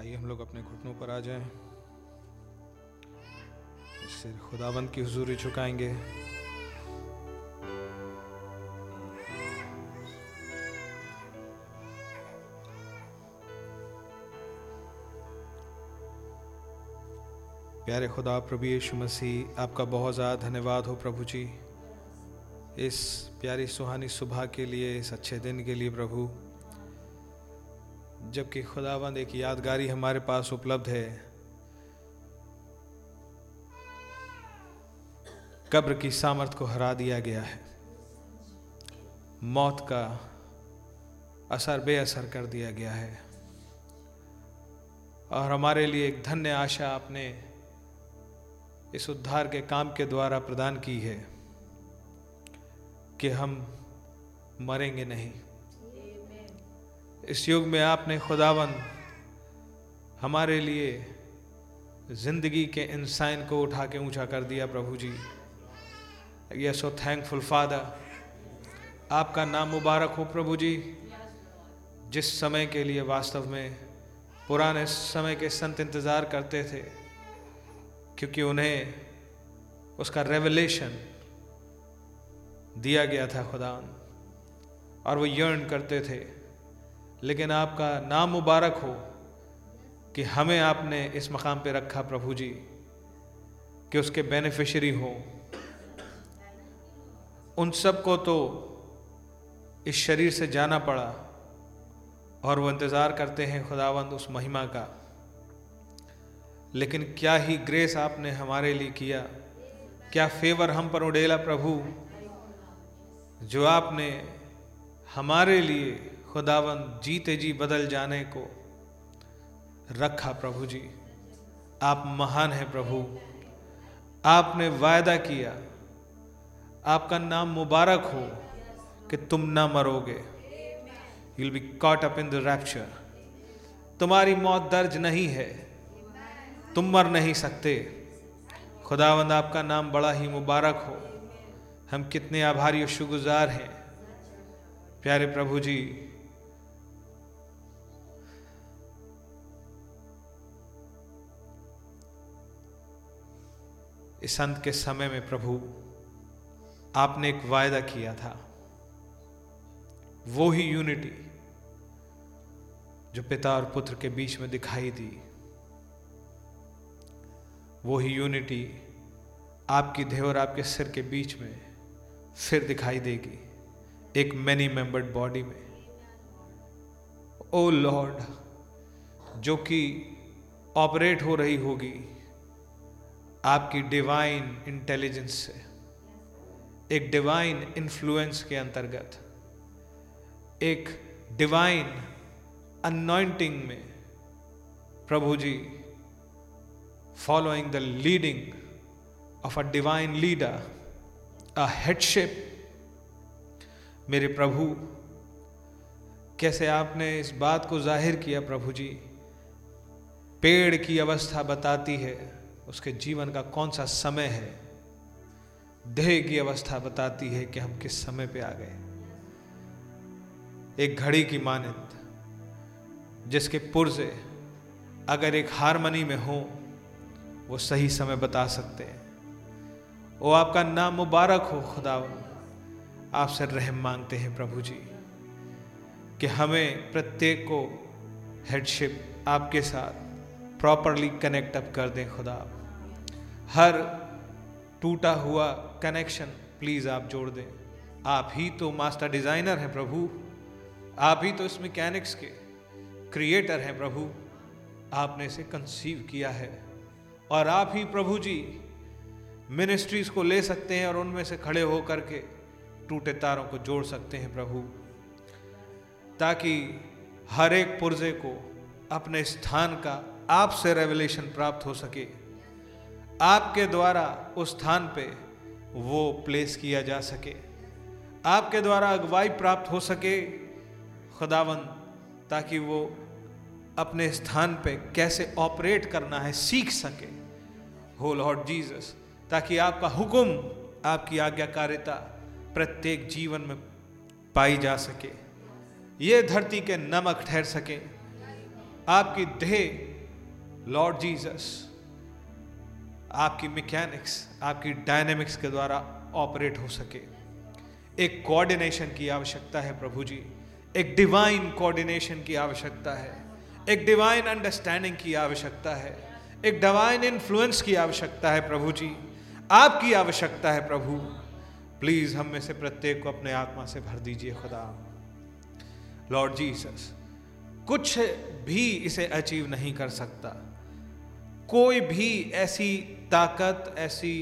आइए हम लोग अपने घुटनों पर आ जाएँ। सिर खुदाबंद की हुजूरी झुकाएँगे प्यारे खुदा प्रभु यीशु मसीह, आपका बहुत ज़्यादा धन्यवाद हो प्रभु जी। इस प्यारी सुहानी सुबह के लिए, इस अच्छे दिन के लिए प्रभु। जबकि खुदाबंद एक यादगारी हमारे पास उपलब्ध है। कब्र की सामर्थ को हरा दिया गया है। मौत का असर बेअसर कर दिया गया है। और हमारे लिए एक धन्य आशा आपने इस उद्धार के काम के द्वारा प्रदान की है कि हम मरेंगे नहीं। इस युग में आपने खुदावन हमारे लिए ज़िंदगी के इंसान को उठा के ऊँचा कर दिया प्रभु जी। ये सो थैंकफुल फादर आपका नाम मुबारक हो प्रभु जी, जिस समय के लिए वास्तव में पुराने समय के संत इंतज़ार करते थे, क्योंकि उन्हें उसका रेवलेशन दिया गया था खुदा और वो यर्न करते थे। लेकिन आपका नाम मुबारक हो कि हमें आपने इस मकाम पे रखा प्रभु जी, कि उसके बेनिफिशरी हो। उन सबको तो इस शरीर से जाना पड़ा और वो इंतज़ार करते हैं खुदावंद उस महिमा का। लेकिन क्या ही ग्रेस आपने हमारे लिए किया, क्या फेवर हम पर उड़ेला प्रभु, जो आपने हमारे लिए खुदावंद जीते जी बदल जाने को। रखा प्रभु जी, आप महान हैं प्रभु। आपने वायदा किया, आपका नाम मुबारक हो कि तुम ना मरोगे। You'll be caught up in the rapture तुम्हारी मौत दर्ज नहीं है, तुम मर नहीं सकते। खुदावंद, आपका नाम बड़ा ही मुबारक हो। हम कितने आभारी और शुगुजार हैं। प्यारे प्रभु जी इस अंत के समय में प्रभु, आपने एक वायदा किया था। वो ही यूनिटी जो पिता और पुत्र के बीच में दिखाई दी। वो ही यूनिटी आपकी देह और आपके सिर के बीच में फिर दिखाई देगी, एक मैनी मेंबर्ड बॉडी में। ओ लॉर्ड जो कि ऑपरेट हो रही होगी आपकी डिवाइन इंटेलिजेंस से, एक डिवाइन इन्फ्लुएंस के अंतर्गत, एक डिवाइन अनॉइंटिंग में प्रभु जी following the leading of a divine leader a headship मेरे प्रभु, कैसे आपने इस बात को ज़ाहिर किया प्रभु जी? पेड़ की अवस्था बताती है। उसके जीवन का कौन सा समय है? देह की अवस्था बताती है कि हम किस समय पे आ गए। एक घड़ी की मानंद जिसके पुर्जे अगर एक हारमनी में हो, वो सही समय बता सकते हैं। वो आपका नाम मुबारक हो खुदा आपसे रहम मांगते हैं प्रभु जी, कि हमें प्रत्येक को हेडशिप आपके साथ प्रॉपरली कनेक्ट अप कर दें खुदा हर टूटा हुआ कनेक्शन प्लीज़ आप जोड़ दें। आप ही तो मास्टर डिज़ाइनर हैं प्रभु। आप ही तो इस मैकेनिक्स के क्रिएटर हैं प्रभु। आपने इसे कंसीव किया है। और आप ही प्रभु जी मिनिस्ट्रीज को ले सकते हैं और उनमें से खड़े होकर के टूटे तारों को जोड़ सकते हैं प्रभु। ताकि हर एक पुर्जे को अपने स्थान का आपसे रेवलेशन प्राप्त हो सके। आपके द्वारा उस स्थान पे वो प्लेस किया जा सके। आपके द्वारा अगुवाई प्राप्त हो सके खुदावन, ताकि वो अपने स्थान पे कैसे ऑपरेट करना है, सीख सके। हो लॉर्ड जीसस ताकि आपका हुक्म, आपकी आज्ञाकारिता प्रत्येक जीवन में पाई जा सके। ये धरती के नमक ठहर सके। आपकी देह लॉर्ड जीसस आपकी मैकेनिक्स आपकी डायनेमिक्स के द्वारा ऑपरेट हो सके। एक कोऑर्डिनेशन की आवश्यकता है प्रभु जी। एक डिवाइन कोऑर्डिनेशन की आवश्यकता है। एक डिवाइन अंडरस्टैंडिंग की आवश्यकता है। एक डिवाइन इन्फ्लुएंस की आवश्यकता है प्रभु जी। आपकी आवश्यकता है प्रभु। प्लीज़ हम में से प्रत्येक को अपने आत्मा से भर दीजिए खुदा। लॉर्ड जीसस कुछ भी इसे अचीव नहीं कर सकता। कोई भी ऐसी ताकत ऐसी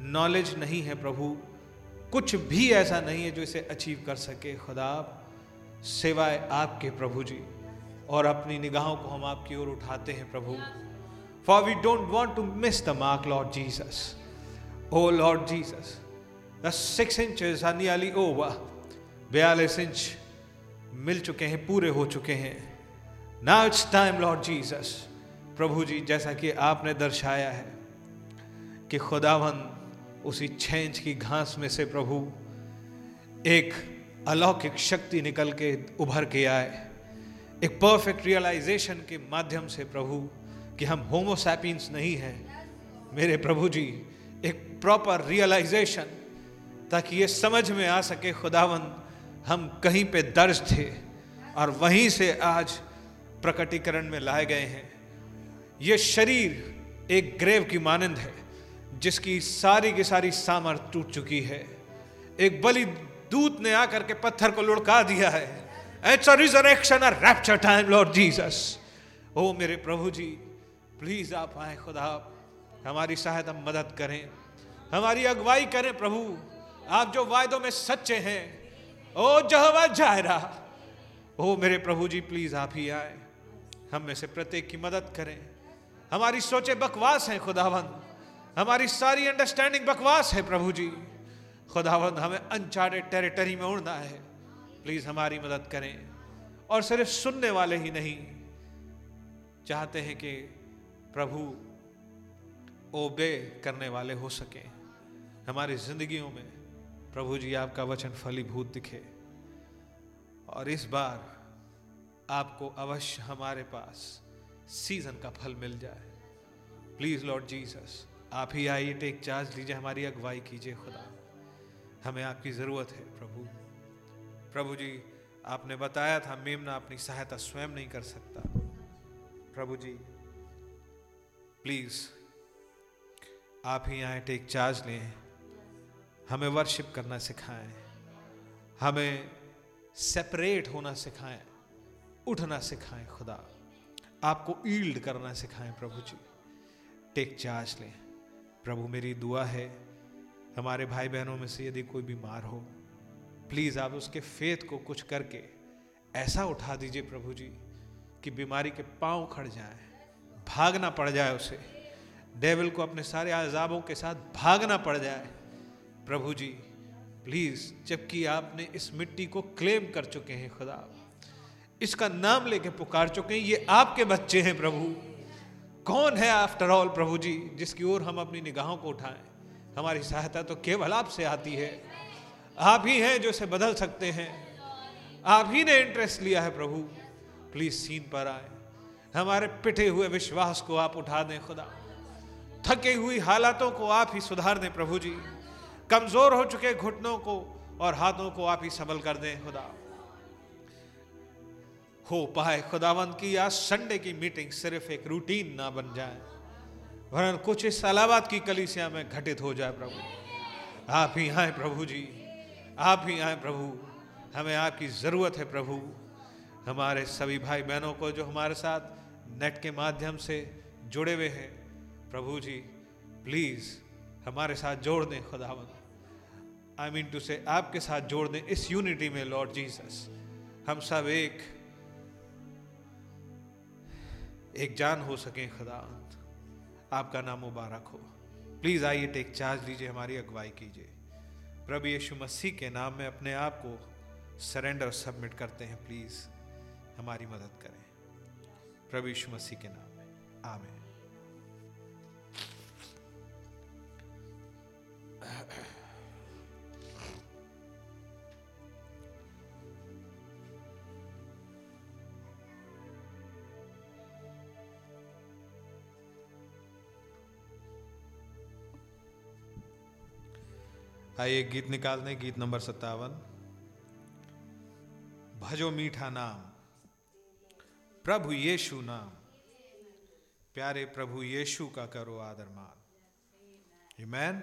नॉलेज नहीं है प्रभु। कुछ भी ऐसा नहीं है जो इसे अचीव कर सके। खुदा, सिवाय आपके प्रभु जी, और अपनी निगाहों को हम आपकी ओर उठाते हैं प्रभु। For we don't want to miss the mark Lord Jesus O Lord Jesus the six inches nearly over बयालीस इंच मिल चुके हैं, पूरे हो चुके हैं। Now it's time Lord Jesus प्रभु जी, जैसा कि आपने दर्शाया है कि खुदावन उसी छेंच की घास में से प्रभु एक अलौकिक शक्ति निकल के उभर के आए। एक परफेक्ट रियलाइजेशन के माध्यम से प्रभु कि हम होमोसैपियंस नहीं हैं। मेरे प्रभु जी, एक प्रॉपर रियलाइजेशन ताकि ये समझ में आ सके खुदावन, हम कहीं पे दर्ज थे और वहीं से आज प्रकटीकरण में लाए गए हैं। ये शरीर एक ग्रेव की मानंद है। जिसकी सारी की सारी सामर्थ टूट चुकी है। एक बलि दूत ने आकर के पत्थर को लुढ़का दिया है। It's a resurrection a rapture time Lord Jesus ओ मेरे प्रभु जी प्लीज़ आप आए, खुदा हमारी सहायता मदद करें। हमारी अगुवाई करें प्रभु। आप जो वायदों में सच्चे हैं, ओ जहवा जायरा। ओ मेरे प्रभु जी प्लीज़ आप ही आए। हम में से प्रत्येक की मदद करें। हमारी सोचे बकवास हैं खुदावंद हमारी सारी अंडरस्टैंडिंग बकवास है प्रभु जी। खुदावंद, हमें अनचार्टेड टेरिटरी में उड़ना है। प्लीज़ हमारी मदद करें। और सिर्फ़ सुनने वाले ही नहीं, चाहते हैं कि प्रभु ओबे करने वाले हो सके। हमारी जिंदगियों में प्रभु जी आपका वचन फलीभूत दिखे। और इस बार आपको अवश्य हमारे पास सीज़न का फल मिल जाए। प्लीज़ लॉर्ड जीसस आप ही आइए टेक चार्ज लीजिए हमारी अगुवाई कीजिए खुदा। हमें आपकी ज़रूरत है, प्रभु। प्रभु जी, आपने बताया था, मेमना अपनी सहायता स्वयं नहीं कर सकता। प्रभु जी प्लीज़ आप ही आए टेक चार्ज लें। हमें वर्शिप करना सिखाएँ। हमें सेपरेट होना सिखाएँ, उठना सिखाएँ खुदा। आपको ईल्ड करना सिखाएँ, प्रभु जी। टेक चार्ज लें। प्रभु मेरी दुआ है, हमारे भाई बहनों में से यदि कोई बीमार हो प्लीज़ आप उसके फेथ को कुछ करके ऐसा उठा दीजिए प्रभु जी कि बीमारी के पाँव खड़ जाए, भागना पड़ जाए उसे डेविल को अपने सारे आजाबों के साथ भागना पड़ जाए। प्रभु जी प्लीज़ जबकि आपने इस मिट्टी को क्लेम कर चुके हैं खुदा, इसका नाम लेके पुकार चुके हैं, ये आपके बच्चे हैं प्रभु। कौन है आफ्टर ऑल प्रभु जी जिसकी ओर हम अपनी निगाहों को उठाएँ? हमारी सहायता तो केवल आपसे आती है। आप ही हैं जो इसे बदल सकते हैं। आप ही ने इंटरेस्ट लिया है प्रभु। प्लीज़ सीन पर आए। हमारे पिटे हुए विश्वास को आप उठा दें खुदा। थके हुई हालातों को आप ही सुधार दें प्रभु जी कमज़ोर हो चुके घुटनों को और हाथों को आप ही सबल कर दें खुदा। हो पाए। खुदावंत की आज संडे की मीटिंग सिर्फ़ एक रूटीन ना बन जाए। वरन कुछ इस अलावात की कलिसिया में घटित हो जाए प्रभु। आप ही आए प्रभु जी। आप ही आए प्रभु। हमें आपकी ज़रूरत है प्रभु। हमारे सभी भाई बहनों को जो हमारे साथ नेट के माध्यम से जुड़े हुए हैं, प्रभु जी प्लीज़ हमारे साथ जोड़ दें खुदावन आई मीन टू से आपके साथ जोड़ दें इस यूनिटी में लॉर्ड जीसस हम सब एक एक जान हो सके खुदा। आपका नाम मुबारक हो। प्लीज़ आइए टेक चार्ज लीजिए हमारी अगुवाई कीजिए। प्रभु यीशु मसीह के नाम में अपने आप को सरेंडर सबमिट करते हैं प्लीज़ हमारी मदद करें। प्रभु यीशु मसीह के नाम में। आमें आइए गीत निकालते हैं गीत नंबर सत्तावन। भजो मीठा नाम, प्रभु यीशु नाम, प्यारे प्रभु यीशु का करो आदर मान। मैन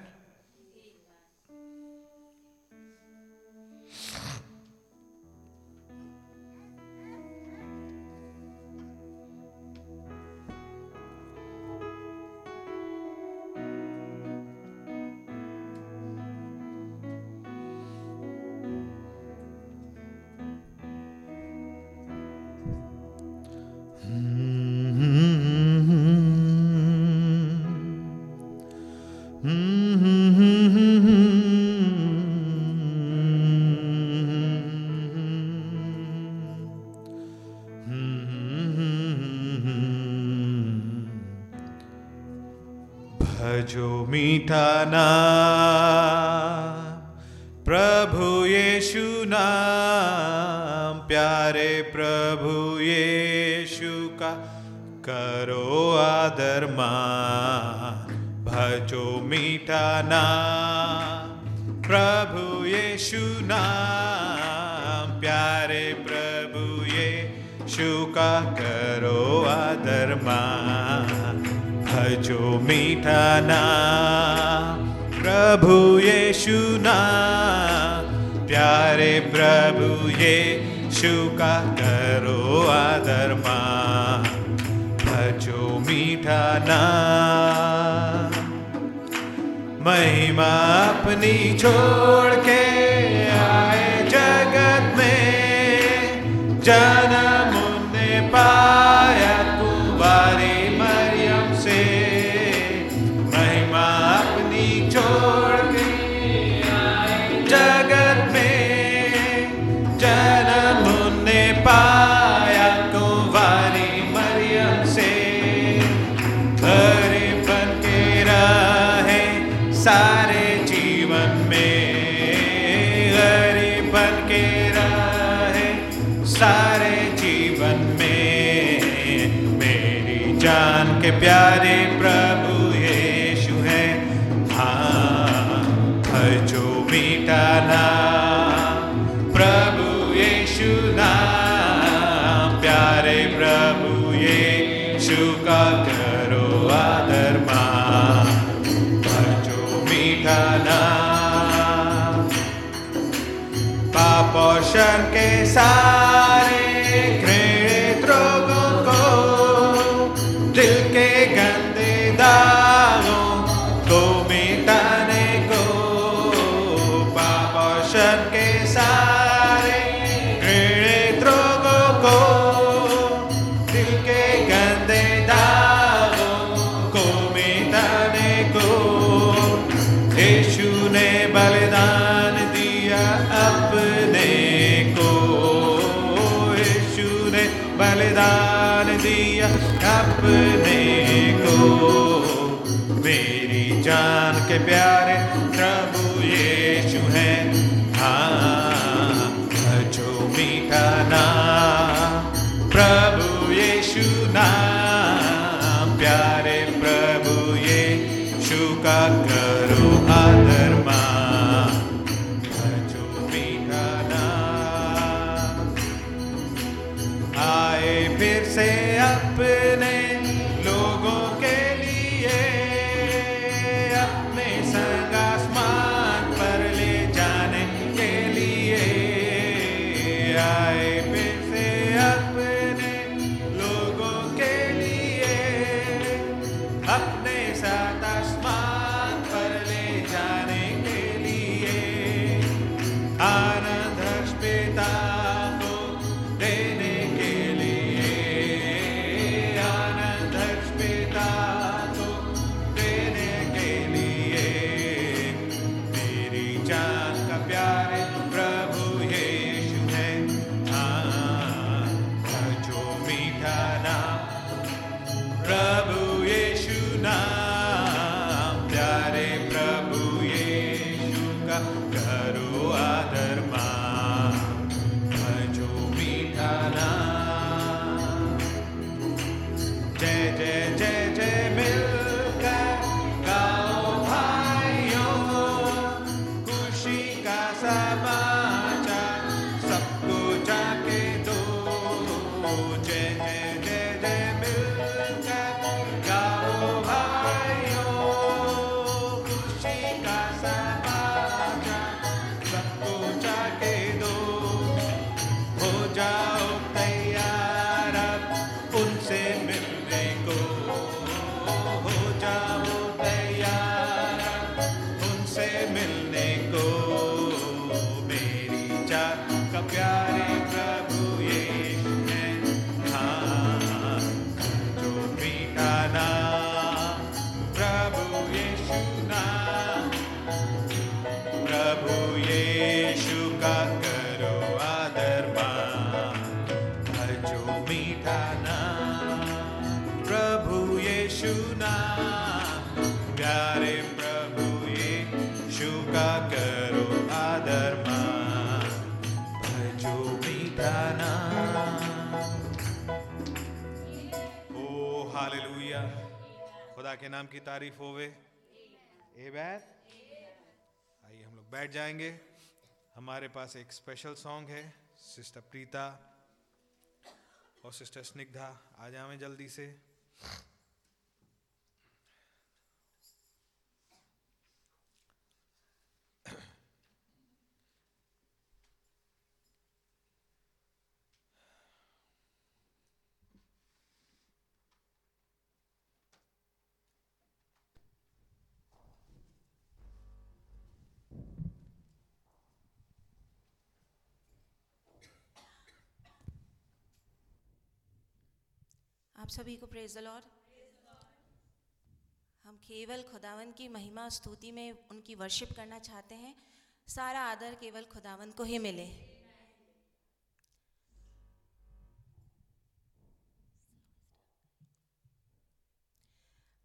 मीठा नाम। प्रभु यीशु नाम। प्यारे प्रभु यीशु का करो आदर मान। भजो मीठा नाम। प्रभु यीशु नाम। प्यारे प्रभु यीशु का करो आदर मान। भजो मीठा नाम प्रभु यीशु नाम प्यारे प्रभु यीशु का करो आदर मान मीठा नाम महिमा अपनी छोड़ के आए जगत में जन्म के प्यारे प्रभु यीशु है। हाँ भजो मीठा नाम प्रभु यीशु नाम। प्यारे प्रभु यीशु का करो आदर मान। भजो मीठा नाम पाप और शर के सारे ने बलिदान दिया अपने को। मेरी जान के प्यारे प्रभु यीशु है। हाँ जो मीठा नाम से अपने तारीफ़ होवे। ए आइए हम लोग बैठ जाएँगे। हमारे पास एक स्पेशल सॉन्ग है सिस्टर प्रीता और सिस्टर स्निग्धा आ जाओ जल्दी से। आप सभी को प्रेज लॉर्ड हम केवल खुदावन की महिमा स्तुति में उनकी वर्शिप करना चाहते हैं। सारा आदर केवल खुदावन को ही मिले।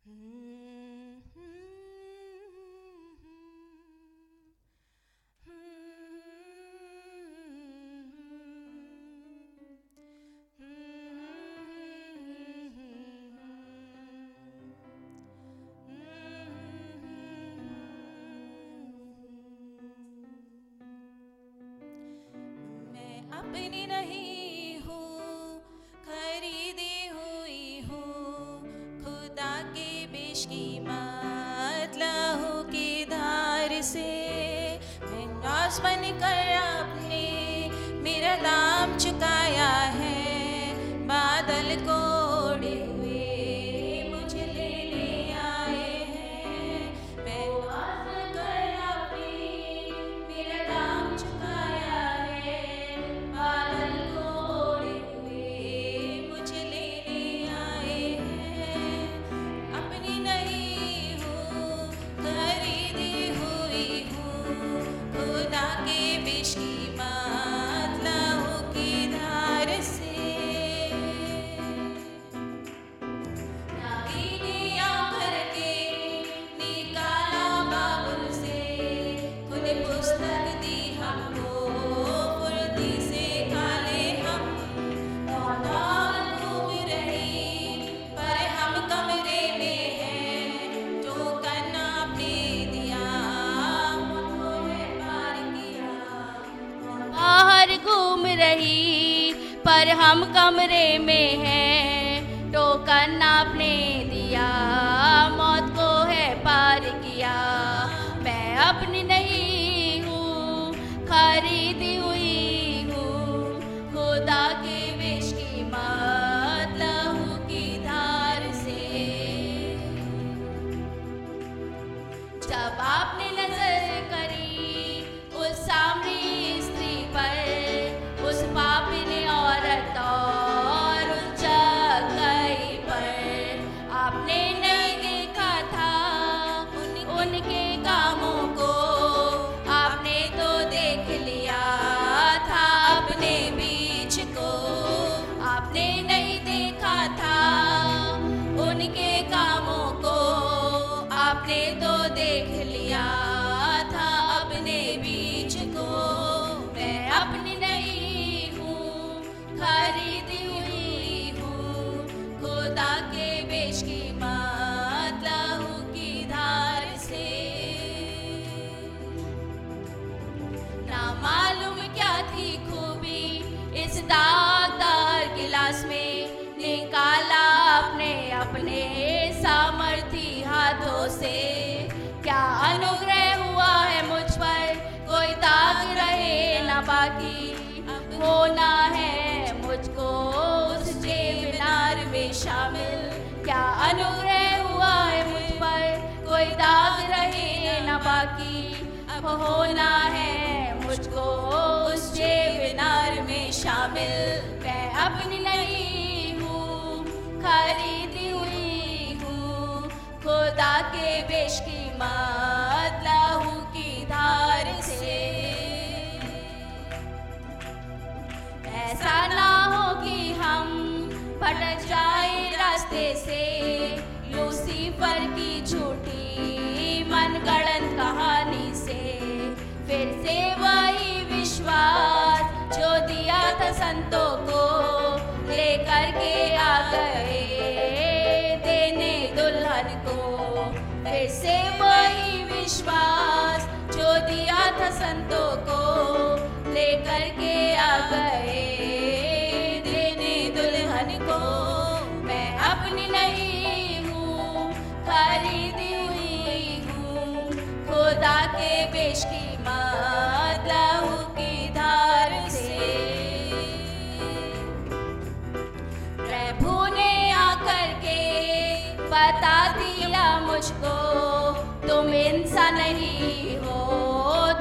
दागदार गिलास में होना है मुझको उस जेबनार में शामिल। मैं अपनी नहीं हूँ खरीदी हुई हूँ। खुदा के बेश की मात की धार से। ऐसा ना हो कि हम भटक जाए रास्ते से। लूसीफर की झूठी मनगढ़ंत कहानी से। फिर से वही विश्वास जो दिया था संतों को लेकर के आ गए देने दुल्हन को। फिर से वही विश्वास जो दिया था संतों को लेकर के आ गए। खुदा के बेश की लहू की धार से। प्रभु ने आकर के बता दिया मुझको तुम इंसान नहीं हो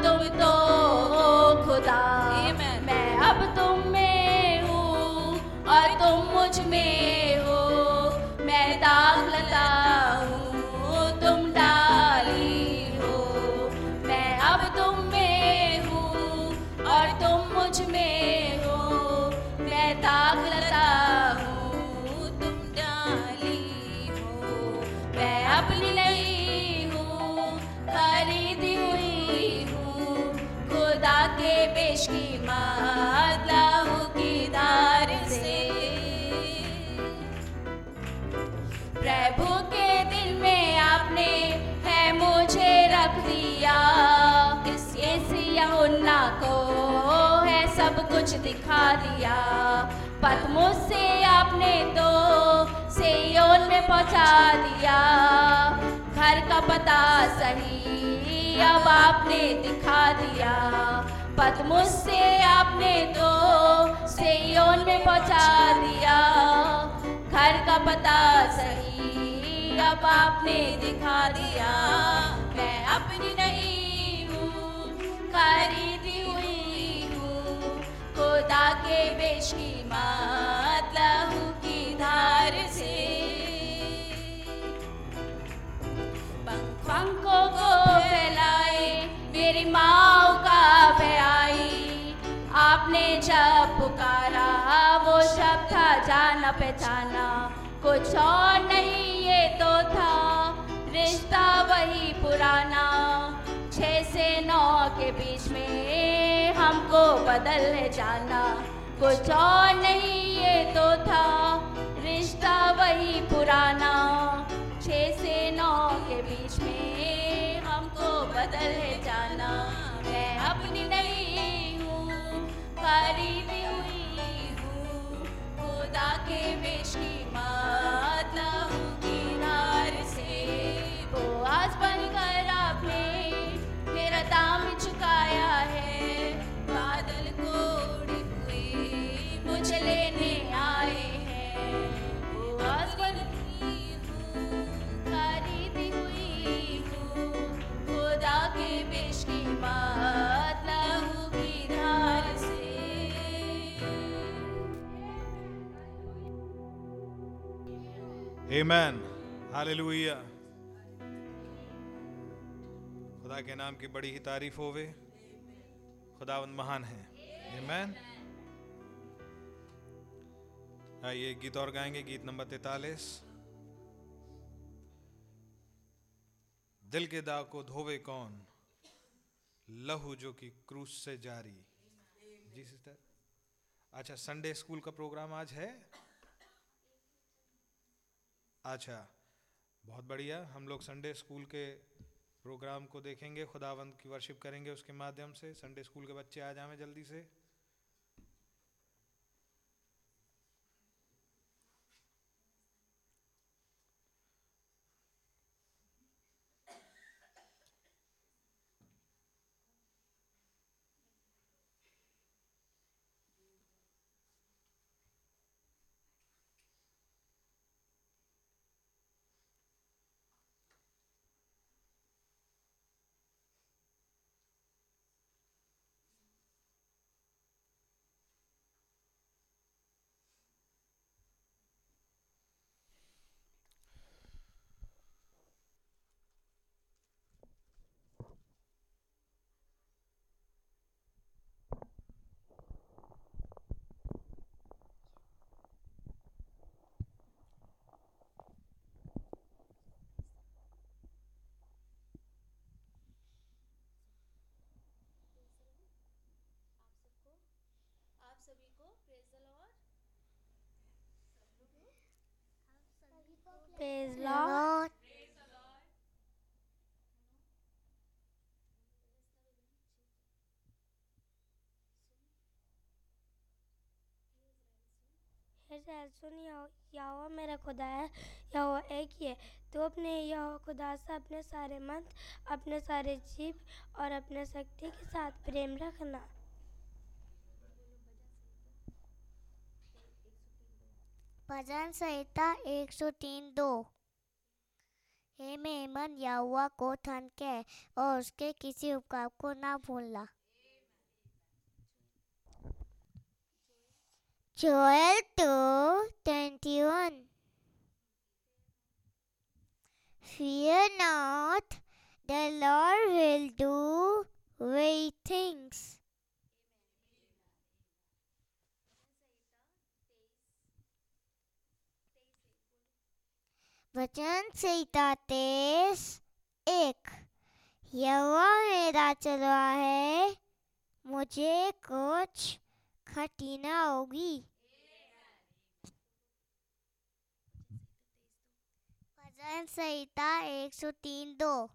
तुम तो हो खुदा मैं अब तुम में हूँ और तुम मुझमें हो। मैं दाग लता हूँ खुदा के पेश की मात की धार से। प्रभु के दिल में आपने है मुझे रख दिया। इस यहुन्ना को है सब कुछ दिखा दिया? पतमुस से आपने तो सेयोन में पहुँचा दिया। घर का पता सही अब आपने दिखा दिया। पतमुस से आपने तो सेयोन में पहुँचा दिया। घर का पता सही अब आपने दिखा दिया। मैं अपनी नहीं खरीदी हुई हूँ। खुदा के बेश की मात लहू की धार से। पंखों को फैलाए, मेरी माँ का आई आपने जब पुकारा, वो शब्द था जाना पहचाना। कुछ और नहीं, ये तो था, रिश्ता वही पुराना। से नौ के बीच में हमको बदल जाना। कुछ और नहीं ये तो था, रिश्ता वही पुराना। छः से नौ के बीच में हमको बदल जाना। मैं अपनी नहीं हूँ खरीदी हुई हूँ। खुदा के बेश की मात लहू की धार से। वो आज बनकर आपने मेरा दाम चुकाया है। बादल को हुई मुझे लेने आए हैं। खरीदी हुई हूँ। खुदा के बेश की बात लहू की धार से। Amen. हालेलुया खुदा के नाम की बड़ी ही तारीफ़ होवे। खुदावंद महान है। Amen. आइए गीत और गाएँगे, गीत नंबर तैतालीस। दिल के दाग को धोवे कौन? लहू जो कि क्रूस से जारी। जी सिस्टर अच्छा संडे स्कूल का प्रोग्राम आज है? अच्छा बहुत बढ़िया। हम लोग संडे स्कूल के प्रोग्राम को देखेंगे, खुदावंत की वर्शिप करेंगे, उसके माध्यम से संडे स्कूल के बच्चे आ जाएँ जल्दी से। Praise Lord. सुन मेरा खुदा है एक ही है। तो अपने खुदा से अपने सारे मन अपने सारे जीव और अपने शक्ति के साथ प्रेम रखना। भजन संहिता एक सौ तीन दो। हे मेमन यहुआ को थन के और उसके किसी उपकार को ना भूलना। Joel 2:21 Fear not, the Lord will do great things. वचन संहिता तेईस एक। यहोवा मेरा चलवा है, मुझे कुछ खटीना होगी। भजन संहिता एक सौ तीन दो।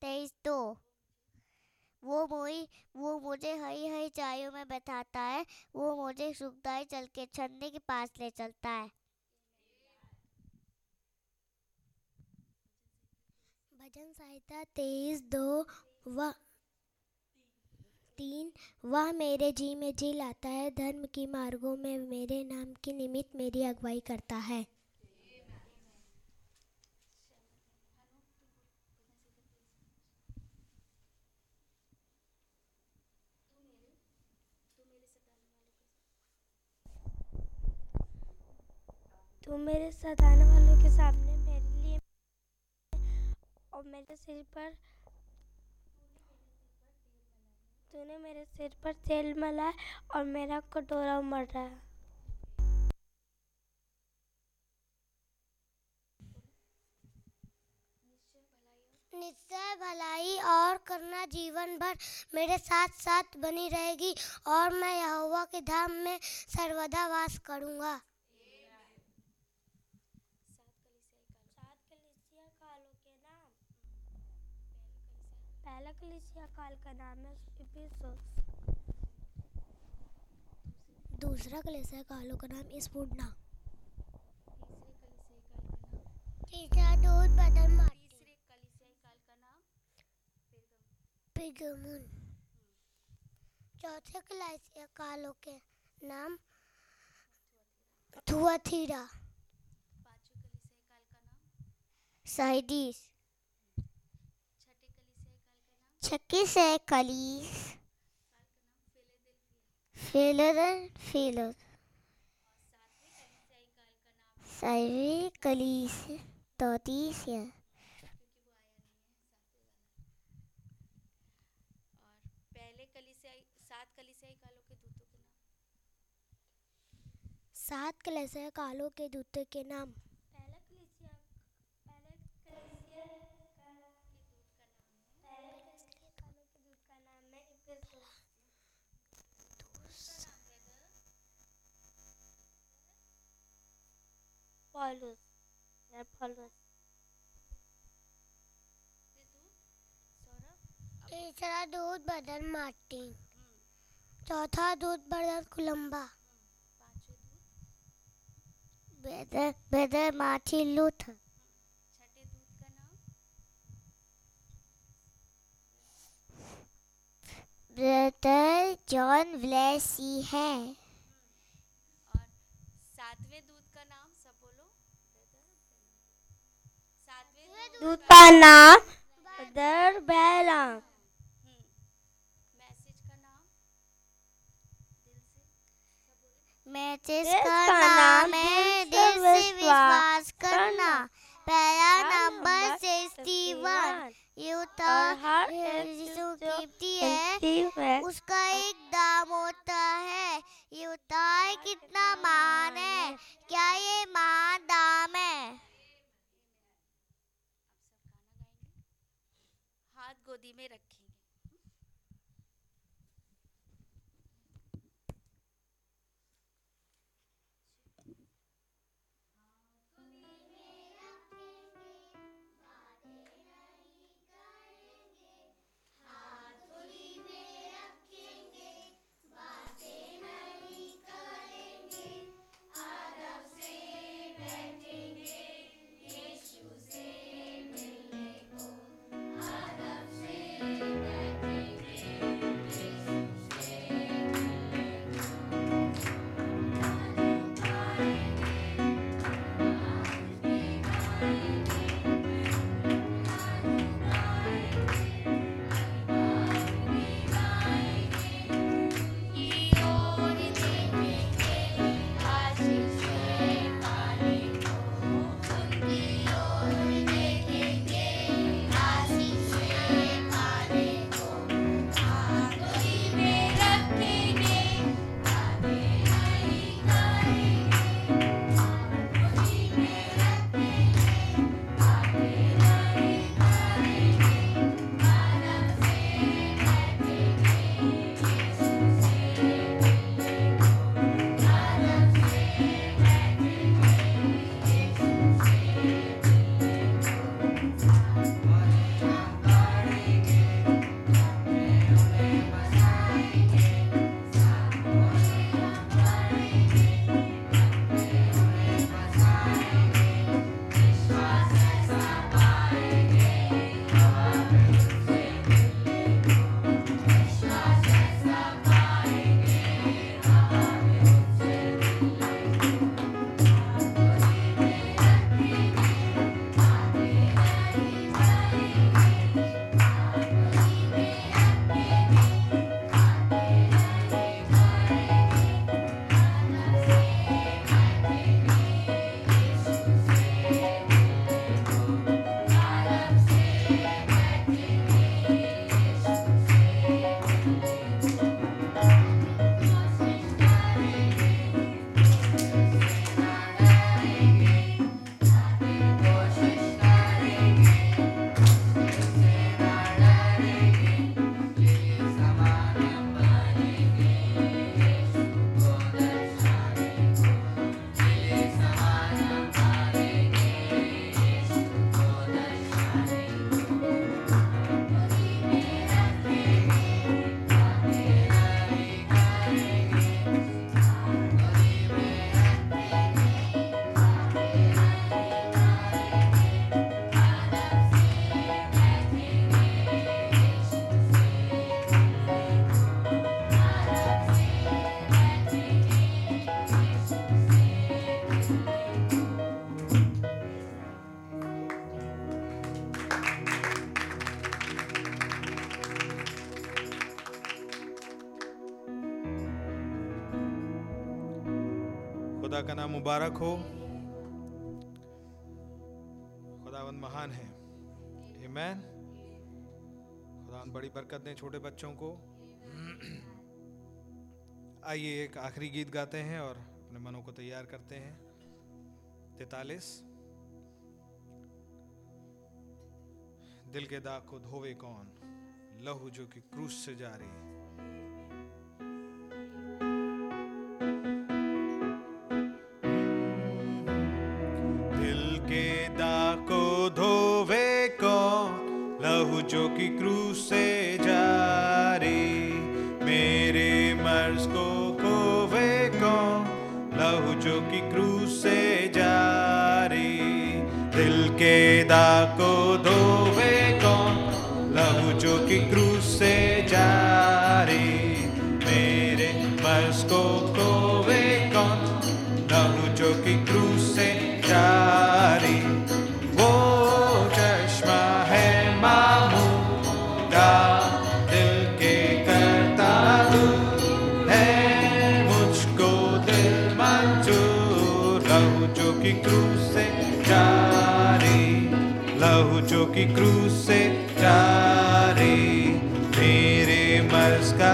तेईस दो। वो मोई, वो मुझे हरी हरी चायों में बैठाता है, वो मुझे सुखदाई चल के छन्ने के पास ले चलता है। भजन संहिता तेईस, दो, व, तीन, वह मेरे जी में जी लाता है, धर्म की मार्गों में मेरे नाम की निमित्त मेरी अगुवाई करता है। तू मेरे सताने वालों के सामने और मेरे सिर पर तूने मेरे सिर पर तेल मला है और मेरा कटोरा मर रहा है। निश्चय भलाई और करना जीवन भर मेरे साथ साथ बनी रहेगी और मैं यहोवा के धाम में सर्वदा वास करूँगा सात कलीसिया कालों के नाम पहला कलीसिया काल का नाम है इफिसुस दूसरा कलीसिया कालों का नाम स्पुडना तीसरा दूध बदल माटी तीसरे कलिसियाई काल का नाम पिगमुन। चौथे कलासिया कालों के नाम थुआथीरा पाँचवें कलिसियाई काल का नाम साइडीस। छक्की से कलीस। Filler filler. सातवीं कलीस, तौतीस है सात कलिसियाई कालों के दूतों के नाम सात कलीसिया कालों के दूतों के नाम। तीसरा दूध बदल मार्टिन चौथा दूध बदल कुलम्बा। बेदर बेदर जॉन व्लेसी है और सातवें दूत का नाम सब बोलो सातवें दूत दूत का नाम ब्रदर बैलाम हम्म मैसेज का नाम बोलो है दिल से विश्वास करना। पहला नंबर सिक्सटी वन 61 यूता यीशु जो कीमती है उसका एक दाम होता है। ये होता कितना मान है। क्या ये मान दाम है आप सब गाना गाएँगे हाथ गोदी में रखेंगे मुबारक हो। खुदावन महान है। मैन खुदावन बड़ी बरकत दें छोटे बच्चों को। आइए एक आखिरी गीत गाते हैं और अपने मनों को तैयार करते हैं। तैतालीस। दिल के दाग को धोवे कौन? लहू जो कि क्रूस से जा रही है। पैदा को धोवे कौन? लहू जो की क्रू से जारी। मेरे मर्ज को खोवे कौन? लहू जो की क्रू से जारी। दिल के दा को धोवे कौन? लहू जो की क्रू से जारी। मेरे मर्ज को खोवे कौन? लहू जो की क्रू से जारी। की क्रूस से चारे तेरे मर्ज का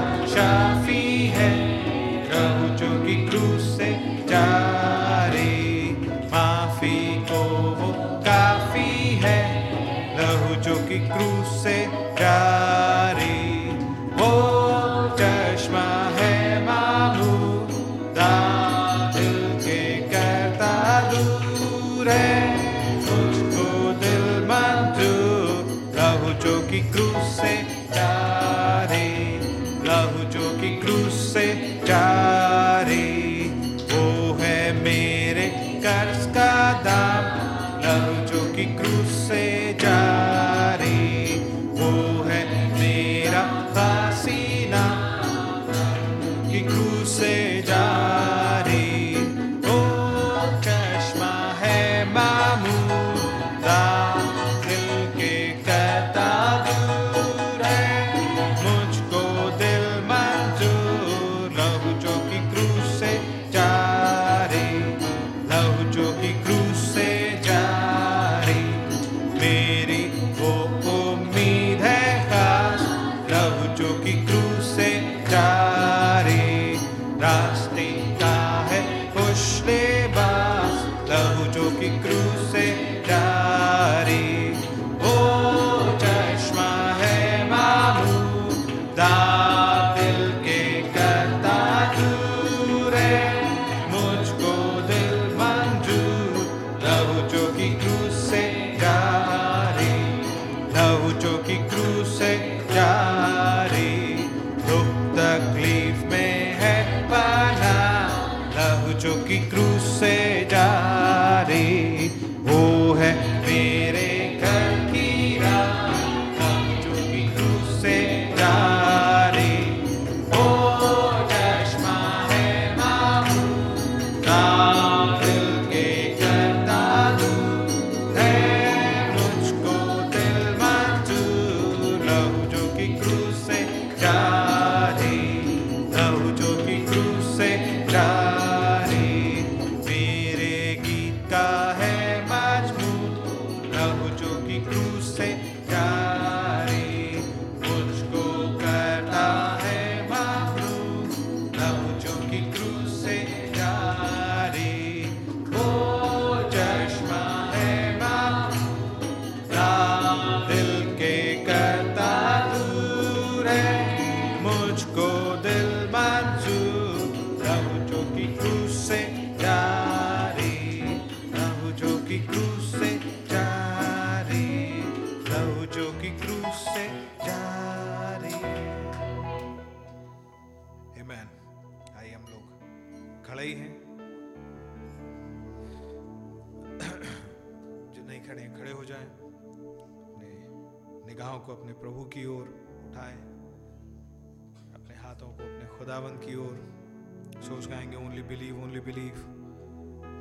हाथों को अपने खुदावंद की ओर सोच गाएँगे only believe only believe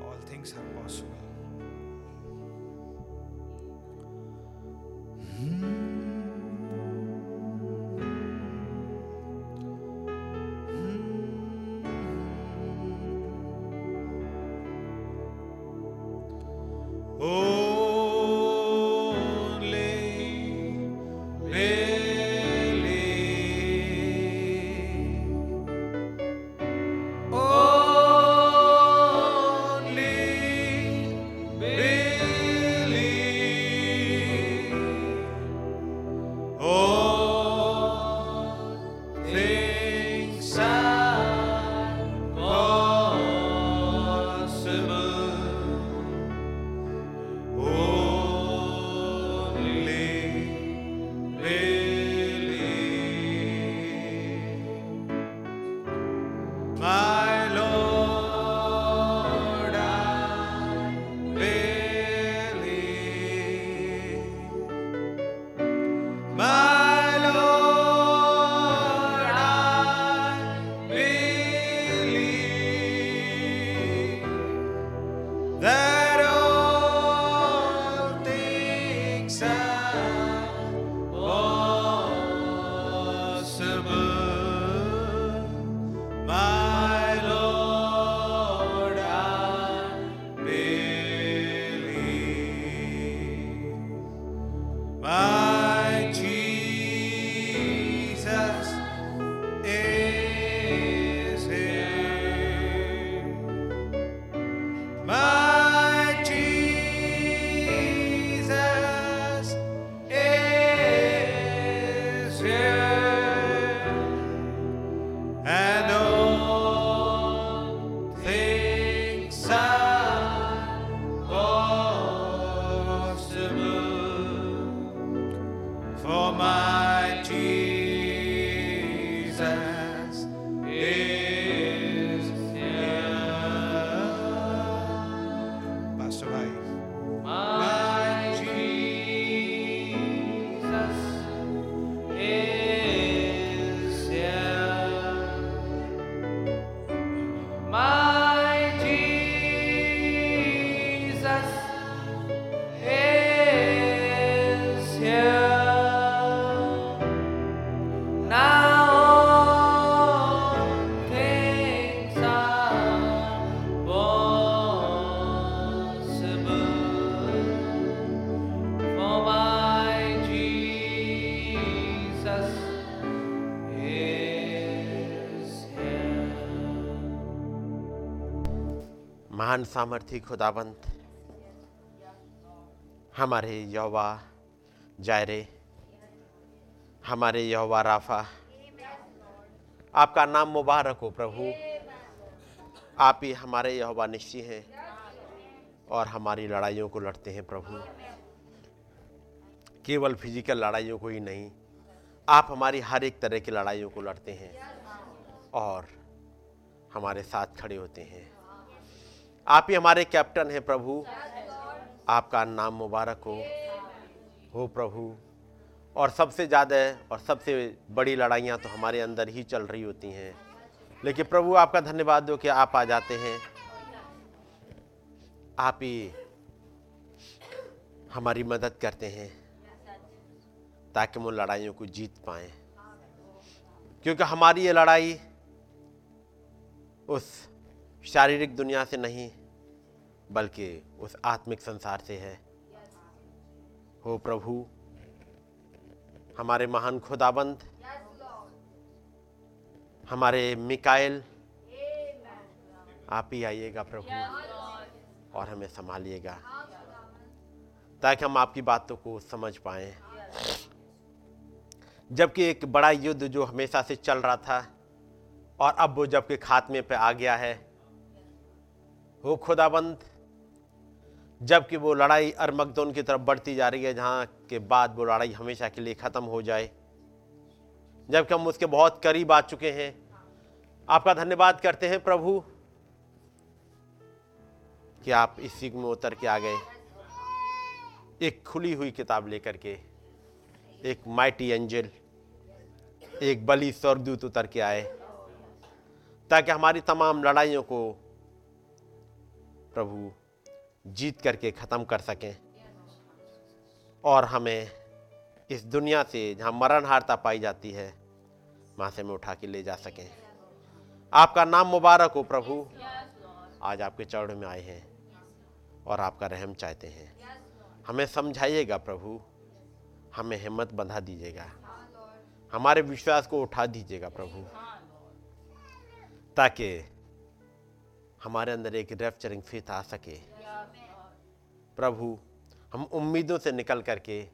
all things are possible महान सामर्थी खुदाबंद हमारे यौवा जायरे, हमारे यौवा राफा, आपका नाम मुबारक हो प्रभु। आप ही हमारे यहोवा निश्चय हैं और हमारी लड़ाइयों को लड़ते हैं प्रभु। केवल फ़िज़िकल लड़ाइयों को ही नहीं, आप हमारी हर एक तरह की लड़ाइयों को लड़ते हैं और हमारे साथ खड़े होते हैं। आप ही हमारे कैप्टन हैं प्रभु। आपका नाम मुबारक हो। हो प्रभु। और सबसे ज़्यादा और सबसे बड़ी लड़ाइयाँ तो हमारे अंदर ही चल रही होती हैं। लेकिन प्रभु, आपका धन्यवाद दो कि आप आ जाते हैं। आप ही हमारी मदद करते हैं ताकि हम उन लड़ाइयों को जीत पाए। क्योंकि हमारी ये लड़ाई उस शारीरिक दुनिया से नहीं बल्कि उस आत्मिक संसार से है। हो प्रभु, हमारे महान खुदाबंद, हमारे मिकाइल, आप ही आइएगा प्रभु और हमें संभालिएगा ताकि हम आपकी बातों को समझ पाए। जबकि एक बड़ा युद्ध जो हमेशा से चल रहा था और अब वो जबकि खात्मे पे आ गया है, हो खुदाबंद जबकि वो लड़ाई अरमगदोन की तरफ़ बढ़ती जा रही है, जहाँ के बाद वो लड़ाई हमेशा के लिए ख़त्म हो जाए। जबकि हम उसके बहुत करीब आ चुके हैं। आपका धन्यवाद करते हैं प्रभु कि आप इस युग में उतर के आ गए। एक खुली हुई किताब लेकर के, एक माइटी एंजल, एक बली स्वर्गदूत उतर के आए, ताकि हमारी तमाम लड़ाइयों को प्रभु जीत करके ख़त्म कर सकें। और हमें इस दुनिया से जहाँ मरणहारता पाई जाती है से हमें उठा के ले जा सकें। आपका नाम मुबारक हो प्रभु। आज आपके चरण में आए हैं और आपका रहम चाहते हैं। हमें समझाइएगा प्रभु। हमें हिम्मत बंधा दीजिएगा। हमारे विश्वास को उठा दीजिएगा प्रभु। ताकि हमारे अंदर एक रेफ्चरिंग फेथ आ सके। प्रभु, हम उम्मीदों से निकल करके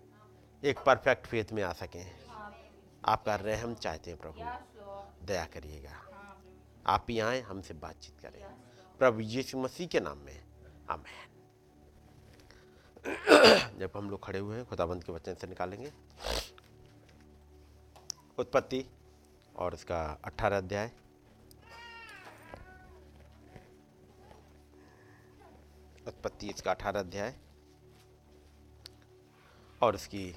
एक परफेक्ट फेथ में आ सकें। आपका रहम चाहते हैं प्रभु। दया करिएगा। आप ही आए, हमसे बातचीत करें। प्रभु यीशु मसीह के नाम में, आमेन। जब हम लोग खड़े हुए हैं, खुदाबंद के वचन से निकालेंगे। उत्पत्ति और इसका अट्ठारह अध्याय। उत्पत्ति, इसका अठारह अध्याय। और इसकी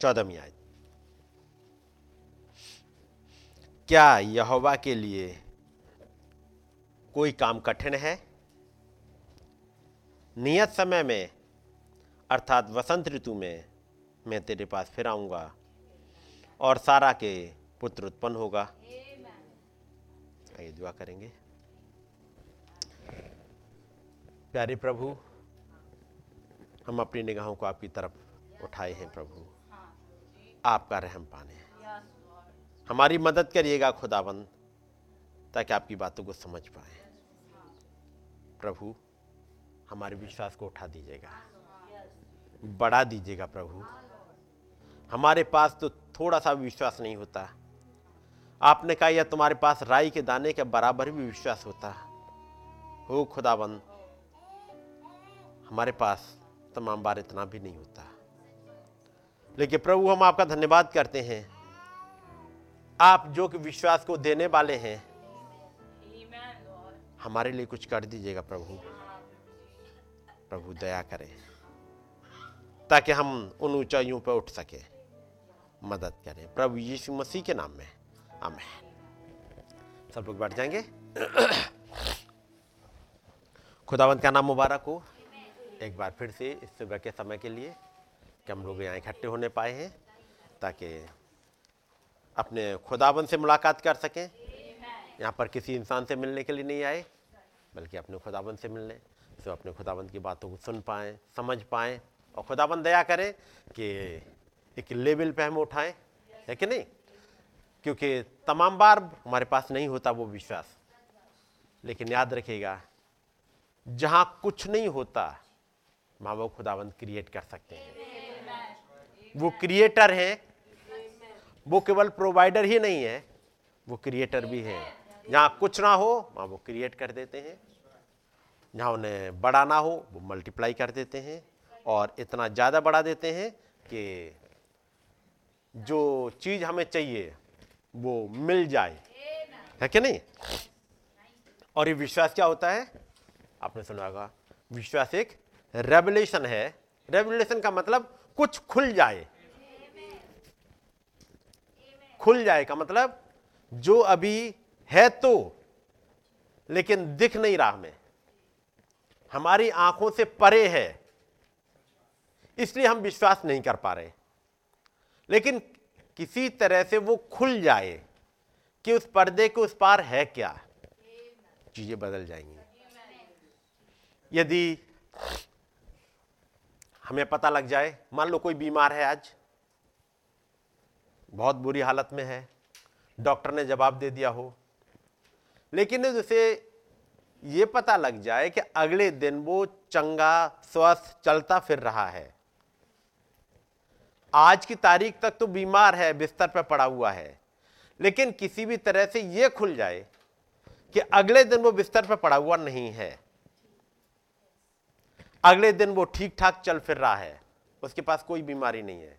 चौदहवीं आयत। क्या यहोवा के लिए कोई काम कठिन है? नियत समय में, अर्थात वसंत ऋतु में, मैं तेरे पास फिर आऊँगा और सारा के पुत्र उत्पन्न होगा। आइए दुआ करेंगे। प्यारे प्रभु, हम अपनी निगाहों को आपकी तरफ़ उठाए हैं प्रभु। आपका रहम पाने। हमारी मदद करिएगा खुदाबंद, ताकि आपकी बातों को समझ पाए। प्रभु, हमारे विश्वास को उठा दीजिएगा। बढ़ा दीजिएगा प्रभु। हमारे पास तो थोड़ा सा विश्वास नहीं होता। आपने कहा यह तुम्हारे पास राई के दाने के बराबर भी विश्वास होता हो खुदाबंद, हमारे पास तमाम बार इतना भी नहीं होता। लेकिन प्रभु, हम आपका धन्यवाद करते हैं। आप जो कि विश्वास को देने वाले हैं, हमारे लिए कुछ कर दीजिएगा प्रभु। प्रभु, दया करें, ताकि हम उन ऊंचाइयों पर उठ सके। मदद करें। प्रभु यीशु मसीह के नाम में। आमेन सब लोग बैठ जाएँगे? खुदावंत का नाम मुबारक हो? एक बार फिर से इस सुबह के समय के लिए कि हम लोग यहाँ इकट्ठे होने पाए हैं ताकि अपने खुदाबंद से मुलाकात कर सकें। यहाँ पर किसी इंसान से मिलने के लिए नहीं आए बल्कि अपने खुदाबंद से मिलने तो अपने खुदाबंद की बातों को सुन पाएँ समझ पाएँ। और खुदाबंद दया करें कि एक लेवल पे हम उठाएँ। है कि नहीं? क्योंकि तमाम बार हमारे पास नहीं होता वो विश्वास। लेकिन याद रखिएगा, जहाँ कुछ नहीं होता माँ वो खुदाबंद क्रिएट कर सकते हैं। वो क्रिएटर हैं, वो केवल प्रोवाइडर ही नहीं है, वो क्रिएटर भी है। जहाँ कुछ ना हो, वहाँ वो क्रिएट कर देते हैं। जहाँ उन्हें बड़ा ना हो, वो मल्टीप्लाई कर देते हैं और इतना ज़्यादा बढ़ा देते हैं कि जो चीज़ हमें चाहिए वो मिल जाए। है कि नहीं? और ये विश्वास क्या होता है? आपने सुना होगा, विश्वास एक रेवलेशन है। रेवलेशन का मतलब कुछ खुल जाए। खुल जाए का मतलब जो अभी है तो लेकिन दिख नहीं रहा हमें। हमारी आँखों से परे है, इसलिए हम विश्वास नहीं कर पा रहे। लेकिन किसी तरह से वो खुल जाए कि उस पर्दे के उस पार है क्या? चीज़ें बदल जाएँगी। यदि हमें पता लग जाए, मान लो कोई बीमार है आज, बहुत बुरी हालत में है, डॉक्टर ने जवाब दे दिया हो, लेकिन उसे ये पता लग जाए कि अगले दिन वो चंगा, स्वस्थ, चलता फिर रहा है आज की तारीख तक तो बीमार है, बिस्तर पर पड़ा हुआ है। लेकिन किसी भी तरह से यह खुल जाए कि अगले दिन वो बिस्तर पर पड़ा हुआ नहीं है। अगले दिन वो ठीक ठाक चल फिर रहा है, उसके पास कोई बीमारी नहीं है।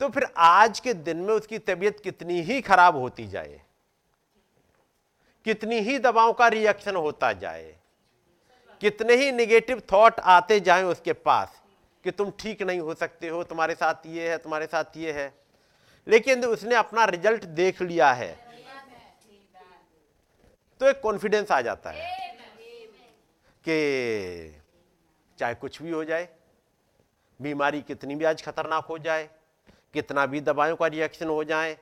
तो फिर आज के दिन में उसकी तबीयत कितनी ही खराब होती जाए, कितनी ही दवाओं का रिएक्शन होता जाए, कितने ही निगेटिव थॉट आते जाएँ उसके पास कि तुम ठीक नहीं हो सकते हो, तुम्हारे साथ ये है, तुम्हारे साथ ये है। लेकिन उसने अपना रिज़ल्ट देख लिया है तो एक कॉन्फिडेंस आ जाता है कि चाहे कुछ भी हो जाए, बीमारी कितनी भी आज खतरनाक हो जाए, कितना भी दवाइयों का रिएक्शन हो जाए,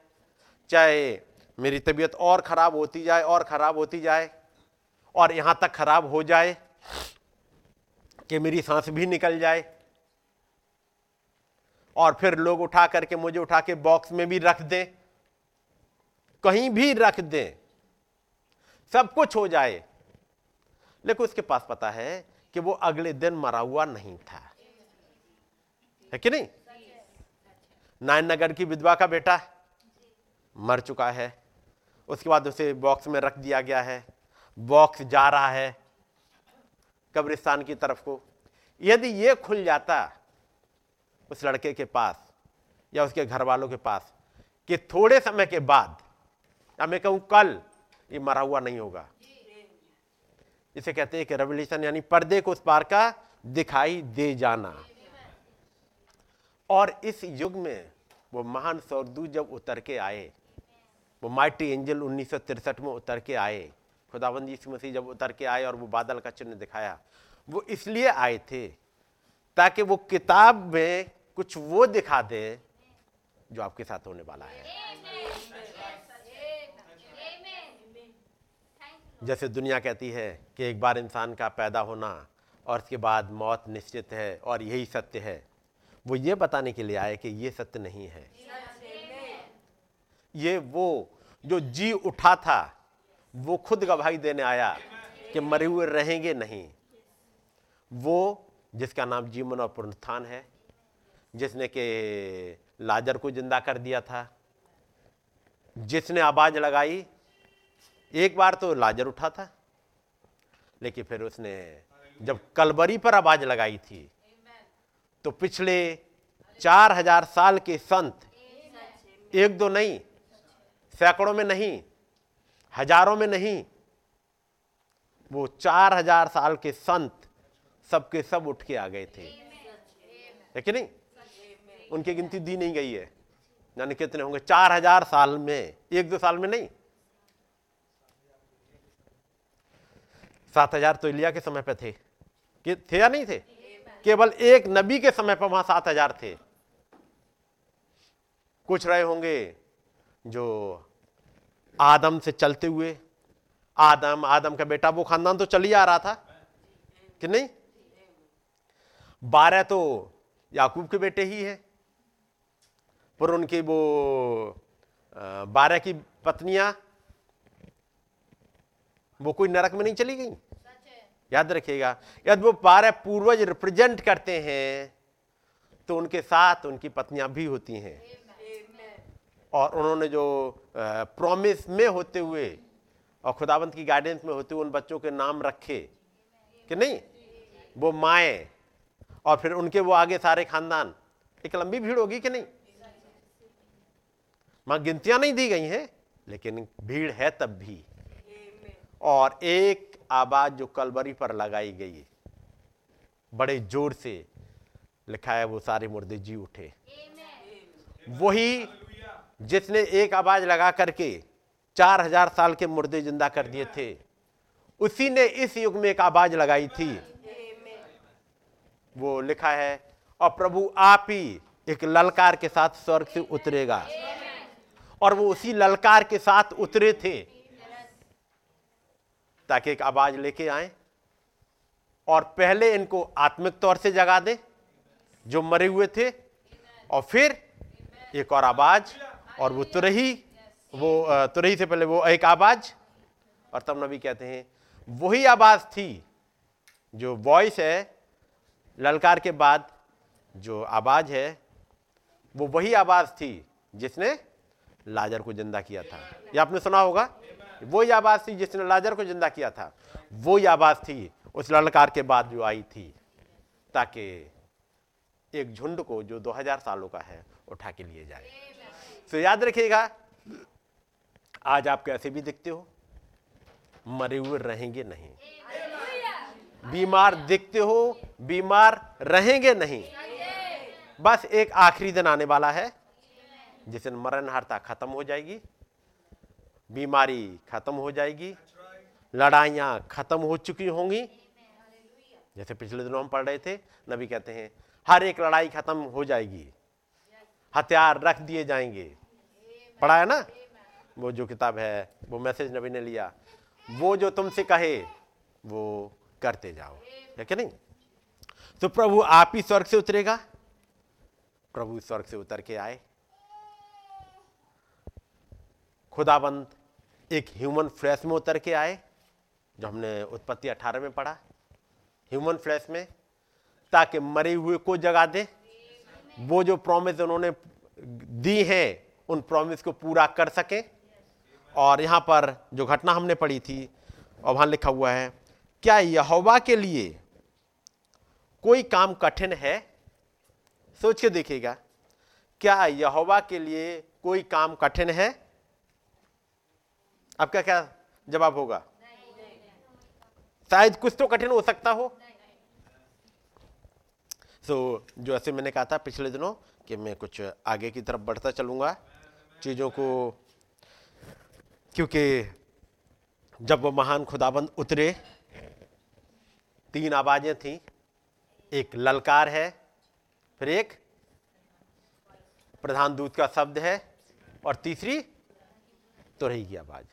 चाहे मेरी तबीयत और ख़राब होती जाए, और ख़राब होती जाए, और यहाँ तक ख़राब हो जाए कि मेरी सांस भी निकल जाए और फिर लोग उठा करके मुझे उठा के बॉक्स में भी रख दें। कहीं भी रख दें। सब कुछ हो जाए। लेकिन उसके पास पता है कि वो अगले दिन मरा हुआ नहीं था। है कि नहीं? नायन नगर की विधवा का बेटा मर चुका है। उसके बाद उसे बॉक्स में रख दिया गया है। बॉक्स जा रहा है कब्रिस्तान की तरफ़ को। यदि ये खुल जाता उस लड़के के पास या उसके घर वालों के पास कि थोड़े समय के बाद या मैं कहूँ कल ये मरा हुआ नहीं होगा। इसे कहते हैं कि रेवल्यूशन यानी पर्दे को उस पार का दिखाई दे जाना। और इस युग में वो महान सौरदूत जब उतर के आए, वो माइटी एंजल उन्नीस में उतर के आए खुदाबंद यीशु मसीह जब उतर के आए और वो बादल का चिन्ह दिखाया, वो इसलिए आए थे ताकि वो किताब में कुछ वो दिखा दे जो आपके साथ होने वाला है। जैसे दुनिया कहती है कि एक बार इंसान का पैदा होना और उसके बाद मौत निश्चित है और यही सत्य है। वो ये बताने के लिए आए कि ये सत्य नहीं है। ये वो जो जी उठा था, वो खुद गवाही देने आया कि मरे हुए रहेंगे नहीं। वो जिसका नाम जीवन और पुनरुत्थान है जिसने के लाजर को ज़िंदा कर दिया था, जिसने आवाज़ लगाई, एक बार तो लाजर उठा था, लेकिन फिर उसने जब कलबरी पर आवाज़ लगाई थी तो पिछले चार हज़ार साल के संत, एक दो नहीं, सैकड़ों में नहीं, हज़ारों में नहीं, वो चार हज़ार साल के संत सबके सब उठ के आ गए थे। नहीं? उनकी गिनती दी नहीं गई है। यानी कितने होंगे? चार हज़ार साल में। एक दो साल में नहीं। सात हज़ार तो इलिया के समय पे थे। कि थे या नहीं थे? केवल एक नबी के समय पर वहाँ सात हज़ार थे। कुछ रहे होंगे जो आदम से चलते हुए, आदम आदम का बेटा, वो खानदान तो चल ही आ रहा था। कि नहीं? बारह तो याकूब के बेटे ही हैं। पर उनकी वो बारह की पत्नियाँ, वो कोई नरक में नहीं चली गई? याद रखिएगा। यदि वो बारह पूर्वज रिप्रेजेंट करते हैं तो उनके साथ उनकी पत्नियाँ भी होती हैं। और उन्होंने जो प्रॉमिस में होते हुए और खुदावंत की गाइडेंस में होते हुए उन बच्चों के नाम रखे, कि नहीं? वो माए, और फिर उनके वो आगे सारे खानदान, एक लंबी भीड़ होगी कि नहीं? माँ गिनतियाँ नहीं दी गई हैं लेकिन भीड़ है तब भी। और एक आवाज़ जो कलबरी पर लगाई गई बड़े ज़ोर से लिखा है वो सारे मुर्दे जी उठे। वही जिसने एक आवाज़ लगा करके चार हज़ार साल के मुर्दे ज़िंदा कर दिए थे उसी ने इस युग में एक आवाज़ लगाई थी। वो लिखा है और प्रभु आप ही एक ललकार के साथ स्वर्ग से उतरेगा। और वो उसी ललकार के साथ उतरे थे। ताकि एक आवाज़ लेके आए और पहले इनको आत्मिक तौर से जगा दे, जो मरे हुए थे, और फिर एक और आवाज़, और वो तुरही वो तुरही से पहले वो एक आवाज़, और तब नबी कहते हैं, वही आवाज़ थी जो वॉइस है, ललकार के बाद जो आवाज़ है, वो वही आवाज़ थी जिसने लाजर को ज़िंदा किया था। ये आपने सुना होगा, वो आवाज़ थी जिसने लाजर को ज़िंदा किया था। वो आवाज़ थी, उस ललकार के बाद जो आई थी, ताकि एक झुंड को जो 2000 सालों का है, उठा के लिए जाए। तो याद रखिएगा, आज आप कैसे भी दिखते हो, मरे हुए रहेंगे नहीं। बीमार दिखते हो, बीमार रहेंगे नहीं। बस एक आखिरी दिन आने वाला है जिस दिन मरण हारता खत्म हो जाएगी, बीमारी खत्म हो जाएगी, लड़ाइयाँ खत्म हो चुकी होंगी। जैसे पिछले दिनों हम पढ़ रहे थे, नबी कहते हैं, हर एक लड़ाई खत्म हो जाएगी। हथियार रख दिए जाएँगे। पढ़ा है ना? वो जो किताब है, वो मैसेज नबी ने लिया। वो जो तुमसे कहे, वो करते जाओ। है कि नहीं? तो प्रभु आप ही स्वर्ग से उतरेगा। प्रभु स्वर्ग से उतर के आए। खुदाबंद एक ह्यूमन फ्लैश में उतर के आए, जो हमने उत्पत्ति अठारह में पढ़ा। ह्यूमन फ्लैश में, ताकि मरे हुए को जगा दे। वो जो प्रॉमिस उन्होंने दी है, उन प्रॉमिस को पूरा कर सके। और यहाँ पर जो घटना हमने पढ़ी थी, और वहाँ लिखा हुआ है, क्या यहोवा के लिए कोई काम कठिन है? सोच के देखिएगा। क्या यहोवा के लिए कोई काम कठिन है? आपका क्या जवाब होगा? शायद कुछ तो कठिन हो सकता हो। तो जो ऐसे मैंने कहा था पिछले दिनों कि मैं कुछ आगे की तरफ़ बढ़ता चलूँगा चीज़ों को, क्योंकि जब वो महान खुदाबंद उतरे, तीन आवाज़ें थी। एक ललकार है, फिर एक प्रधान दूत का शब्द है, और तीसरी तुरही की आवाज़।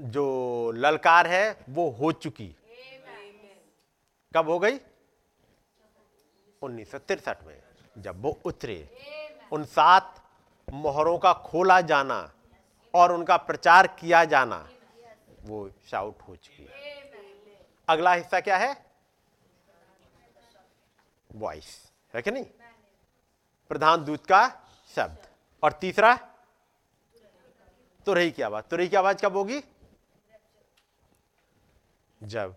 जो ललकार है, वो हो चुकी। कब हो गई? उन्नीस सौ में, जब वो उतरे। उन सात मोहरों का खोला जाना और उनका प्रचार किया जाना, वो शाउट हो चुकी है। अगला हिस्सा क्या है? वॉइस है कि नहीं? प्रधान दूत का शब्द। और तीसरा? तुरही की आवाज़। तुरही की आवाज़ कब होगी? जब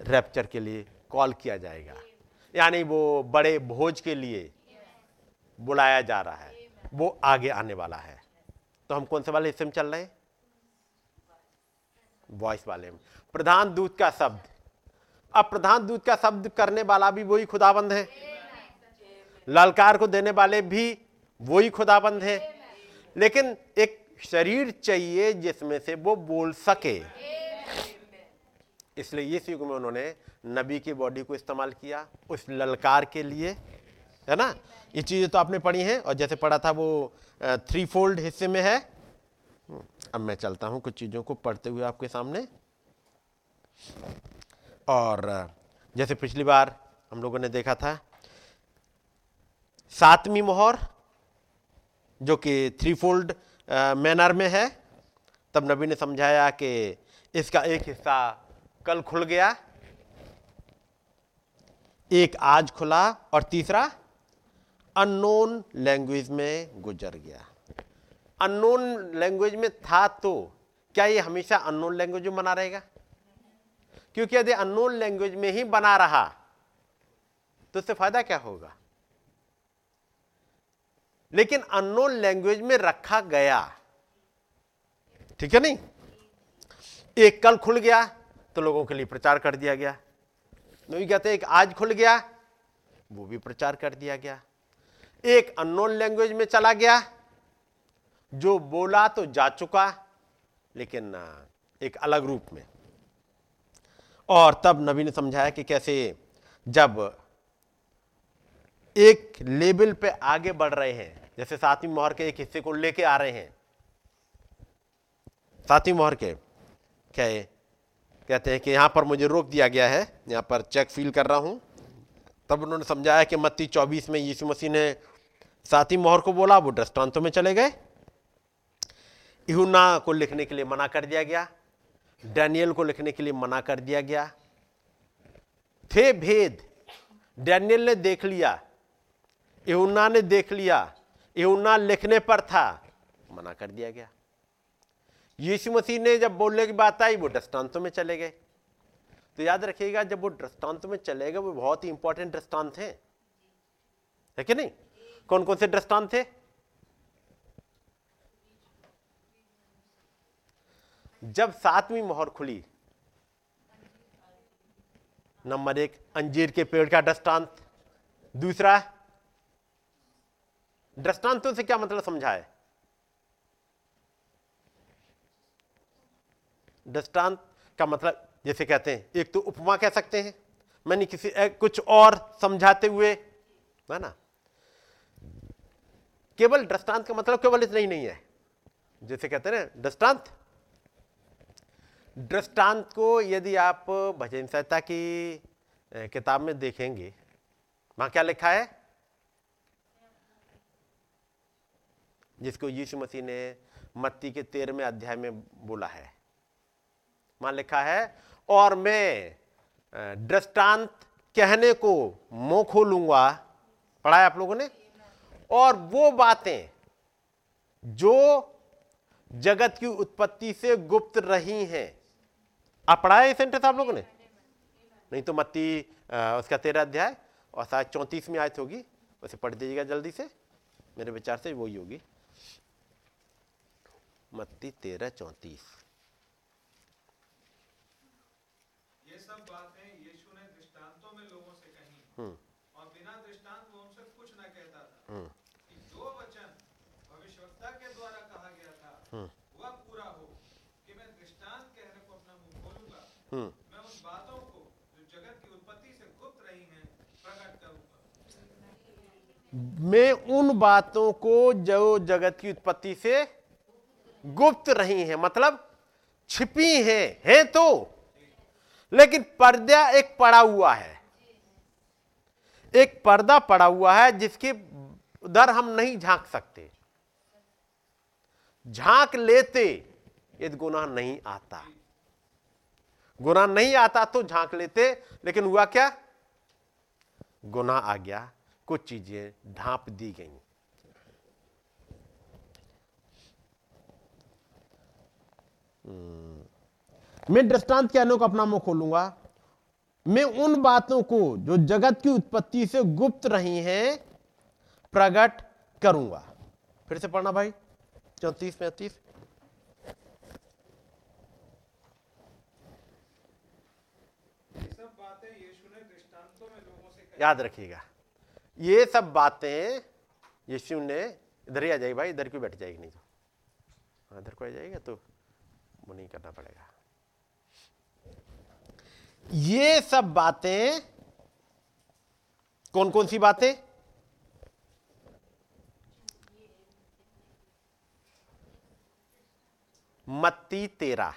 रैप्चर के लिए कॉल किया जाएगा। यानी वो बड़े भोज के लिए बुलाया जा रहा है। वो आगे आने वाला है। तो हम कौन से वाले हिस्से में चल रहे हैं? वॉइस वाले में। प्रधान दूत का शब्द। अब प्रधान दूत का शब्द करने वाला भी वही खुदाबंद है। ललकार को देने वाले भी वही खुदाबंद है। लेकिन एक शरीर चाहिए जिसमें से वो बोल सके। इसलिए इस युग में उन्होंने नबी की बॉडी को इस्तेमाल किया, उस ललकार के लिए, है ना? ये चीज़ें तो आपने पढ़ी हैं, और जैसे पढ़ा था वो थ्री फोल्ड हिस्से में है। अब मैं चलता हूँ कुछ चीज़ों को पढ़ते हुए आपके सामने। और जैसे पिछली बार हम लोगों ने देखा था, सातवीं मोहर, जो कि थ्री फोल्ड मैनर में है। तब नबी ने समझाया कि इसका एक हिस्सा कल खुल गया, एक आज खुला और तीसरा अननोन लैंग्वेज में गुजर गया। अननोन लैंग्वेज में था तो क्या ये हमेशा अननोन लैंग्वेज में बना रहेगा? क्योंकि यदि अननोन लैंग्वेज में ही बना रहा तो उससे फ़ायदा क्या होगा? लेकिन अननोन लैंग्वेज में रखा गया। ठीक है नहीं? एक कल खुल गया तो लोगों के लिए प्रचार कर दिया गया। नहीं कहते एक आज खुल गया, वो भी प्रचार कर दिया गया। एक अननोन लैंग्वेज में चला गया, जो बोला तो जा चुका, लेकिन एक अलग रूप में। और तब नबी ने समझाया कि कैसे जब एक लेवल पे आगे बढ़ रहे हैं जैसे सातवीं मोहर के एक हिस्से को लेके आ रहे हैं। सातवीं मोहर के, क्या है कहते हैं कि यहाँ पर मुझे रोक दिया गया है, यहाँ पर चेक फील कर रहा हूँ। तब उन्होंने समझाया कि मत्ती चौबीस में यीशु मसीह ने सातवीं मोहर को बोला, वो दृष्टांतों में चले गए। इहुना को लिखने के लिए मना कर दिया गया, डैनियल को लिखने के लिए मना कर दिया गया। थे भेद, डैनियल ने देख लिया इहुना ने देख लिया इहुना लिखने पर था। मना कर दिया गया। यीशु मसीह ने जब बोलने की बात आई, वो दृष्टांतों में चले गए। तो याद रखिएगा, जब वो दृष्टांतों में चले गए, वो बहुत ही इंपॉर्टेंट दृष्टांत है। कि नहीं? कौन कौन से दृष्टांत थे? जब सातवीं मोहर खुली, नंबर एक, अंजीर के पेड़ का दृष्टांत, दूसरा दृष्टांतों से क्या मतलब समझा है दृष्टांत का मतलब जैसे कहते हैं, एक तो उपमा कह सकते हैं, मैंने किसी कुछ और समझाते हुए, है ना? केवल दृष्टांत का मतलब केवल इतना ही नहीं है। जैसे कहते हैं ना, दृष्टांत। दृष्टांत को यदि आप भजन संहिता की किताब में देखेंगे, वहाँ क्या लिखा है? जिसको यीशु मसीह ने मत्ती के तेरहवें अध्याय में बोला है। वहाँ लिखा है, और मैं दृष्टांत कहने को मुँह खोलूँगा। पढ़ा है आप लोगों ने? और वो बातें जो जगत की उत्पत्ति से गुप्त रही हैं। आप पढ़ाया ये सेंटेंस आप लोगों ने? नहीं तो मत्ती उसका तेरह अध्याय और शायद चौंतीस में आयत होगी। उसे पढ़ दीजिएगा जल्दी से। मेरे विचार से वही होगी। मत्ती तेरह चौंतीस ये सब बातें यीशु ने दृष्टांतों में लोगों से कही हम्म। और बिना दृष्टांत वो उनसे कुछ न कहता था हम्म। कि जो वचन भविष्यवक्ता के द्वारा कहा गया था हम्म। वह पूरा हो कि मैं दृष्टांत कहने को अपना मुँह खोलूँगा। मैं उन बातों को जो जगत की उत्पत्ति से गुप्त रही हैं प्रकट करूँगा मैं उन बातों को जो जगत की उत्पत्ति से गुप्त रही हैं मतलब छिपी हैं हैं तो। लेकिन पर्दा एक पड़ा हुआ है। एक पर्दा पड़ा हुआ है जिसके उधर हम नहीं झाँक सकते। झाँक लेते यदि गुनाह नहीं आता। गुनाह नहीं आता तो झाँक लेते, लेकिन हुआ क्या? गुनाह आ गया, कुछ चीज़ें ढांप दी गई। मैं दृष्टांत के अपना मुँह खोलूँगा। मैं उन बातों को जो जगत की उत्पत्ति से गुप्त रही हैं प्रकट करूँगा। फिर से पढ़ना भाई। चौतीस पैंतीस। याद रखिएगा। ये सब बातें यीशु ने इधर ही आ जाएगी भाई इधर क्यों बैठ जाएगी? नहीं तो। हाँ, इधर को आ जाएगा तो। वो नहीं करना पड़ेगा। ये सब बातें कौन कौन सी बातें? मत्ती तेरा।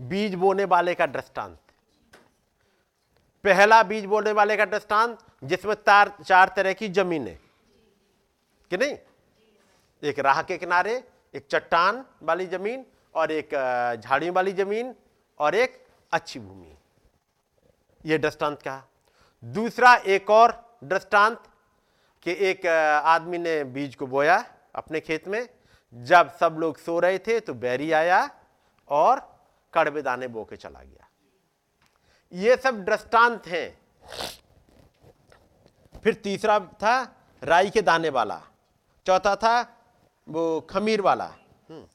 बीज बोने वाले का दृष्टांत। पहला बीज बोने वाले का दृष्टांत, जिसमें तार, चार तरह की ज़मीन। है कि नहीं? एक राह के किनारे एक चट्टान वाली ज़मीन और एक झाड़ियों वाली ज़मीन और एक अच्छी भूमि। यह दृष्टांत का दूसरा एक और दृष्टांत कि एक आदमी ने बीज को बोया अपने खेत में। जब सब लोग सो रहे थे तो बैरी आया और कड़वे दाने बो के चला गया। ये सब दृष्टांत हैं। फिर तीसरा था राई के दाने वाला। चौथा था वो खमीर वाला। हम्म।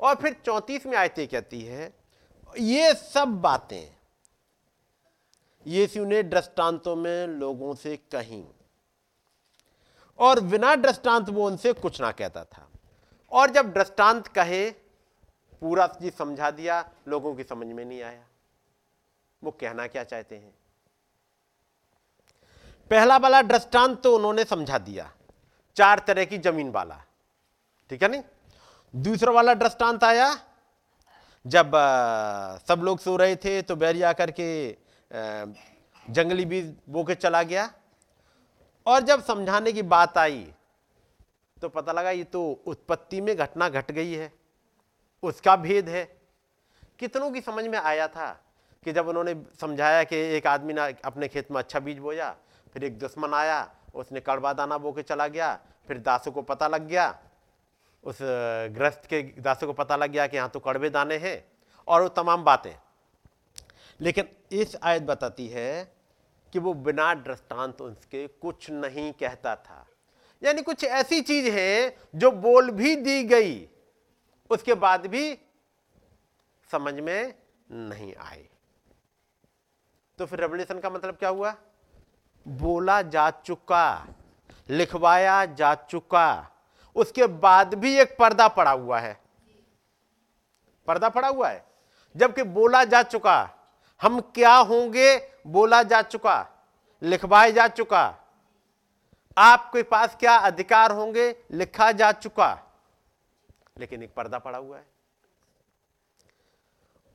और फिर चौंतीस में आयतें कहती है, ये सब बातें, यीशु ने दृष्टांतों में लोगों से कहीं। और बिना दृष्टांत वो उनसे कुछ ना कहता था। और जब दृष्टांत कहे, पूरा जी समझा दिया, लोगों की समझ में नहीं आया। वो कहना क्या चाहते हैं? पहला वाला दृष्टांत तो उन्होंने समझा दिया, चार तरह की ज़मीन वाला। ठीक है नहीं? दूसरा वाला दृष्टांत आया जब आ, सब लोग सो रहे थे तो बैरी आकर के जंगली बीज बो के चला गया। और जब समझाने की बात आई तो पता लगा ये तो उत्पत्ति में घटना घट गई है उसका भेद है। कितनों की समझ में आया था कि जब उन्होंने समझाया कि एक आदमी ने अपने खेत में अच्छा बीज बोया फिर एक दुश्मन आया उसने कड़वा दाना बो के चला गया फिर दासों को पता लग गया उस ग्रस्त के दासों को पता लग गया कि यहाँ तो कड़वे दाने हैं और वो तमाम बातें। लेकिन इस आयत बताती है कि वो बिना दृष्टांत उसके कुछ नहीं कहता था। यानी कुछ ऐसी चीज़ है जो बोल भी दी गई, उसके बाद भी समझ में नहीं आई तो फिर रेवल्यूशन का मतलब क्या हुआ? बोला जा चुका, लिखवाया जा चुका। उसके बाद भी एक पर्दा पड़ा हुआ है। पर्दा पड़ा हुआ है? जबकि बोला जा चुका, हम क्या होंगे बोला जा चुका लिखवाया जा चुका। आपके पास क्या अधिकार होंगे लिखा जा चुका। लेकिन एक पर्दा पड़ा हुआ है।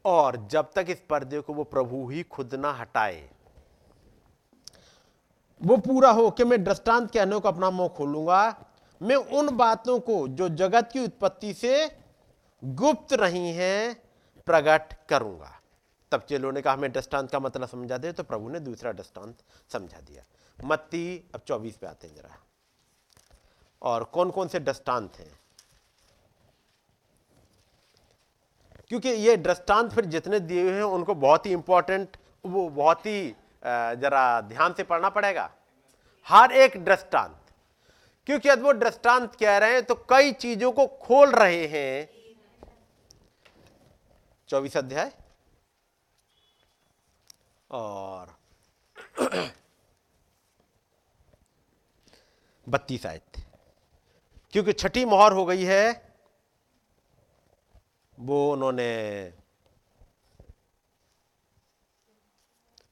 और जब तक इस पर्दे को वो प्रभु ही खुद ना हटाए, वो पूरा हो कि मैं दृष्टांत कहने को अपना मुँह खोलूँगा। मैं उन बातों को जो जगत की उत्पत्ति से गुप्त रही हैं, प्रकट करूँगा। तब चेलों ने कहा, हमें दृष्टांत का मतलब समझा दे। तो प्रभु ने दूसरा दृष्टांत समझा दिया। मत्ती, अब 24 पे आते हैं जरा। और कौन कौन से दृष्टांत हैं? क्योंकि ये दृष्टांत फिर जितने दिए हुए हैं, उनको बहुत ही इंपॉर्टेंट वो बहुत ही जरा ध्यान से पढ़ना पड़ेगा। हर एक दृष्टांत क्योंकि यदि वो दृष्टांत कह रहे हैं तो कई चीज़ों को खोल रहे हैं। चौबीस अध्याय। और बत्तीस आयत। क्योंकि छठी मोहर हो गई है, वो उन्होंने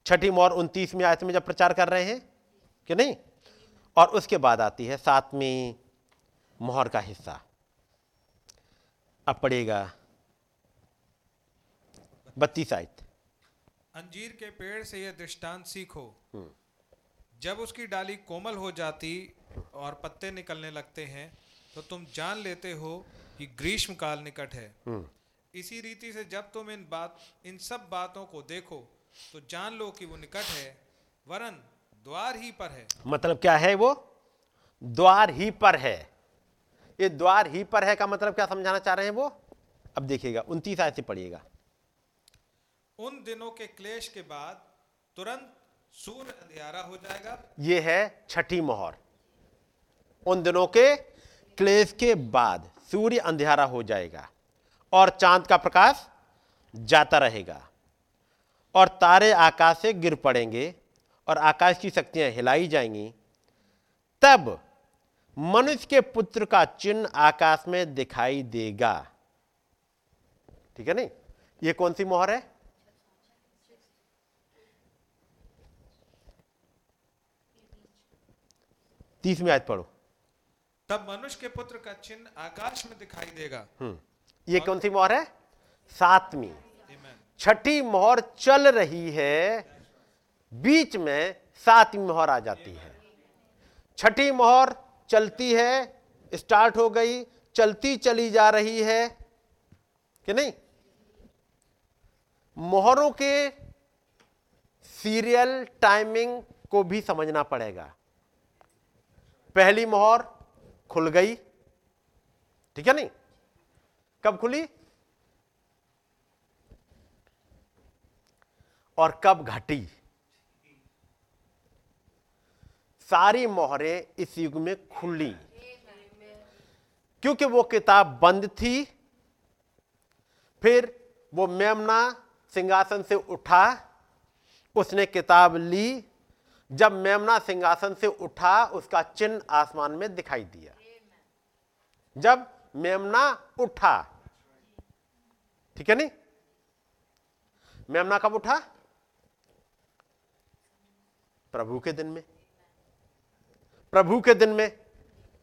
छठी मोहर उनतीसवीं आयत में जब प्रचार कर रहे हैं, कि नहीं? और उसके बाद आती है सातवीं मोहर का हिस्सा। अब पड़ेगा बत्तीस आयत। अंजीर के पेड़ से यह दृष्टांत सीखो। जब उसकी डाली कोमल हो जाती और पत्ते निकलने लगते हैं तो तुम जान लेते हो कि ग्रीष्म काल निकट है। इसी रीति से जब तुम इन बात इन सब बातों को देखो तो जान लो कि वो निकट है वरन द्वार ही पर है। मतलब क्या है वो? द्वार ही पर है। ये द्वार ही पर है का मतलब क्या समझाना चाह रहे हैं वो? अब देखिएगा उनतीस आयत से पढ़िएगा। उन दिनों के क्लेश के बाद तुरंत सूर्य अंधियारा हो जाएगा। ये है छठी मोहर। उन दिनों के क्लेश के बाद सूर्य अंधेरा हो जाएगा और चाँद का प्रकाश जाता रहेगा और तारे आकाश से गिर पड़ेंगे। और आकाश की शक्तियाँ हिलाई जाएँगी तब मनुष्य के पुत्र का चिन्ह आकाश में दिखाई देगा। ठीक है नहीं? ये कौन सी मोहर है? तीस में आज पढ़ो। तब मनुष्य के पुत्र का चिन्ह आकाश में दिखाई देगा। हम्म ये कौन सी मोहर है? सातवीं। छठी मोहर चल रही है। बीच में सातवीं मोहर आ जाती है। छठी मोहर चलती है, स्टार्ट हो गई, चलती चली जा रही है, कि नहीं? मोहरों के सीरियल टाइमिंग को भी समझना पड़ेगा। पहली मोहर खुल गई, ठीक है नहीं? कब खुली? और कब घटी? सारी मोहरें इस युग में खुली। क्योंकि वो किताब बंद थी फिर वो मेमना सिंहासन से उठा उसने किताब ली। जब मेमना सिंहासन से उठा उसका चिन्ह आसमान में दिखाई दिया। जब मेमना उठा ठीक है नहीं मेमना कब उठा? प्रभु के दिन में। प्रभु के दिन में।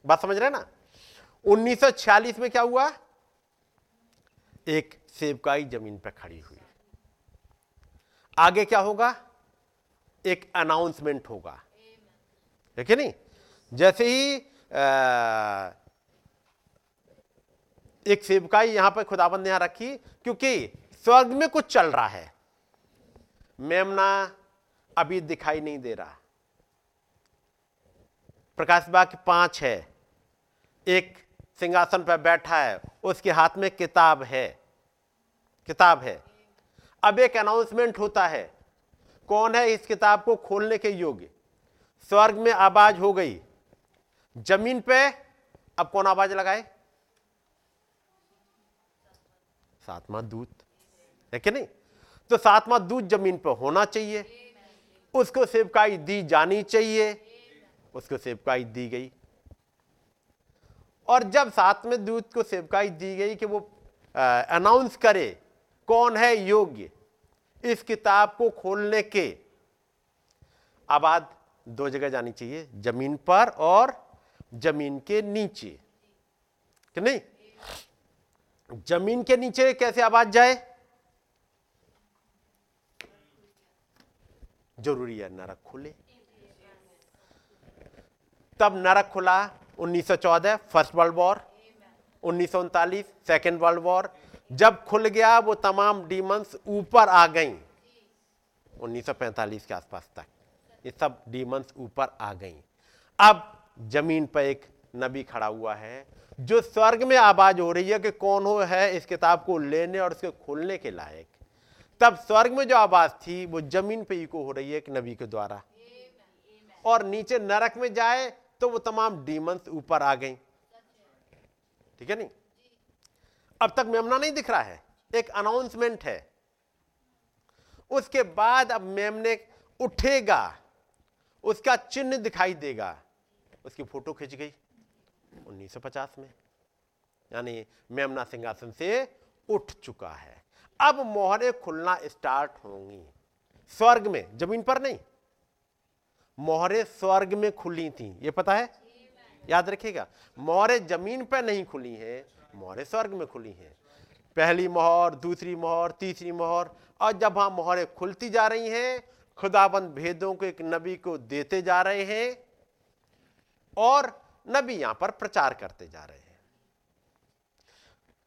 बात समझ रहे ना? 1946 में क्या हुआ? एक सेवकाई ज़मीन पर खड़ी हुई। आगे क्या होगा? एक अनाउंसमेंट होगा। ठीक है नहीं? जैसे ही आ, एक सेवकाई यहाँ पर खुदाबंद यहाँ रखी क्योंकि स्वर्ग में कुछ चल रहा है। मेमना अभी दिखाई नहीं दे रहा। प्रकाश बाग पाँच है। एक सिंहासन पर बैठा है, उसके हाथ में किताब है। किताब है। अब एक अनाउंसमेंट होता है, कौन है इस किताब को खोलने के योग्य? स्वर्ग में आवाज़ हो गई। ज़मीन पे, अब कौन आवाज़ लगाए? सातवां दूत। है कि नहीं? तो सातवां दूत ज़मीन पर होना चाहिए। उसको सेवकाई दी जानी चाहिए। उसको सेवकाई दी गई। और जब साथ में दूत को सेवकाई दी गई कि वो अनाउंस करे कौन है योग्य इस किताब को खोलने के, आबाद दो जगह जानी चाहिए, ज़मीन पर और ज़मीन के नीचे। कि नहीं? ज़मीन के नीचे कैसे आवाज़ जाए? ज़रूरी है नरक खुले। तब नरक खुला 1914 फ़र्स्ट वर्ल्ड वॉर उन्नीस सेकेंड वर्ल्ड वॉर जब खुल गया, वो तमाम डीमंस ऊपर आ गई। 1945 के आसपास तक, ये सब डीमंस ऊपर आ गई। अब ज़मीन पर एक नबी खड़ा हुआ है, जो स्वर्ग में आवाज़ हो रही है कि कौन हो, है इस किताब को लेने और इसके खोलने के लायक। तब स्वर्ग में जो आवाज़ थी, वो ज़मीन पे इको हो रही है एक नबी के द्वारा। और नीचे नरक में जाए तो वो तमाम डीमंस ऊपर आ गई। ठीक है नहीं? अब तक मेमना नहीं दिख रहा है। एक अनाउंसमेंट है। उसके बाद अब मेमने उठेगा। उसका चिन्ह दिखाई देगा। उसकी फ़ोटो खिंच गई। 1950 में। यानी मेमना सिंहासन से उठ चुका है। अब मोहरें खुलना स्टार्ट होंगी। स्वर्ग में, ज़मीन पर नहीं। मोहरें स्वर्ग में खुली थी। ये पता है? याद रखिएगा, मोहरे ज़मीन पर नहीं खुली हैं, मोहरे स्वर्ग में खुली हैं। पहली मोहर, दूसरी मोहर, तीसरी मोहर, और जब वहाँ मोहरें खुलती जा रही हैं, खुदाबंद भेदों को एक नबी को देते जा रहे हैं, और नबी यहाँ पर प्रचार करते जा रहे हैं।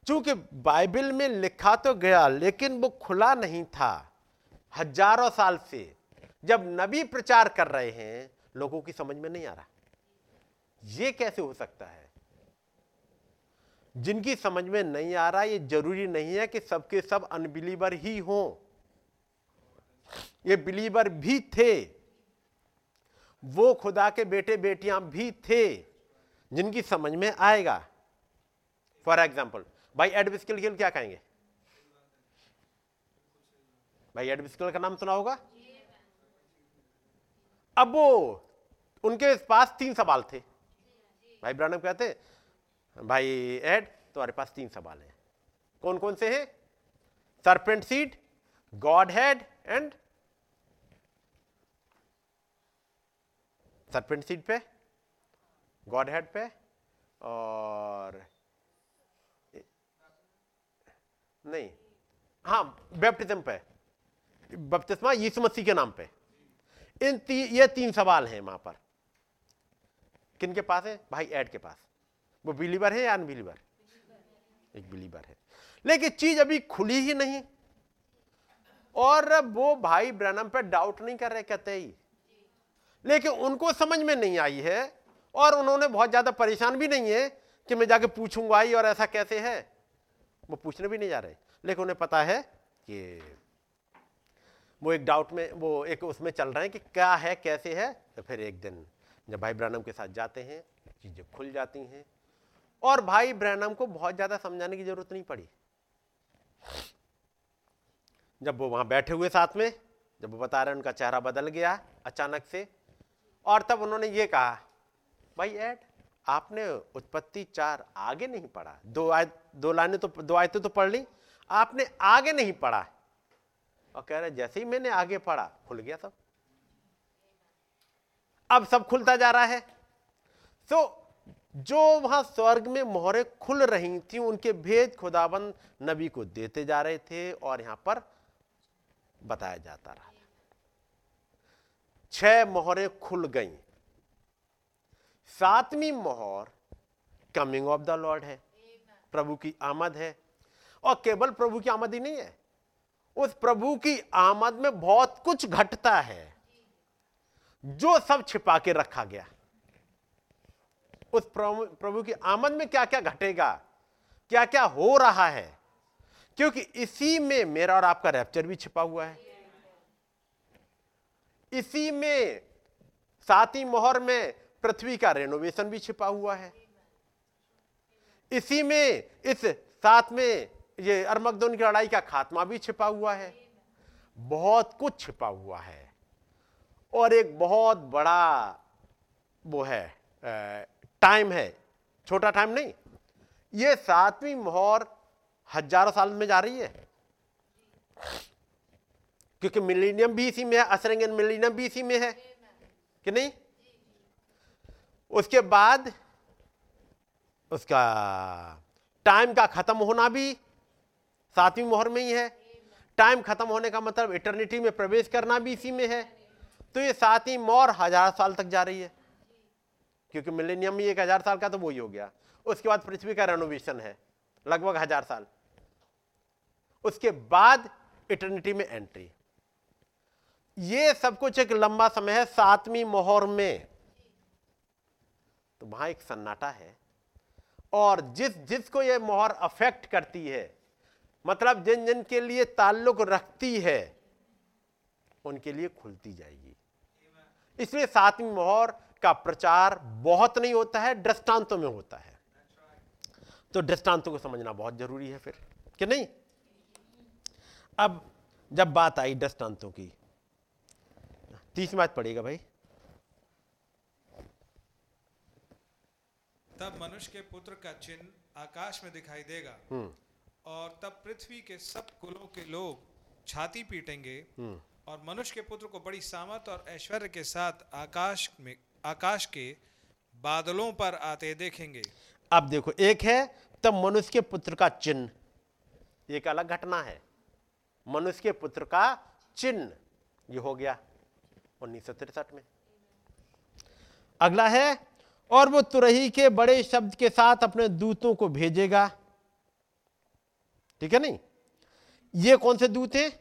चूँकि बाइबल में लिखा तो गया, लेकिन वो खुला नहीं था, हज़ारों साल से। जब नबी प्रचार कर रहे हैं, लोगों की समझ में नहीं आ रहा। ये कैसे हो सकता है? जिनकी समझ में नहीं आ रहा, ये ज़रूरी नहीं है कि सबके सब अनबिलीवर ही हों। ये बिलीवर भी थे। वो खुदा के बेटे बेटियाँ भी थे, जिनकी समझ में आएगा। फॉर एग्ज़ाम्पल भाई एड बिस्किल क्या कहेंगे? भाई एड बिस्किल का नाम सुना होगा? अब वो, उनके पास तीन सवाल थे। भाई ब्रानम कहते भाई एड, तुम्हारे पास तीन सवाल हैं। कौन कौन से हैं? Serpent seed Godhead and serpent seed पे गॉड हेड पे और नहीं हाँ बैप्टिज्म पे। बपतिस्मा यीशु मसीह के नाम पे। इन ती, ये तीन सवाल हैं वहाँ पर। किन के पास है? भाई एड के पास। वो बिलीवर है या अनबिलीवर एक बिलीवर है। लेकिन चीज़ अभी खुली ही नहीं। और वो भाई ब्रनम पे डाउट नहीं कर रहे कहते ही लेकिन उनको समझ में नहीं आई है और उन्होंने बहुत ज़्यादा परेशान भी नहीं है कि मैं जाके पूछूँगा आई और ऐसा कैसे है। वो पूछने भी नहीं जा रहे। लेकिन उन्हें पता है कि वो एक डाउट में, वो एक उसमें चल रहे हैं कि क्या है, कैसे है तो फिर एक दिन जब भाई ब्रहणम के साथ जाते हैं, चीज़ें खुल जाती हैं और भाई ब्रहणम को बहुत ज़्यादा समझाने की ज़रूरत नहीं पड़ी। जब वो वहाँ बैठे हुए साथ में, जब वो बता रहे उनका चेहरा बदल गया अचानक से और तब उन्होंने ये कहा, भाई एड आपने उत्पत्ति चार आगे नहीं पढ़ा। दो आय, दो लाइनें तो दो आयतें तो पढ़ ली, आपने आगे नहीं पढ़ा। और कह रहे, जैसे ही मैंने आगे पढ़ा, खुल गया सब। अब सब खुलता जा रहा है। तो जो वहाँ स्वर्ग में मोहरे खुल रही थी, उनके भेद खुदाबंद नबी को देते जा रहे थे और यहाँ पर बताया जाता रहा। छह मोहरें खुल गईं। सातवीं मोहर कमिंग ऑफ़ द लॉर्ड है। प्रभु की आमद है। और केवल प्रभु की आमद ही नहीं है उस प्रभु की आमद में बहुत कुछ घटता है, जो सब छिपा के रखा गया। उस प्रभु की आमद में क्या क्या घटेगा? क्या क्या हो रहा है? क्योंकि इसी में मेरा और आपका रैप्चर भी छिपा हुआ है। इसी में सातवीं मोहर में पृथ्वी का रेनोवेशन भी छिपा हुआ है। इसी में, इस साथ में ये अरमकदोन की लड़ाई का खात्मा भी छिपा हुआ है। बहुत कुछ छिपा हुआ है। और एक बहुत बड़ा वो है टाइम है। छोटा टाइम नहीं। ये सातवीं मोहर हज़ारों साल में जा रही है। क्योंकि मिलीनियम भी इसी में है असरेंगन मिलीनियम भी इसी में है। कि नहीं? उसके बाद उसका टाइम का खत्म होना भी सातवीं मोहर में ही है। टाइम खत्म होने का मतलब इटर्निटी में प्रवेश करना भी इसी में है। तो ये सातवीं मोहर हज़ार साल तक जा रही है। क्योंकि मिलेनियम में एक हज़ार साल का तो वही हो गया। उसके बाद पृथ्वी का रेनोवेशन है। लगभग हज़ार साल। उसके बाद इटर्निटी में एंट्री ये सब कुछ एक लंबा समय है सातवीं मोहर में। तो वहाँ एक सन्नाटा है। और जिस, जिसको ये मोहर अफेक्ट करती है मतलब जिन जिन के लिए ताल्लुक रखती है उनके लिए खुलती जाएगी। इसलिए सातवीं मोहर का प्रचार बहुत नहीं होता है दृष्टांतों में होता है। तो दृष्टांतों को समझना बहुत ज़रूरी है फिर कि नहीं? अब जब बात आई दृष्टांतों की तीसरी बात पड़ेगा भाई। तब मनुष्य के पुत्र का चिन्ह आकाश में दिखाई देगा। हम्म। और तब पृथ्वी के सब कुलों के लोग छाती पीटेंगे हम्म। और मनुष्य के पुत्र को बड़ी सामत और ऐश्वर्य के साथ आकाश में आकाश के बादलों पर आते देखेंगे। अब देखो एक है तब मनुष्य के पुत्र का चिन्ह। एक अलग घटना है। मनुष्य के पुत्र का चिन्ह। ये हो गया उन्नीस सौ तिरसठ में। अगला है और वो तुरही के बड़े शब्द के साथ अपने दूतों को भेजेगा। ठीक है नहीं? ये कौन से दूत हैं?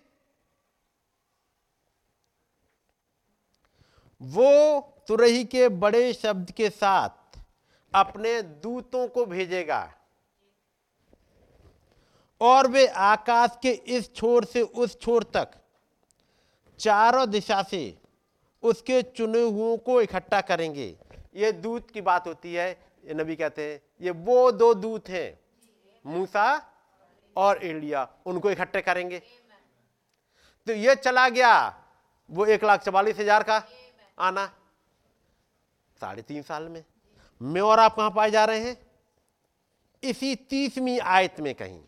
वो तुरही के बड़े शब्द के साथ अपने दूतों को भेजेगा। और वे आकाश के इस छोर से उस छोर तक चारों दिशा से उसके चुने हुओं को इकट्ठा करेंगे। ये दूत की बात होती है, ये नबी कहते हैं, ये वो दो दूत हैं, मूसा और एलिया उनको इकट्ठे करेंगे। तो ये चला गया वो एक लाख चवालीस हज़ार का आना। साढ़े तीन साल में। मैं और आप कहाँ पाए जा रहे हैं? इसी तीसवीं आयत में कहीं।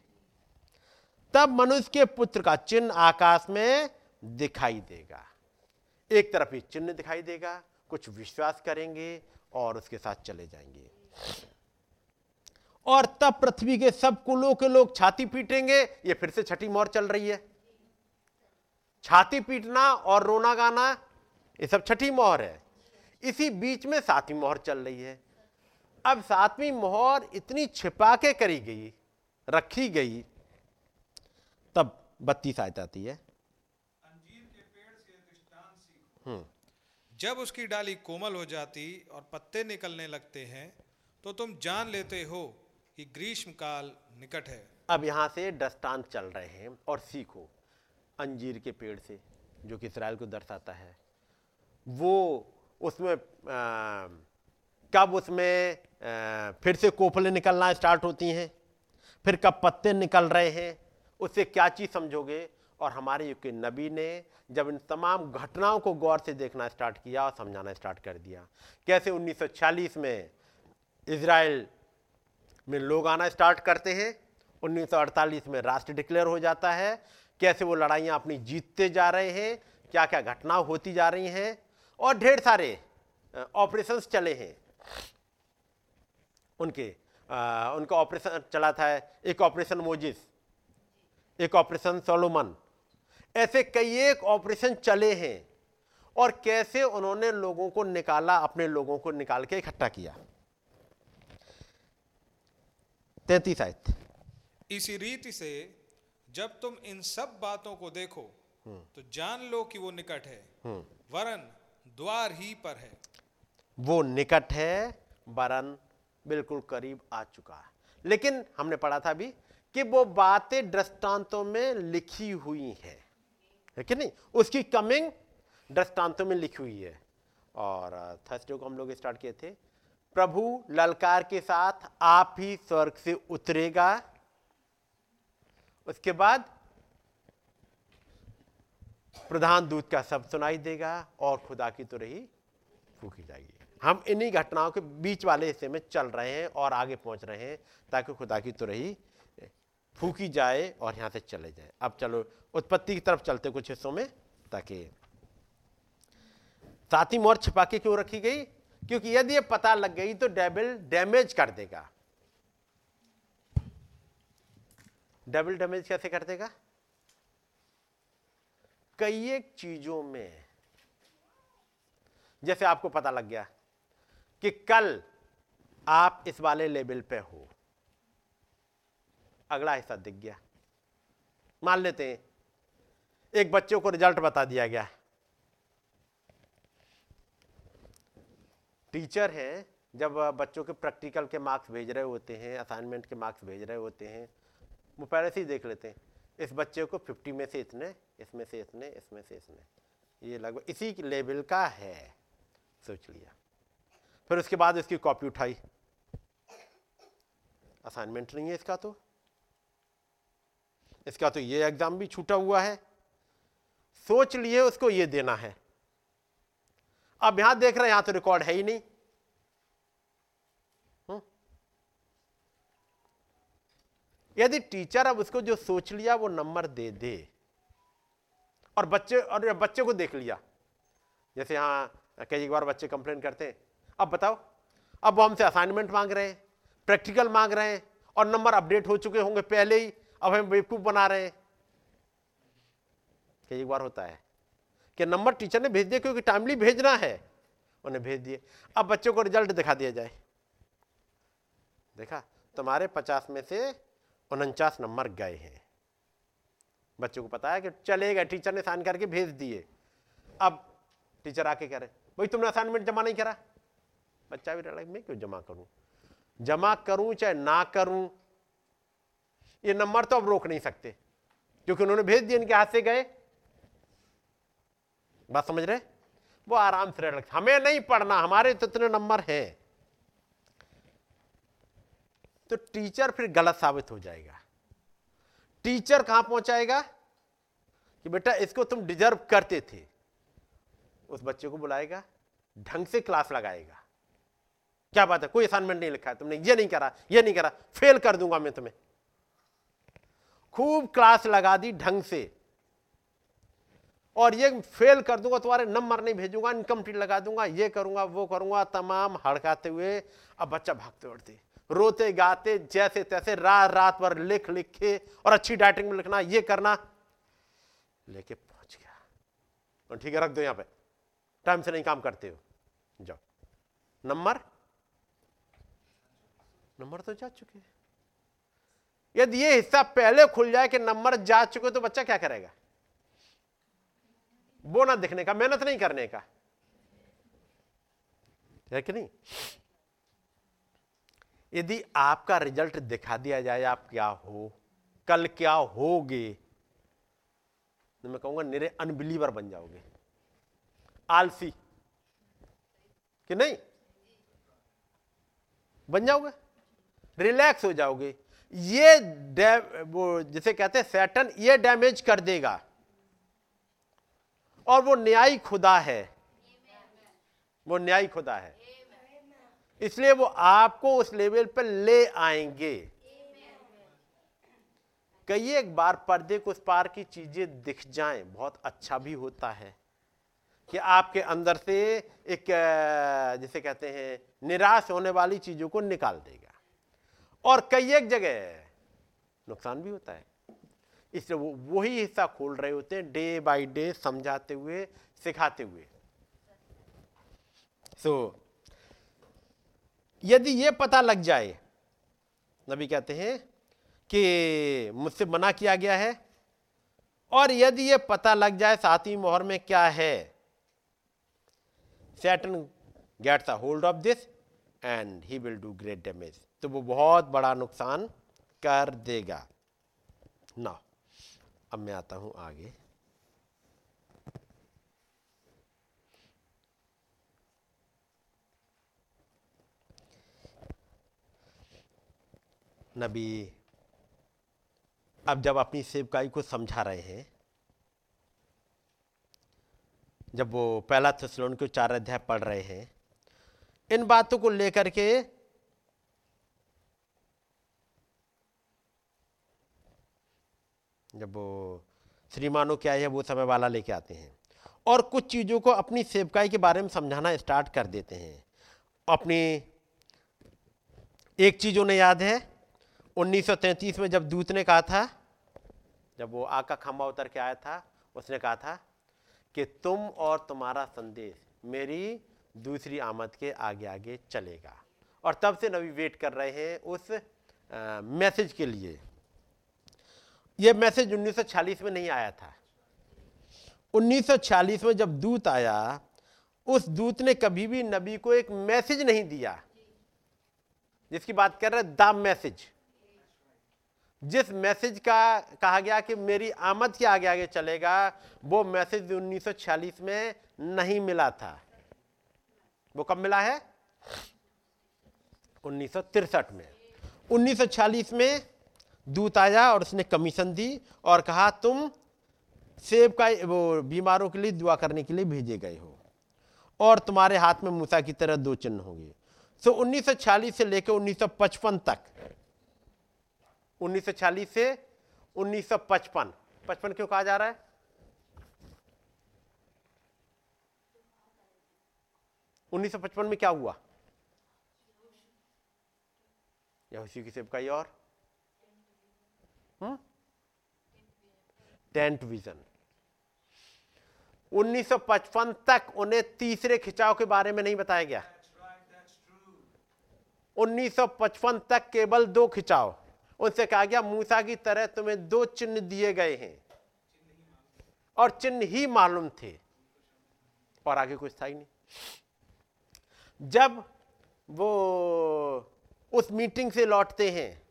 तब मनुष्य के पुत्र का चिन्ह आकाश में दिखाई देगा। एक तरफ़ ही चिन्ह दिखाई देगा कुछ विश्वास करेंगे और उसके साथ चले जाएँगे। और तब पृथ्वी के सब कुलों के लोग छाती पीटेंगे। ये फिर से छठी मोहर चल रही है। छाती पीटना और रोना गाना ये सब छठी मोहर है। इसी बीच में सातवीं मोहर चल रही है। अब सातवीं मोहर इतनी छिपा के करी गई रखी गई तब बत्तीस आयत आती है। जब उसकी डाली कोमल हो जाती और पत्ते निकलने लगते हैं तो तुम जान लेते हो कि ग्रीष्म काल निकट है। अब यहाँ से दृष्टांत चल रहे हैं और सीखो अंजीर के पेड़ से जो कि इसराइल को दर्शाता है। वो उसमें आ, कब उसमें आ, फिर से कोफले निकलना स्टार्ट होती हैं फिर कब पत्ते निकल रहे हैं उससे क्या चीज़ समझोगे? और हमारे युग के नबी ने जब इन तमाम घटनाओं को गौर से देखना स्टार्ट किया और समझाना स्टार्ट कर दिया। कैसे 1946 में इसराइल में लोग आना स्टार्ट करते हैं। 1948 में राष्ट्र डिक्लेयर हो जाता है। कैसे वो लड़ाइयाँ अपनी जीतते जा रहे हैं क्या क्या घटना होती जा रही हैं और ढेर सारे ऑपरेशंस चले हैं। उनके आ, उनका ऑपरेशन चला था एक ऑपरेशन मोजिस एक ऑपरेशन सोलोमन। ऐसे कई एक ऑपरेशन चले हैं और कैसे उन्होंने लोगों को निकाला अपने लोगों को निकाल के इकट्ठा किया। तैतीस आयत। इसी रीति से जब तुम इन सब बातों को देखो तो जान लो कि वो निकट है। वरन द्वार ही पर है। वो निकट है वरन बिल्कुल करीब आ चुका है। लेकिन हमने पढ़ा था अभी कि वो बातें दृष्टांतों में लिखी हुई हैं। है कि नहीं? उसकी कमिंग दृष्टांतों में लिखी हुई है। और थर्सडे को हम लोग स्टार्ट किए थे। प्रभु ललकार के साथ आप ही स्वर्ग से उतरेगा। उसके बाद प्रधान दूत का शब्द सुनाई देगा और खुदा की तो रही फूकी जाएगी। हम इन्हीं घटनाओं के बीच वाले हिस्से में चल रहे हैं और आगे पहुँच रहे हैं ताकि खुदा की तो रही फूकी जाए और यहाँ से चले जाए। अब चलो उत्पत्ति की तरफ़ चलते कुछ हिस्सों में ताकि साथी मोर छिपा के क्यों रखी गई? क्योंकि यदि ये पता लग गई तो डेबिल डैमेज कर देगा। डेबिल डैमेज कैसे कर देगा? कई एक चीज़ों में, जैसे आपको पता लग गया कि कल आप इस वाले लेवल पे हो। अगला हिस्सा दिख गया। मान लेते हैं, एक बच्चे को रिज़ल्ट बता दिया गया। टीचर हैं, जब बच्चों के प्रैक्टिकल के मार्क्स भेज रहे होते हैं, असाइनमेंट के मार्क्स भेज रहे होते हैं, वो पहले से ही देख लेते हैं, इस बच्चे को 50 में से इतने, इसमें से इतने, इसमें से इतने, ये लगभग इसी लेवल का है, सोच लिया। फिर उसके बाद इसकी कॉपी उठाई। असाइनमेंट नहीं है इसका तो। इसका तो ये एग्ज़ाम भी छूटा हुआ है। सोच लिए उसको ये देना है। अब यहाँ देख रहे हैं, यहाँ तो रिकॉर्ड है ही नहीं। हम्म। यदि टीचर अब उसको जो सोच लिया, वो नंबर दे दे। और बच्चे और बच्चे को देख लिया। जैसे यहाँ कई बार बच्चे कंप्लेन करते हैं। अब बताओ, अब वो हमसे असाइनमेंट मांग रहे हैं प्रैक्टिकल मांग रहे हैं, और नंबर अपडेट हो चुके होंगे पहले ही, अब हम बेवकूफ़ बना रहे हैं। कई बार होता है। कि नंबर टीचर ने भेज दिया क्योंकि टाइमली भेजना है। उन्हें भेज दिए। अब बच्चों को रिज़ल्ट दिखा दिया जाए। देखा? तुम्हारे पचास में से उनचास नंबर गए हैं। बच्चों को पता है कि चलेगा टीचर ने साइन करके भेज दिए। अब टीचर आके कह रहे, भाई, तुमने असाइनमेंट जमा नहीं करा। बच्चा भी लगा मैं क्यों जमा करूँ? जमा करूँ चाहे ना करूँ, ये नंबर तो अब रोक नहीं सकते। क्योंकि उन्होंने भेज दिया इनके हाथ से गए। बात समझ रहे? वो आराम से रख हमें नहीं पढ़ना, हमारे तो इतने नंबर हैं। तो टीचर फिर गलत साबित हो जाएगा। टीचर कहाँ पहुंचाएगा? कि बेटा, इसको तुम डिजर्व करते थे। उस बच्चे को बुलाएगा, ढंग से क्लास लगाएगा। क्या बात है? कोई असाइनमेंट नहीं लिखा है तुमने। ये नहीं करा, ये नहीं करा। फेल कर दूँगा मैं तुम्हें। खूब क्लास लगा दी ढंग से। और ये फेल कर दूँगा, तुम्हारे नंबर नहीं भेजूँगा इनकम्प्लीट लगा दूँगा, ये करूँगा, वो करूँगा, तमाम हड़काते हुए अब बच्चा भागते उड़ते रोते गाते, जैसे तैसे रात रात भर लिख लिख के और अच्छी डाइटिंग में लिखना, ये करना, लेके पहुँच गया। और ठीक है, रख दो यहाँ पे। टाइम से नहीं काम करते हो। जाओ। नंबर नंबर तो जा चुके यदि ये हिस्सा पहले खुल जाए कि नंबर जा चुके तो बच्चा क्या करेगा? वो ना दिखने का, मेहनत नहीं करने का। है कि नहीं? यदि आपका रिज़ल्ट दिखा दिया जाए, आप क्या हो? कल क्या होगे? तो मैं कहूँगा, निरे अनबिलीवर बन जाओगे। आलसी। कि नहीं? बन जाओगे। रिलैक्स हो जाओगे। ये वो जिसे कहते हैं सैटन ये डैमेज कर देगा। और वो न्यायी खुदा है। वो न्यायी खुदा है। इसलिए वो आपको उस लेवल पर ले आएँगे। कई एक बार पर्दे को उस पार की चीज़ें दिख जाएँ, बहुत अच्छा भी होता है कि आपके अंदर से एक जिसे कहते हैं, निराश होने वाली चीज़ों को निकाल देगा। और कई एक जगह नुकसान भी होता है। इसलिए वो वही हिस्सा खोल रहे होते हैं डे बाय डे समझाते हुए सिखाते हुए। सो so, यदि ये पता लग जाए नबी कहते हैं कि मुझसे मना किया गया है और यदि ये पता लग जाए सातवीं मोहर में क्या है Satan gets a hold of this and he will do great damage तो वो बहुत बड़ा नुकसान कर देगा। ना। अब मैं आता हूँ आगे। नबी, अब जब अपनी सेवकाई को समझा रहे हैं, जब वो पहला थसलोन के चार अध्याय पढ़ रहे हैं, इन बातों को लेकर के जब श्रीमानो क्या है, वो समय वाला लेके आते हैं। और कुछ चीज़ों को अपनी सेवकाई के बारे में समझाना स्टार्ट कर देते हैं। अपनी एक चीज़ उन्हें याद है 1933 में जब दूत ने कहा था, जब वो आग का खंबा उतर के आया था, उसने कहा था कि तुम और तुम्हारा संदेश मेरी दूसरी आमद के आगे आगे चलेगा। और तब से नबी वेट कर रहे हैं उस मैसेज के लिए। यह मैसेज 1940 में नहीं आया था। 1940 में जब दूत आया, उस दूत ने कभी भी नबी को एक मैसेज नहीं दिया, जिसकी बात कर रहे द मैसेज। जिस मैसेज का कहा गया कि मेरी आमद के आगे आगे चलेगा, वो मैसेज 1946 में नहीं मिला था। वो कब मिला है? उन्नीस में। 1946 में दूत आया और उसने कमीशन दी और कहा तुम सेब का वो बीमारों के लिए दुआ करने के लिए भेजे गए हो और तुम्हारे हाथ में मूसा की तरह दो चिन्ह होंगे। सो so, 1940 से लेकर 1955 तक 1940 से 1955 पचपन क्यों कहा जा रहा है? उन्नीस सौ पचपन में क्या हुआ? उसी की सेवकाई और? Tent vision. 1955 तक उन्हें तीसरे खिंचाव के बारे में नहीं बताया गया। 1955 तक केवल दो खिंचाव। उनसे कहा गया, मूसा की तरह तुम्हें दो चिन्ह दिए गए हैं और चिन्ह ही मालूम थे और आगे कुछ था ही नहीं। जब वो उस मीटिंग से लौटते हैं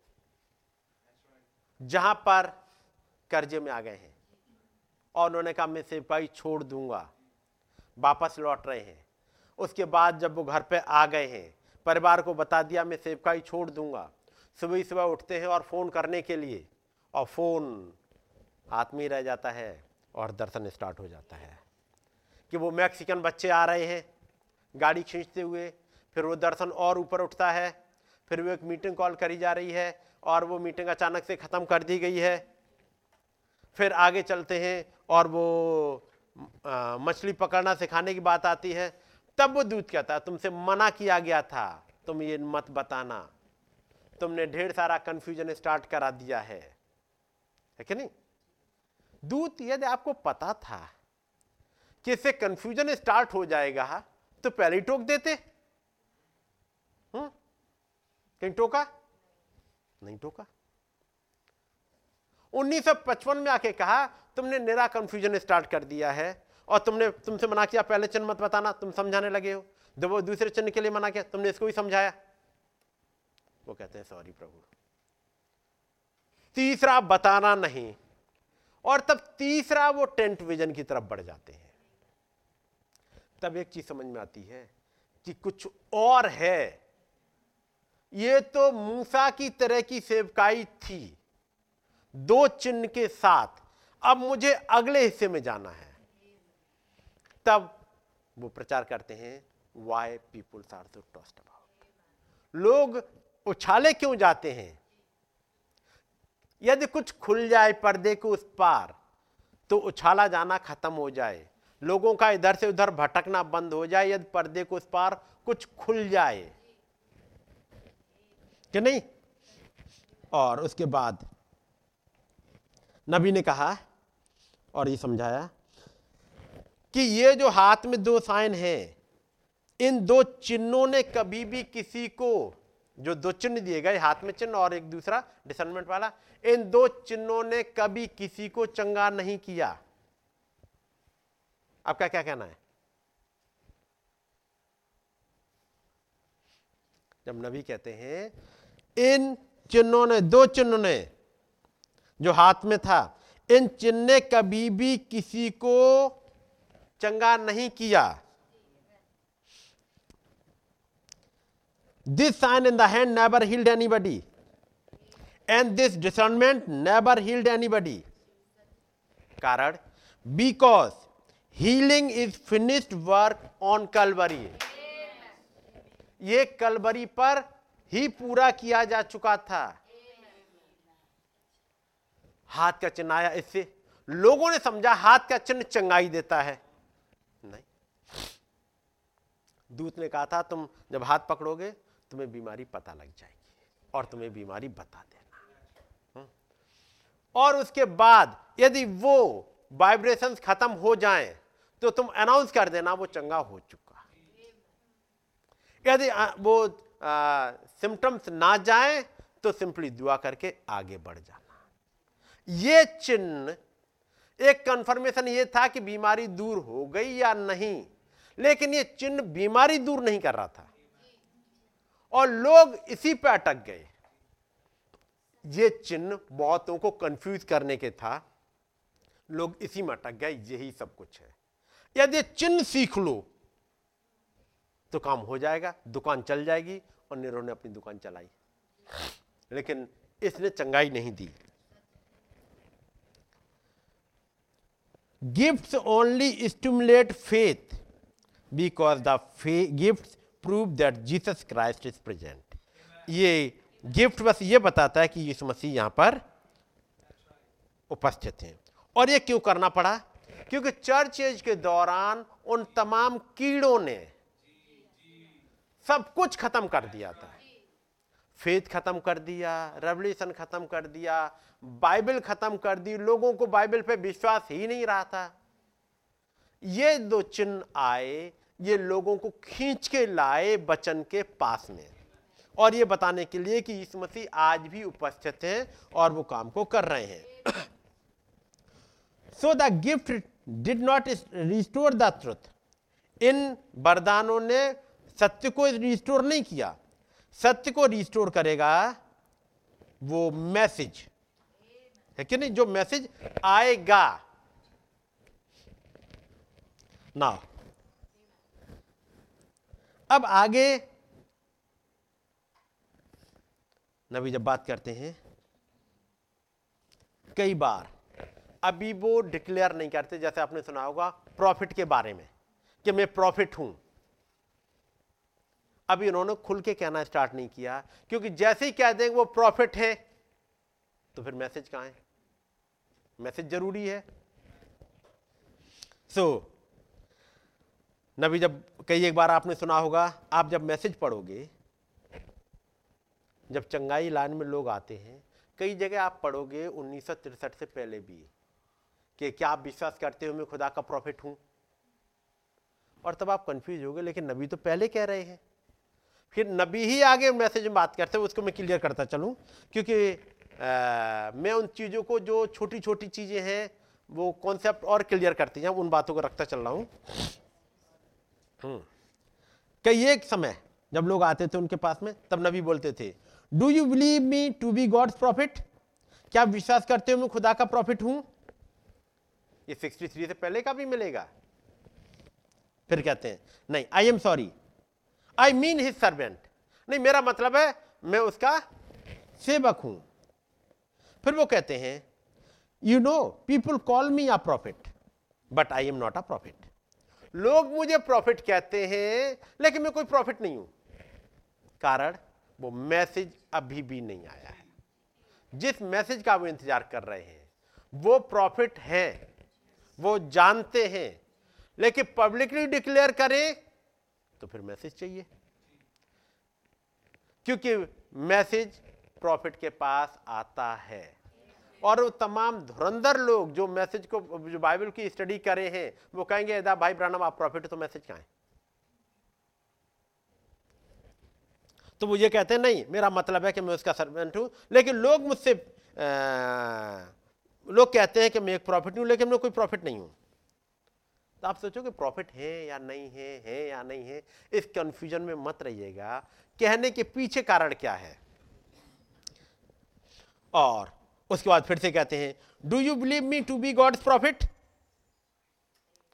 जहाँ पर कर्जे में आ गए हैं। और उन्होंने कहा, मैं सिपाही छोड़ दूँगा, वापस लौट रहे हैं। उसके बाद जब वो घर पे आ गए हैं, परिवार को बता दिया, मैं सेवकाई छोड़ दूँगा। सुबह सुबह उठते हैं और फ़ोन करने के लिए, और फ़ोन हाथ में रह जाता है और दर्शन स्टार्ट हो जाता है। कि वो मैक्सिकन बच्चे आ रहे हैं, गाड़ी खींचते हुए, फिर वो दर्शन और ऊपर उठता है, फिर वो एक मीटिंग कॉल करी जा रही है और वो मीटिंग अचानक से ख़त्म कर दी गई है। फिर आगे चलते हैं और वो मछली पकड़ना सिखाने की बात आती है। तब वो दूध कहता है तुमसे मना किया गया था। तुम ये मत बताना। तुमने ढेर सारा कंफ्यूजन स्टार्ट करा दिया है। है कि नहीं? दूत, यदि आपको पता था कि इससे कंफ्यूजन स्टार्ट हो जाएगा तो पहले ही टोक देते। हम्म? कहीं टोका? नहीं टोका 1955 में आके कहा, तुमने निरा कंफ्यूजन स्टार्ट कर दिया है और तुमने, तुमसे मना किया, पहले चिन्ह मत बताना, तुम समझाने लगे हो। जब वो दूसरे चिन्ह के लिए मना किया, तुमने इसको भी समझाया। वो कहते हैं सॉरी प्रभु। तीसरा बताना नहीं। और तब तीसरा वो टेंट विजन की तरफ़ बढ़ जाते हैं। तब एक चीज़ समझ में आती है कि कुछ और है। ये तो मूसा की तरह की सेवकाई थी। दो चिन्ह के साथ। अब मुझे अगले हिस्से में जाना है। तब वो प्रचार करते हैं why peoples are so tossed about लोग उछाले क्यों जाते हैं? यदि कुछ खुल जाए पर्दे को उस पार तो उछाला जाना खत्म हो जाए। लोगों का इधर से उधर भटकना बंद हो जाए। यदि पर्दे को उस पार कुछ खुल जाए कि नहीं? और उसके बाद नबी ने कहा और ये समझाया कि ये जो हाथ में दो साइन हैं, इन दो चिन्हों ने कभी भी किसी को, जो दो चिन्ह दिए गए, हाथ में चिन्ह और एक दूसरा डिसनमेंट वाला, इन दो चिन्हों ने कभी किसी को चंगा नहीं किया। आपका क्या कहना है? जब नबी कहते हैं इन चिन्हों ने दो चिन्हों ने जो हाथ में था इन चिन्ह ने कभी भी किसी को चंगा नहीं किया। This sign in the hand never anybody and this discernment never healed anybody कारण because healing is finished work on Calvary ये कलवरी पर ही पूरा किया जा चुका था। हाथ का चिन्ह आया इससे। लोगों ने समझा हाथ का चिन्ह चंगाई देता है। नहीं। दूत ने कहा था, तुम जब हाथ पकड़ोगे, तुम्हें बीमारी पता लग जाएगी और तुम्हें बीमारी बता देना। हम्म। और उसके बाद यदि वो वाइब्रेशंस खत्म हो जाएँ तो तुम अनाउंस कर देना, वो चंगा हो चुका। यदि वो सिम्टम्स ना जाए तो सिंपली दुआ करके आगे बढ़ जाना। ये चिन्ह, एक कंफर्मेशन ये था कि बीमारी दूर हो गई या नहीं, लेकिन ये चिन्ह बीमारी दूर नहीं कर रहा था। और लोग इसी पे अटक गए। ये चिन्ह बहुतों को कंफ्यूज करने के था। लोग इसी में अटक गए, यही सब कुछ है। यदि चिन्ह सीख लो तो काम हो जाएगा, दुकान चल जाएगी और नेहरू ने अपनी दुकान चलाई। लेकिन इसने चंगाई नहीं दी। Gifts only stimulate faith because the gift prove that Jesus Christ is present ये गिफ्ट बस ये बताता है कि यीशु मसीह यहाँ पर उपस्थित हैं। और ये क्यों करना पड़ा? क्योंकि चर्च एज के दौरान उन तमाम कीड़ों ने सब कुछ खत्म कर दिया था। फेथ खत्म कर दिया रेवल्यूशन खत्म कर दिया, बाइबल खत्म कर दी, लोगों को बाइबल पे विश्वास ही नहीं रहा था। ये दो चिन्ह आए, ये लोगों को खींच के लाए बचन के पास में। और ये बताने के लिए कि यीशु मसीह आज भी उपस्थित हैं और वो काम को कर रहे हैं। So the gift did not restore the truth इन वरदानों ने सत्य को रिस्टोर नहीं किया। सत्य को रिस्टोर करेगा वो मैसेज है कि नहीं? जो मैसेज आएगा। ना अब आगे नबी जब बात करते हैं, कई बार अभी वो डिक्लेयर नहीं करते, जैसे आपने सुना होगा प्रॉफिट के बारे में, कि मैं प्रॉफिट हूँ। अभी उन्होंने खुल के कहना स्टार्ट नहीं किया क्योंकि जैसे ही कह देंगे वो प्रॉफिट है तो फिर मैसेज कहाँ है? मैसेज ज़रूरी है। सो so, नबी जब कई एक बार आपने सुना होगा आप जब मैसेज पढ़ोगे जब चंगाई लाइन में लोग आते हैं कई जगह आप पढ़ोगे उन्नीस से पहले भी कि क्या आप विश्वास करते हो मैं खुदा का प्रॉफिट हूँ? और तब आप कंफ्यूज हो गए लेकिन नबी तो पहले कह रहे हैं। फिर नबी ही आगे मैसेज में बात करते हैं उसको मैं क्लियर करता चलूँ क्योंकि आ, मैं उन चीज़ों को जो छोटी छोटी चीज़ें हैं वो कॉन्सेप्ट और क्लियर करती हैं उन बातों को रखता चल रहा हूँ। हम्म। कई एक समय जब लोग आते थे उनके पास में तब नबी बोलते थे do you believe me to be God's prophet क्या आप विश्वास करते हो मैं खुदा का प्रॉफिट हूँ? ये 63 से पहले का भी मिलेगा। फिर कहते हैं नहीं I am sorry I mean his servant नहीं, मेरा मतलब है, मैं उसका सेवक हूँ। फिर वो कहते हैं you know people call me a prophet but I am not a prophet लोग मुझे प्रॉफिट कहते हैं, लेकिन मैं कोई प्रॉफिट नहीं हूँ। कारण, वो मैसेज अभी भी नहीं आया है। जिस मैसेज का वो इंतज़ार कर रहे हैं, वो प्रॉफिट है, वो जानते हैं, लेकिन पब्लिकली डिक्लेयर करें तो फिर मैसेज चाहिए। क्योंकि मैसेज प्रॉफिट के पास आता है। और वो तमाम धुरंधर लोग जो मैसेज को, जो बाइबल की स्टडी करे हैं, वो कहेंगे यदा भाई ब्रानम आप प्रॉफिट तो मैसेज कहाँ है? तो वो ये कहते हैं, नहीं, मेरा मतलब है कि मैं उसका सर्वेंट हूँ। लेकिन लोग मुझसे लोग कहते हैं कि मैं एक प्रॉफिट हूँ, लेकिन मैं कोई प्रॉफिट नहीं हूँ। तो आप सोचो कि प्रॉफिट है या नहीं है है या नहीं है, इस कंफ्यूजन में मत रहिएगा। कहने के पीछे कारण क्या है? और उसके बाद फिर से कहते हैं do you believe me to be God's prophet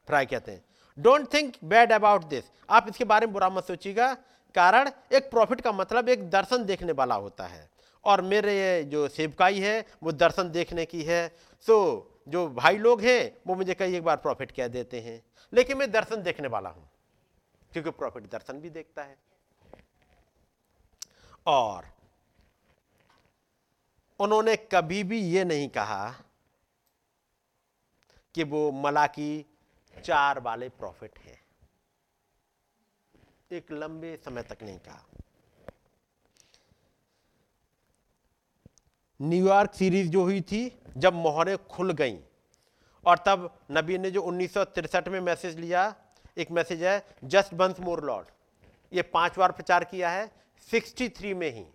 fry कहते हैं don't think bad about this आप इसके बारे में बुरा मत सोचिएगा। कारण, एक प्रॉफिट का मतलब एक दर्शन देखने वाला होता है। और मेरे जो सेवकाई है, वो दर्शन देखने की है। सो जो भाई लोग हैं, वो मुझे कई एक बार प्रॉफिट कह देते हैं। लेकिन मैं दर्शन देखने वाला हूँ, क्योंकि प्रॉफिट दर्शन भी देखता है। और उन्होंने कभी भी ये नहीं कहा कि वो मलाकी चार वाले प्रॉफिट हैं। एक लंबे समय तक नहीं कहा। न्यूयॉर्क सीरीज़ जो हुई थी, जब मोहरें खुल गईं। और तब नबी ने जो उन्नीस में मैसेज लिया, एक मैसेज है जस्ट बंस मोर लॉर्ड ये पाँच बार प्रचार किया है 63 में ही।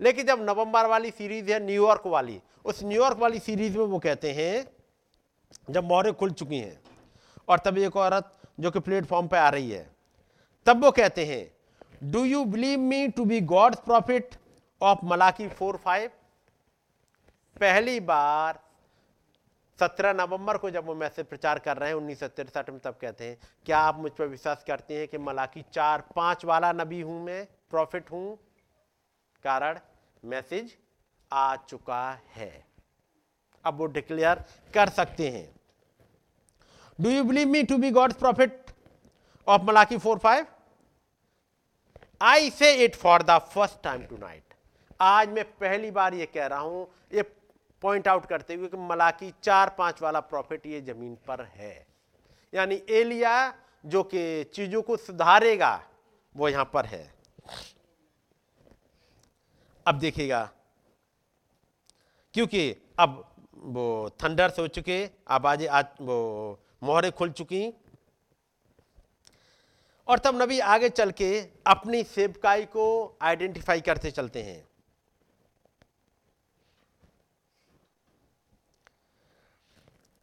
लेकिन जब नवंबर वाली सीरीज़ है न्यूयॉर्क वाली, उस न्यूयॉर्क वाली सीरीज़ में वो कहते हैं, जब मोहरें खुल चुकी हैं, और तब एक औरत जो कि प्लेटफॉर्म पर आ रही है, तब वो कहते हैं do you believe me to be God's prophet of Malachi four five पहली बार सत्रह नवंबर को जब वो मैसेज प्रचार कर रहे हैं, उन्नीस में तब कहते हैं, क्या आप मुझ पर विश्वास करते हैं कि मलाकी चार पाँच वाला नबी हूँ मैं प्रॉफिट हूँ? कारण, मैसेज आ चुका है। अब वो डिक्लेयर कर सकते हैं। Do you believe me to be God's prophet of Malachi four five I say it for the first time tonight आज मैं पहली बार ये कह रहा हूँ, ये पॉइंट आउट करते हुए कि मलाकी चार पाँच वाला प्रॉफिट ये ज़मीन पर है। यानी एलिया जो कि चीज़ों को सुधारेगा, वो यहाँ पर है। अब देखिएगा, क्योंकि अब वो थंडर्स हो चुके, अब आज वो मोहरें खुल चुकी। और तब नबी आगे चल के अपनी सेवकाई को आइडेंटिफाई करते चलते हैं।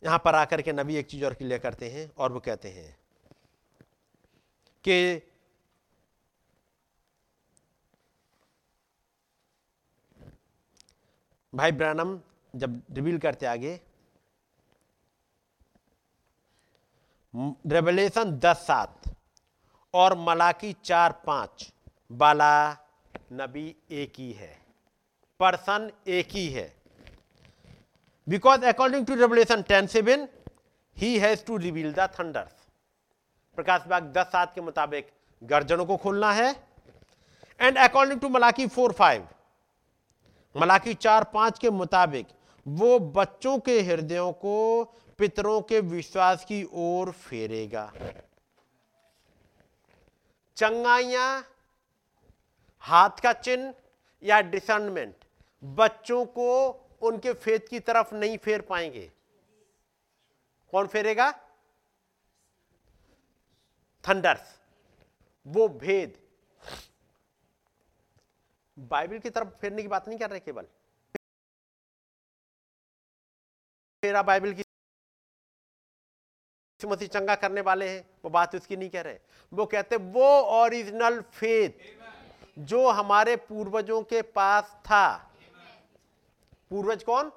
यहाँ पर आकर के नबी एक चीज़ और क्लियर करते हैं और वो कहते हैं कि भाई ब्रानम, जब रिवील करते आगे, रेवलेशन दस सात और मलाकी चार पाँच, बाला नबी एक ही है, पर्सन एक ही है। Because according to Revelation ten seven he has to reveal the thunders प्रकाश बाग दस सात के मुताबिक गर्जनों को खोलना है। And according to Malachi four five Malachi चार पाँच के मुताबिक वो बच्चों के हृदयों को पितरों के विश्वास की ओर फेरेगा। चंगाइया, हाथ का चिन्ह या डिसर्नमेंट बच्चों को उनके फेत की तरफ़ नहीं फेर पाएँगे। कौन फेरेगा? थंडर्स। वो भेद। बाइबल की तरफ़ फेरने की बात नहीं कर रहे केवल। फेरा बाइबल की मसीह चंगा करने वाले हैं, वो बात उसकी नहीं कह रहे। वो कहते वो ओरिजिनल फेथ जो हमारे पूर्वजों के पास था पूर्वज कौन?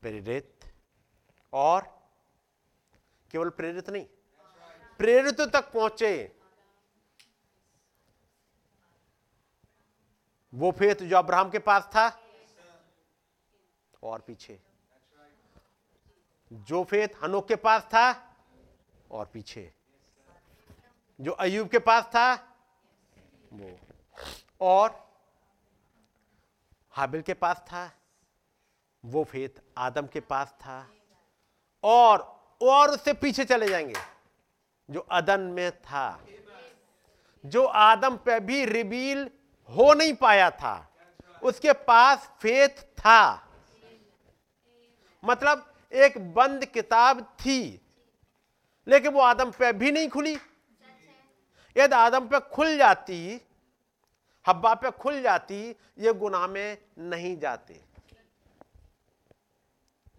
प्रेरित। और? केवल प्रेरित नहीं। प्रेरित तक पहुँचे। वो फेत जो अब्राहम के पास था। और पीछे। जो फेत हनोक के पास था। और पीछे। जो अयूब के पास था। वो। और? हाबिल के पास था, वो फेत आदम के पास था, और और उससे पीछे चले जाएँगे, जो अदन में था, जो आदम पे भी रिवील हो नहीं पाया था, उसके पास फेथ था। मतलब एक बंद किताब थी, लेकिन वो आदम पे भी नहीं खुली। यदि आदम पे खुल जाती हब्बा पे खुल जाती ये गुनाह में नहीं जाते।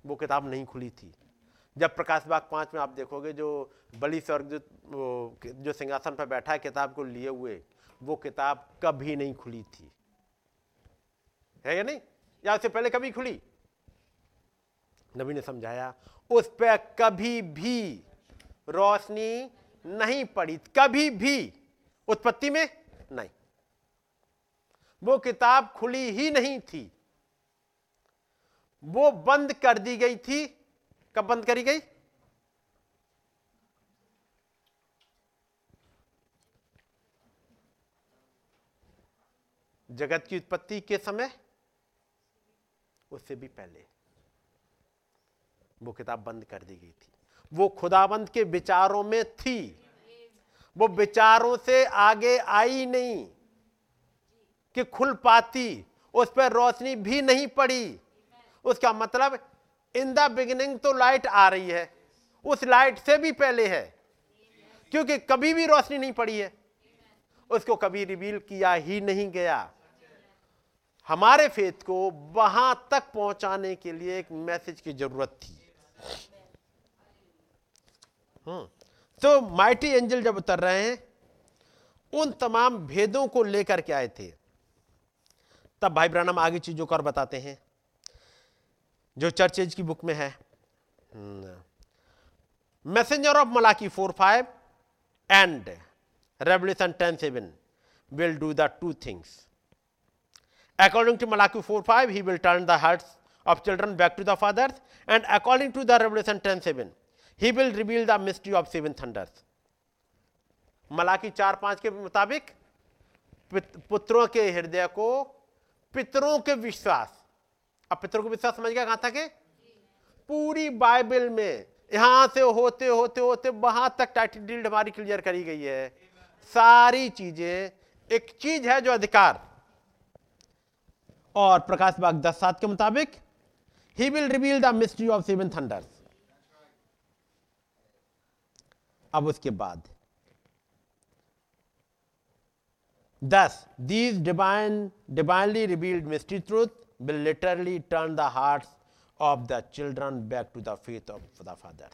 वो किताब नहीं खुली थी। जब प्रकाश बाग पाँच में आप देखोगे जो बलि स्वर्ग जो, जो सिंहासन पर बैठा है किताब को लिए हुए वो किताब कभी नहीं खुली थी। है या नहीं? या उससे पहले कभी खुली? नबी ने समझाया उस पर कभी भी रोशनी नहीं पड़ी कभी भी। उत्पत्ति में नहीं। वो किताब खुली ही नहीं थी। वो बंद कर दी गई थी। कब बंद करी गई? जगत की उत्पत्ति के समय? उससे भी पहले। वो किताब बंद कर दी गई थी। वो खुदाबंद के विचारों में थी। वो विचारों से आगे आई नहीं। कि खुल पाती, उस पर रोशनी भी नहीं पड़ी। उसका मतलब इन द बिगिनिंग तो लाइट आ रही है, उस लाइट से भी पहले है, क्योंकि कभी भी रोशनी नहीं पड़ी है। उसको कभी रिवील किया ही नहीं गया। हमारे फेत को वहाँ तक पहुँचाने के लिए एक मैसेज की ज़रूरत थी। तो माइटी एंजल जब उतर रहे हैं, उन तमाम भेदों को लेकर के आए थे। तब भाई ब्रानम आगे चीज़ों को और बताते हैं, जो चर्चेज की बुक में है। Messenger of Malachi four five and Revelation ten seven will do the two things according to Malachi four five he will turn the hearts of children back to the fathers, and according to the revelation 10 7 he will reveal the mystery of seven thunders. Malachi चार पाँच के मुताबिक पुत्रों के हृदय को पितरों के विश्वास। अब पितरों को विश्वास समझ गया कहाँ तक है? पूरी बाइबल में यहाँ से होते होते होते, वहाँ तक टाइटल डील्ड हमारी क्लियर करी गई है। सारी चीज़ें, एक चीज़ है जो अधिकार। और प्रकाश बाग दस सात के मुताबिक he will reveal the mystery of seven thunders अब उसके बाद दस these divine divinely revealed mystery truth will literally turn the hearts of the children back to the faith of the father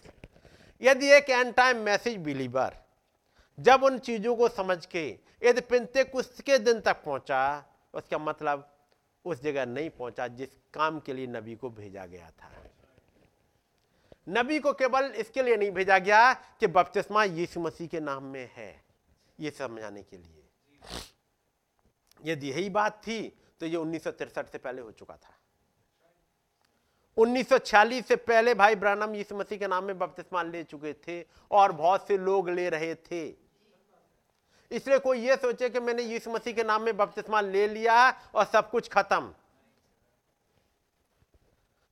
यदि एक एंड टाइम मैसेज बिलीवर जब उन चीज़ों को समझ के यदि पिंते कुछ के दिन तक पहुँचा, उसका मतलब उस जगह नहीं पहुँचा जिस काम के लिए नबी को भेजा गया था। नबी को केवल इसके लिए नहीं भेजा गया कि बपतिस्मा यीशु मसीह के नाम में है, ये समझाने के लिए। यदि यही बात थी तो ये उन्नीस से पहले हो चुका था। 1946 से पहले भाई ब्रानम यीशु मसीह के नाम में बपतिस्मा ले चुके थे और बहुत से लोग ले रहे थे। इसलिए कोई ये सोचे कि मैंने यीशु मसीह के नाम में बपतिस्मा ले लिया और सब कुछ खत्म।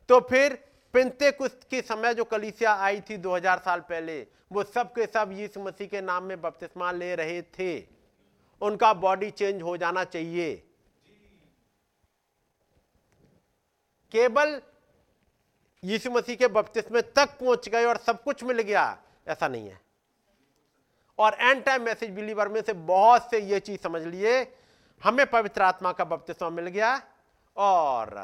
तो फिर पिंते कुछ के समय जो कलीसिया आई थी 2000 साल पहले, वो सब के सब यीशु मसीह के नाम में बपतिस्मा ले रहे थे। उनका बॉडी चेंज हो जाना चाहिए। केवल यीशु मसीह के बपतिस्मे तक पहुँच गए और सब कुछ मिल गया, ऐसा नहीं है। और एंड टाइम मैसेज बिलीवर में से बहुत से ये चीज़ समझ लिए, हमें पवित्र आत्मा का बपतिस्मा मिल गया और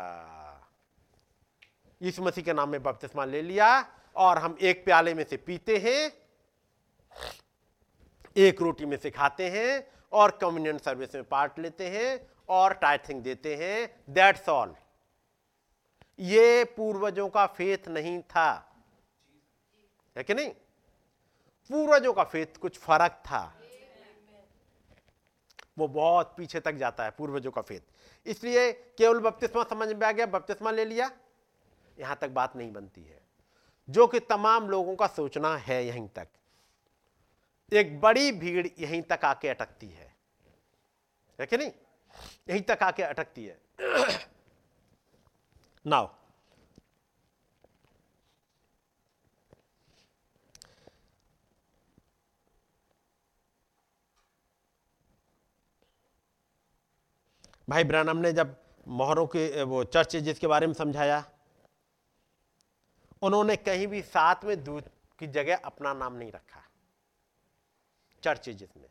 यीशु मसीह के नाम में बपतिस्मा ले लिया और हम एक प्याले में से पीते हैं, एक रोटी में से खाते हैं और कम्युनियन सर्विस में पार्ट लेते हैं और टाइथिंग देते हैं दैट्स ऑल ये पूर्वजों का फेथ नहीं था। है कि नहीं? पूर्वजों का फेथ कुछ फ़र्क था। वो बहुत पीछे तक जाता है पूर्वजों का फेथ इसलिए केवल बपतिस्मा समझ में आ गया बपतिस्मा ले लिया। यहाँ तक बात नहीं बनती है। जो कि तमाम लोगों का सोचना है यहीं तक। एक बड़ी भीड़ यहीं तक आके अटकती है। है कि नहीं? यहीं तक आके अटकती है। नाउ, भाई ब्रानम ने जब मोहरों के, वो चर्च जिसके बारे में समझाया, उन्होंने कहीं भी साथ में दूध की जगह अपना नाम नहीं रखा। चर्च जिसमें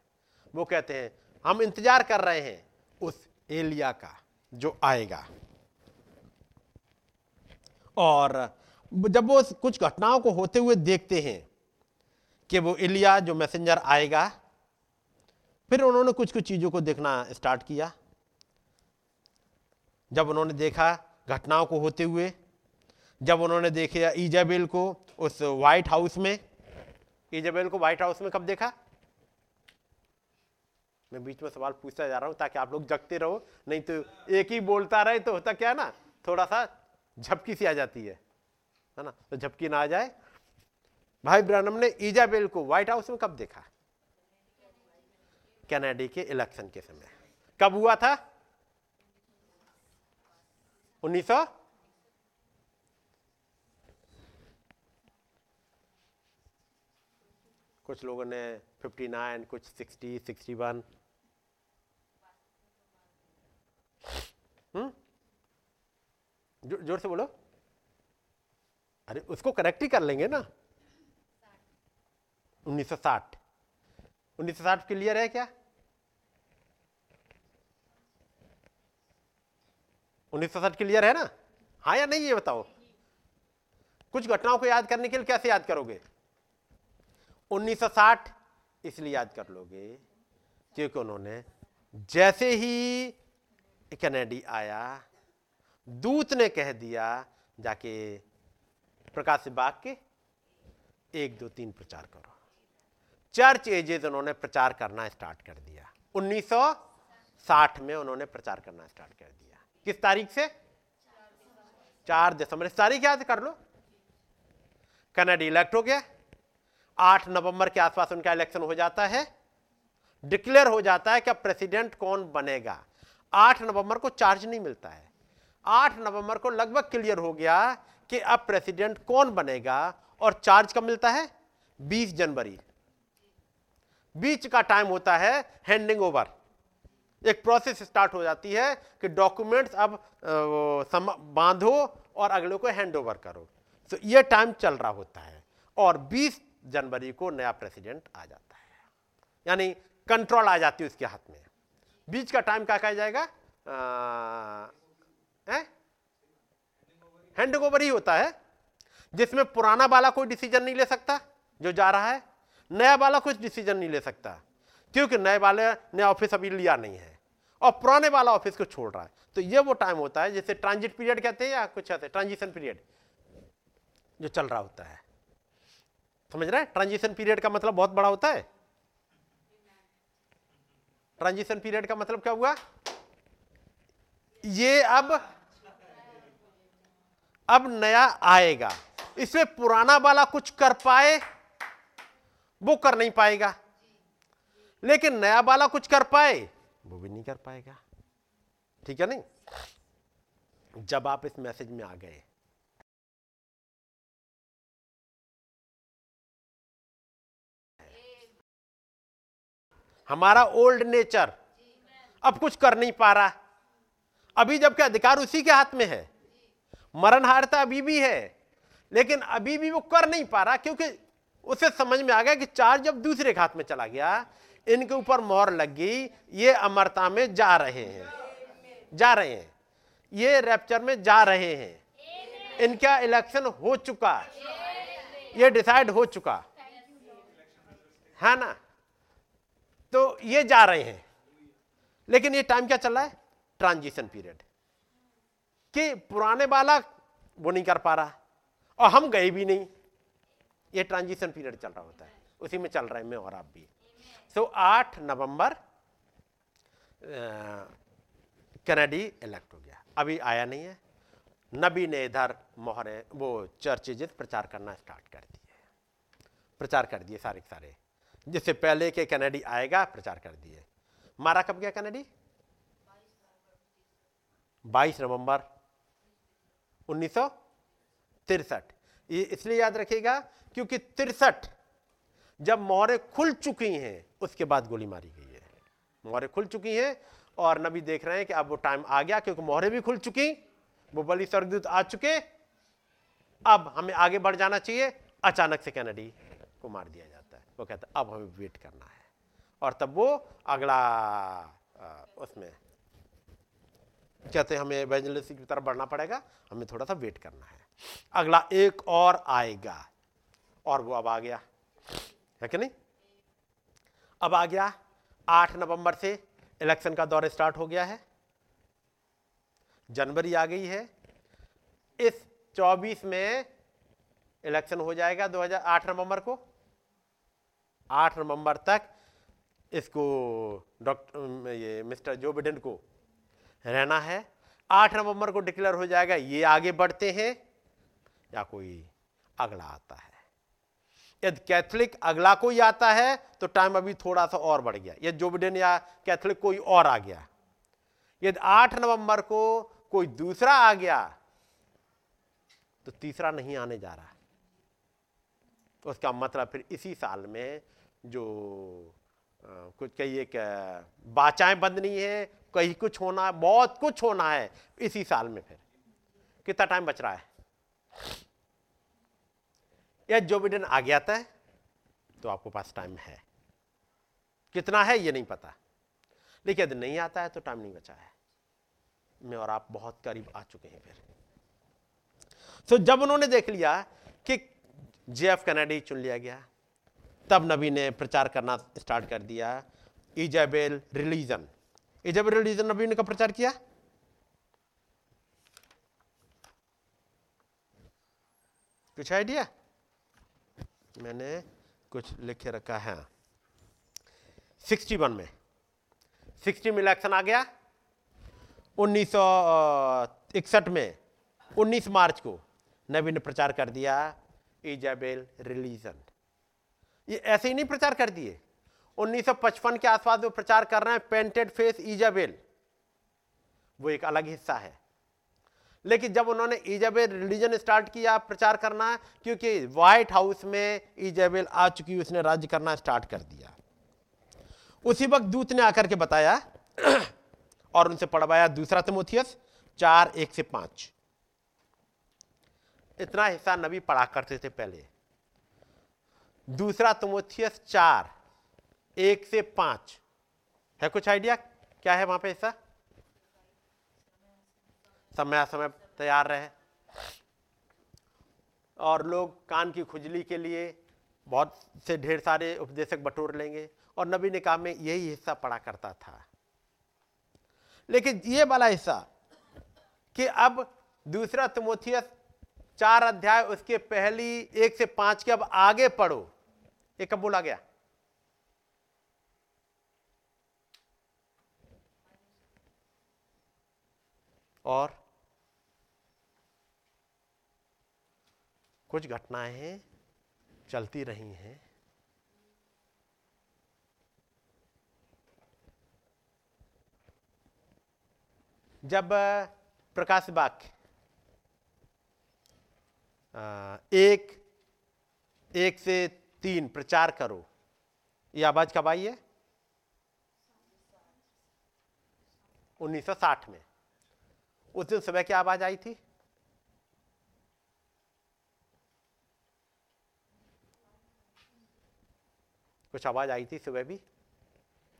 वो कहते हैं, हम इंतज़ार कर रहे हैं उस एलिया का, जो आएगा। और जब वो कुछ घटनाओं को होते हुए देखते हैं कि वो एलिया, जो मैसेंजर आएगा, फिर उन्होंने कुछ कुछ चीज़ों को देखना स्टार्ट किया। जब उन्होंने देखा घटनाओं को होते हुए, जब उन्होंने देखे ईजाबेल को उस व्हाइट हाउस में, ईजाबेल को व्हाइट हाउस में कब देखा? मैं बीच में सवाल पूछता जा रहा हूँ ताकि आप लोग जगते रहो, नहीं तो एक ही बोलता रहे तो होता क्या है ना? थोड़ा सा झपकी सी आ जाती है है ना? तो झपकी ना आ जाए। भाई ब्रनम ने ईजाबेल को व्हाइट हाउस में कब देखा? कैनेडी के इलेक्शन के समय। कब हुआ था? उन्नीस सौ? कुछ लोगों ने 59 कुछ 60 61 जो, ज़ोर से बोलो। अरे उसको करेक्ट ही कर लेंगे ना। 1960 1960 क्लियर है क्या? 1960 क्लियर है ना? हाँ या नहीं ये बताओ। कुछ घटनाओं को याद करने के लिए कैसे याद करोगे? 1960 इसलिए याद कर लोगे क्योंकि उन्होंने जैसे ही कैनेडी आया। दूत ने कह दिया, जाके प्रकाश बाग के एक, दो, तीन प्रचार करो। चर्च एजेज उन्होंने प्रचार करना स्टार्ट कर दिया। 1960 में उन्होंने प्रचार करना स्टार्ट कर दिया। किस तारीख से? चार दिसंबर। इस तारीख याद कर लो। कनाडी इलेक्ट हो गया। आठ नवंबर के आसपास उनका इलेक्शन हो जाता है। डिक्लेयर हो जाता है कि अब प्रेसिडेंट कौन बनेगा। आठ नवंबर को चार्ज नहीं मिलता है। आठ नवंबर को लगभग क्लियर हो गया कि अब प्रेसिडेंट कौन बनेगा और चार्ज कब मिलता है? 20 जनवरी। बीच का टाइम होता है हैंडिंग ओवर एक प्रोसेस स्टार्ट हो जाती है कि डॉक्यूमेंट्स अब बांधो और अगले को हैंड ओवर करो। तो ये टाइम चल रहा होता है और 20 जनवरी को नया प्रेसिडेंट आ जाता है। यानी कंट्रोल आ जाती है उसके हाथ में। बीच का टाइम क्या कहा जाएगा? हैंड ओवर ही होता है, जिसमें पुराना वाला कोई डिसीज़न नहीं ले सकता, जो जा रहा है। नया वाला कुछ डिसीज़न नहीं ले सकता, क्योंकि नए वाले ने ऑफ़िस अभी लिया नहीं है, और पुराने वाला ऑफ़िस को छोड़ रहा है। तो ये वो टाइम होता है, जिसे ट्रांजिट पीरियड कहते हैं, या कुछ ऐसे ट्रांजिशन पीरियड जो चल रहा होता है। समझ रहे हैं? ट्रांजिशन पीरियड का मतलब बहुत बड़ा होता है। ट्रांजिशन पीरियड का मतलब क्या हुआ? ये अब अब नया आएगा। इसमें पुराना वाला कुछ कर पाए, वो कर नहीं पाएगा। लेकिन नया वाला कुछ कर पाए, वो भी नहीं कर पाएगा। ठीक है नहीं? जब आप इस मैसेज में आ गए हमारा ओल्ड नेचर अब कुछ कर नहीं पा रहा। अभी जबकि अधिकार उसी के हाथ में है। मरण हारता अभी भी है, लेकिन अभी भी वो कर नहीं पा रहा क्योंकि उसे समझ में आ गया कि चार जब दूसरे के हाथ में चला गया, इनके ऊपर मोहर लग गई, ये अमरता में जा रहे हैं। जा रहे हैं। ये रैप्चर में जा रहे हैं। इनका इलेक्शन हो चुका। ये डिसाइड हो चुका। है ना? तो ये जा रहे हैं। लेकिन ये टाइम क्या चल रहा है? ट्रांजिशन पीरियड कि पुराने वाला वो नहीं कर पा रहा और हम गए भी नहीं। ये ट्रांजिशन पीरियड चल रहा होता है। उसी में चल रहा है, मैं और आप भी। सो आठ नवंबर कैनेडी इलेक्ट हो गया। अभी आया नहीं है। नबी ने इधर मोहरे, वो चर्चेज प्रचार करना स्टार्ट कर दिए। प्रचार कर दिए सारे सारे। जिससे पहले के कैनेडी आएगा, प्रचार कर दिए। मारा कब गया कैनेडी 22 नवंबर। उन्नीस ये इसलिए याद रखिएगा, क्योंकि तिरसठ जब मोहरे खुल चुकी हैं, उसके बाद गोली मारी गई है। मोहरे खुल चुकी हैं, और नबी देख रहे हैं कि अब वो टाइम आ गया, क्योंकि मोहरे भी खुल चुकी, वो बलि स्वर्गदूत आ चुके। अब हमें आगे बढ़ जाना चाहिए, अचानक से कैनेडी को मार दिया है वो कहता अब हमें वेट करना है। और तब वो अगला उसमें कहते हमें एवेंजलिस्ट की तरफ़ बढ़ना पड़ेगा, हमें थोड़ा सा वेट करना है। अगला, एक और आएगा। और वो अब आ गया। है कि नहीं? अब आ गया, आठ नवंबर से इलेक्शन का दौर स्टार्ट हो गया है। जनवरी आ गई है। इस 24 में इलेक्शन हो जाएगा 2008 नवंबर को। 8 नवंबर तक इसको डॉक्टर ये मिस्टर जो बिडेन को रहना है। आठ नवंबर को डिक्लेयर हो जाएगा, ये आगे बढ़ते हैं, या कोई अगला आता है। यदि कैथलिक अगला कोई आता है तो टाइम अभी थोड़ा सा और बढ़ गया। यदि जो बिडेन या कैथलिक कोई और आ गया, यदि आठ नवंबर को कोई दूसरा आ गया तो तीसरा नहीं आने जा रहा। उसका मतलब फिर इसी साल में जो कुछ कहिए कि बाचाएँ बंद नहीं है, कहीं कुछ होना है बहुत कुछ होना है, इसी साल में फिर। कितना टाइम बच रहा है? या जो बिडेन आ गया था तो आपको पास टाइम है। कितना है, ये नहीं पता। लेकिन यदि नहीं आता है तो टाइम नहीं बचा है। मैं और आप बहुत करीब आ चुके हैं फिर। तो जब उन्होंने देख लिया कि जे जेएफ कैनेडी चुन लिया गया तब नबी ने प्रचार करना स्टार्ट कर दिया। Jezebel religion. इजाबेल रिलीजन नबी ने कब प्रचार किया? कुछ आइडिया मैंने कुछ लिखे रखा है। 61 में। 60 में इलेक्शन आ गया। उन्नीस सौ इकसठ में। 19 मार्च को नबी ने प्रचार कर दिया। Jezebel religion. ये ऐसे ही नहीं प्रचार कर दिए। 1955 के आसपास वो प्रचार कर रहे हैं पेंटेड फेस इजाबेल वो एक अलग हिस्सा है। लेकिन जब उन्होंने इजाबेल रिलीजन स्टार्ट किया प्रचार करना, क्योंकि व्हाइट हाउस में इजाबेल आ चुकी, उसने राज्य करना स्टार्ट कर दिया। उसी वक्त दूत ने आकर के बताया और उनसे पढ़वाया दूसरा तिमोथियस चार एक से पाँच। इतना हिस्सा नबी पढ़ा करते थे पहले। दूसरा तुमोथियस चार, एक से पाँच। है कुछ आइडिया? क्या है वहाँ पे ऐसा? समय समय तैयार रहे। और लोग कान की खुजली के लिए बहुत से ढेर सारे उपदेशक बटोर लेंगे। और नबी ने मैं यही हिस्सा पढ़ा करता था। लेकिन ये वाला हिस्सा कि अब दूसरा तुमोथियस चार अध्याय, उसके पहली एक से पाँच के अब आगे पढ़ो। ये कब बोला गया? और? कुछ घटनाएँ चलती रही हैं। जब प्रकाश बाग एक एक से तीन प्रचार करो। ये आवाज़ कब आई है? 1960 में। उस दिन सुबह क्या आवाज़ आई थी? कुछ आवाज़ आई थी सुबह भी?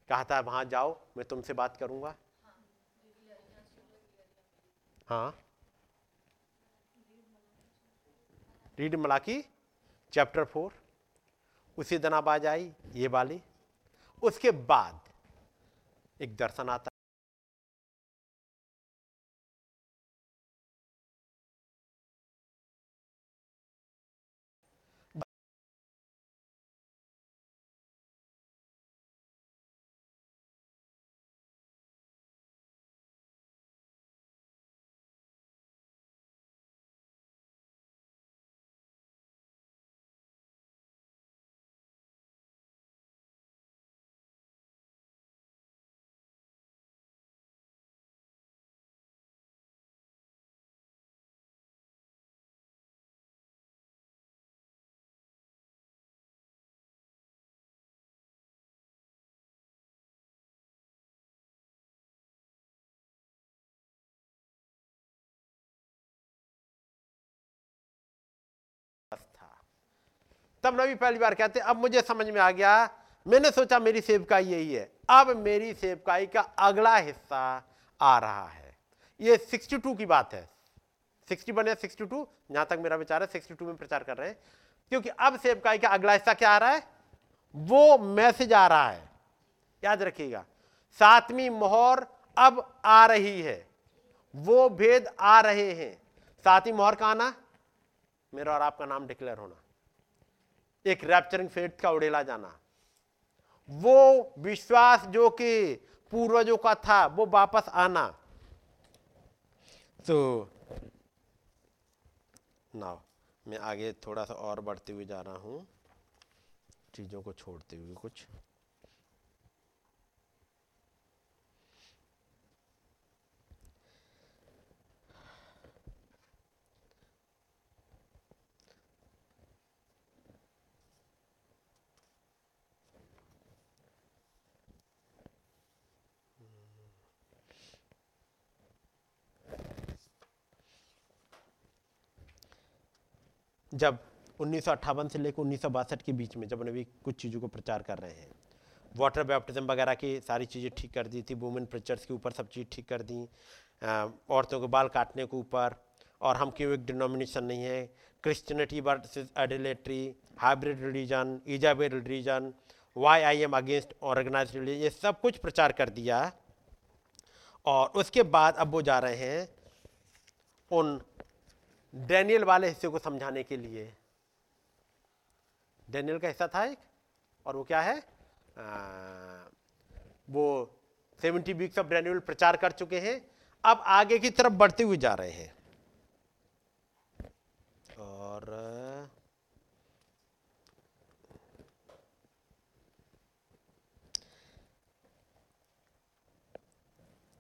कहा था, वहाँ जाओ, मैं तुमसे बात करूँगा। हाँ। रीड मलाकी चैप्टर फोर उसी दिन आवाज़ आई ये वाली। उसके बाद एक दर्शन आता तब नबी पहली बार कहते, अब मुझे समझ में आ गया, मैंने सोचा मेरी सेवकाई यही है। अब मेरी सेवकाई का अगला हिस्सा आ रहा है। ये 62 की बात है। 61 या 62 टू जहाँ तक मेरा विचार है 62 में प्रचार कर रहे हैं। क्योंकि अब सेवकाई का अगला हिस्सा क्या आ रहा है? वो मैसेज आ रहा है। याद रखिएगा, सातवीं मोहर अब आ रही है। वो भेद आ रहे हैं। सातवीं मोहर का आना मेरा और आपका नाम डिक्लेयर होना। एक रैप्चरिंग फेट का उड़ेला जाना। वो विश्वास जो कि पूर्वजों का था, वो वापस आना। तो नाउ, मैं आगे थोड़ा सा और बढ़ते हुए जा रहा हूँ। चीज़ों को छोड़ते हुए कुछ। जब उन्नीस सौ अट्ठावन से लेकर उन्नीस सौ बासठ के बीच में जब नबी कुछ चीज़ों को प्रचार कर रहे हैं। वाटर बैप्टिज्म वगैरह की सारी चीज़ें ठीक कर दी थी वुमेन प्रिचर्स के ऊपर सब चीज़ ठीक कर दी औरतों के बाल काटने के ऊपर, और हम क्यों एक डिनोमिनेशन नहीं है? Christianity versus adultery hybrid religion Jezebel religion why I am against organise religion ये सब कुछ प्रचार कर दिया। और उसके बाद अब वो जा रहे हैं उन डैनियल वाले हिस्से को समझाने के लिए। डैनियल का हिस्सा था एक और वो क्या है? आ, वो सेवेंटी वीक्स ऑफ़ डैनियल प्रचार कर चुके हैं। अब आगे की तरफ़ बढ़ते हुए जा रहे हैं। और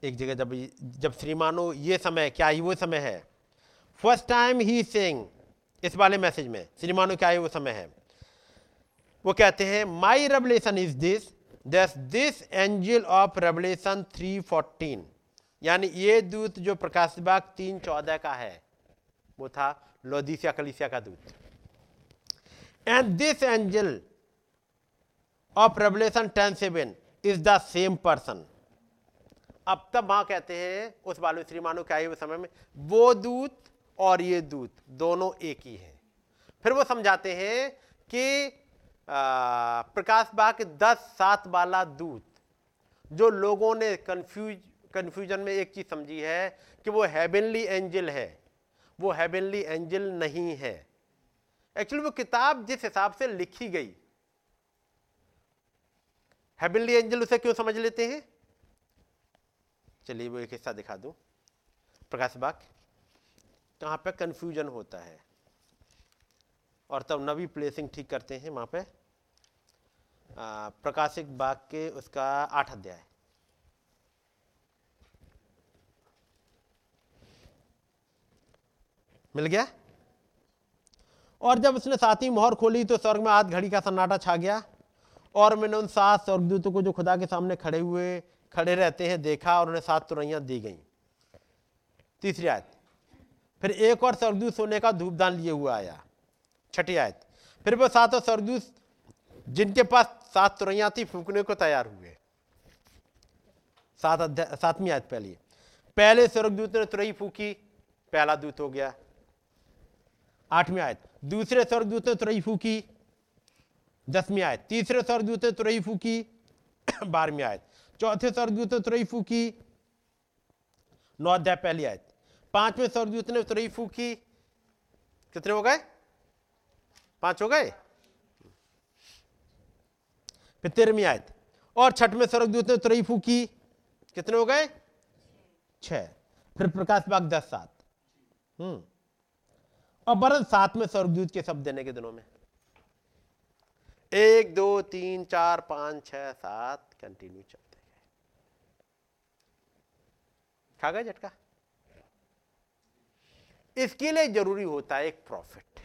एक जगह जब जब श्रीमानो ये समय क्या ही वो समय है? फ़र्स्ट टाइम ही सिंग इस वाले मैसेज में श्रीमानो क्या है वो समय है। वो कहते हैं माई रेवलेशन इज़ दिस दस दिस एंजल ऑफ़ रेवलेशन 314 यानी ये दूत जो प्रकाश बाग तीन चौदह का है, वो था लोदिसिया कलिसिया का दूत। And this angel of Revelation ten seven is the same person अब तब वहाँ कहते हैं, उस बालू श्री मानो क्या हुए समय में, वो दूत और ये दूत, दोनों एक ही हैं। फिर वो समझाते हैं कि प्रकाश बाग दस सात वाला दूत, जो लोगों ने कंफ्यूज कंफ्यूजन में एक चीज़ समझी है कि वो हेवनली एंजल है। वो हेवनली एंजल नहीं है। एक्चुअली वो किताब जिस हिसाब से लिखी गई हेवनली एंजल उसे क्यों समझ लेते हैं? चलिए वो एक हिस्सा दिखा दूँ। प्रकाश बाग कहाँ पे कंफ्यूजन होता है। और तब नवी प्लेसिंग ठीक करते हैं वहाँ पे। प्रकाशिक बाग के उसका आठ अध्याय। मिल गया? और जब उसने सातवीं मोहर खोली तो स्वर्ग में आध घड़ी का सन्नाटा छा गया। और मैंने उन सात स्वर्गदूतों को जो खुदा के सामने खड़े हुए, खड़े रहते हैं, देखा और उन्हें सात तुरैयां दी गई। तीसरी आयत। फिर एक और स्वर्गदूत सोने का धूपदान लिए हुआ आया। छठी आयत। फिर वो सातों स्वर्गदूत जिनके पास सात तुरैया थी, फूकने को तैयार हुए। सात अध्याय सातवीं आयत पहली। पहले स्वर्गदूत ने तुरई फूकी, पहला दूत हो गया। आठवीं आयत। दूसरे स्वर्गदूत ने तुरई फूकी, दसवीं आयत। तीसरे स्वर्गदूत ने तुरई फूकी, बारहवीं आयत। चौथे स्वर्गदूत ने तुरई फूकी, नौ अध्याय पहली आयत। पाँचवें स्वर्गदूत ने तुरई फूकी कितने हो गए? पाँच हो गए? फिर तेरहवीं आयत। और छठवें स्वर्गदूत ने तुरई फूकी कितने हो गए? छह। फिर प्रकाश बाग दस सात। हम्म। और बरन सात में स्वर्गदूत के शब्द देने के दिनों में। एक, दो, तीन, चार, पाँच छ सात। कंटिन्यू चलते खा गए झटका? इसके लिए ज़रूरी होता है एक प्रॉफिट।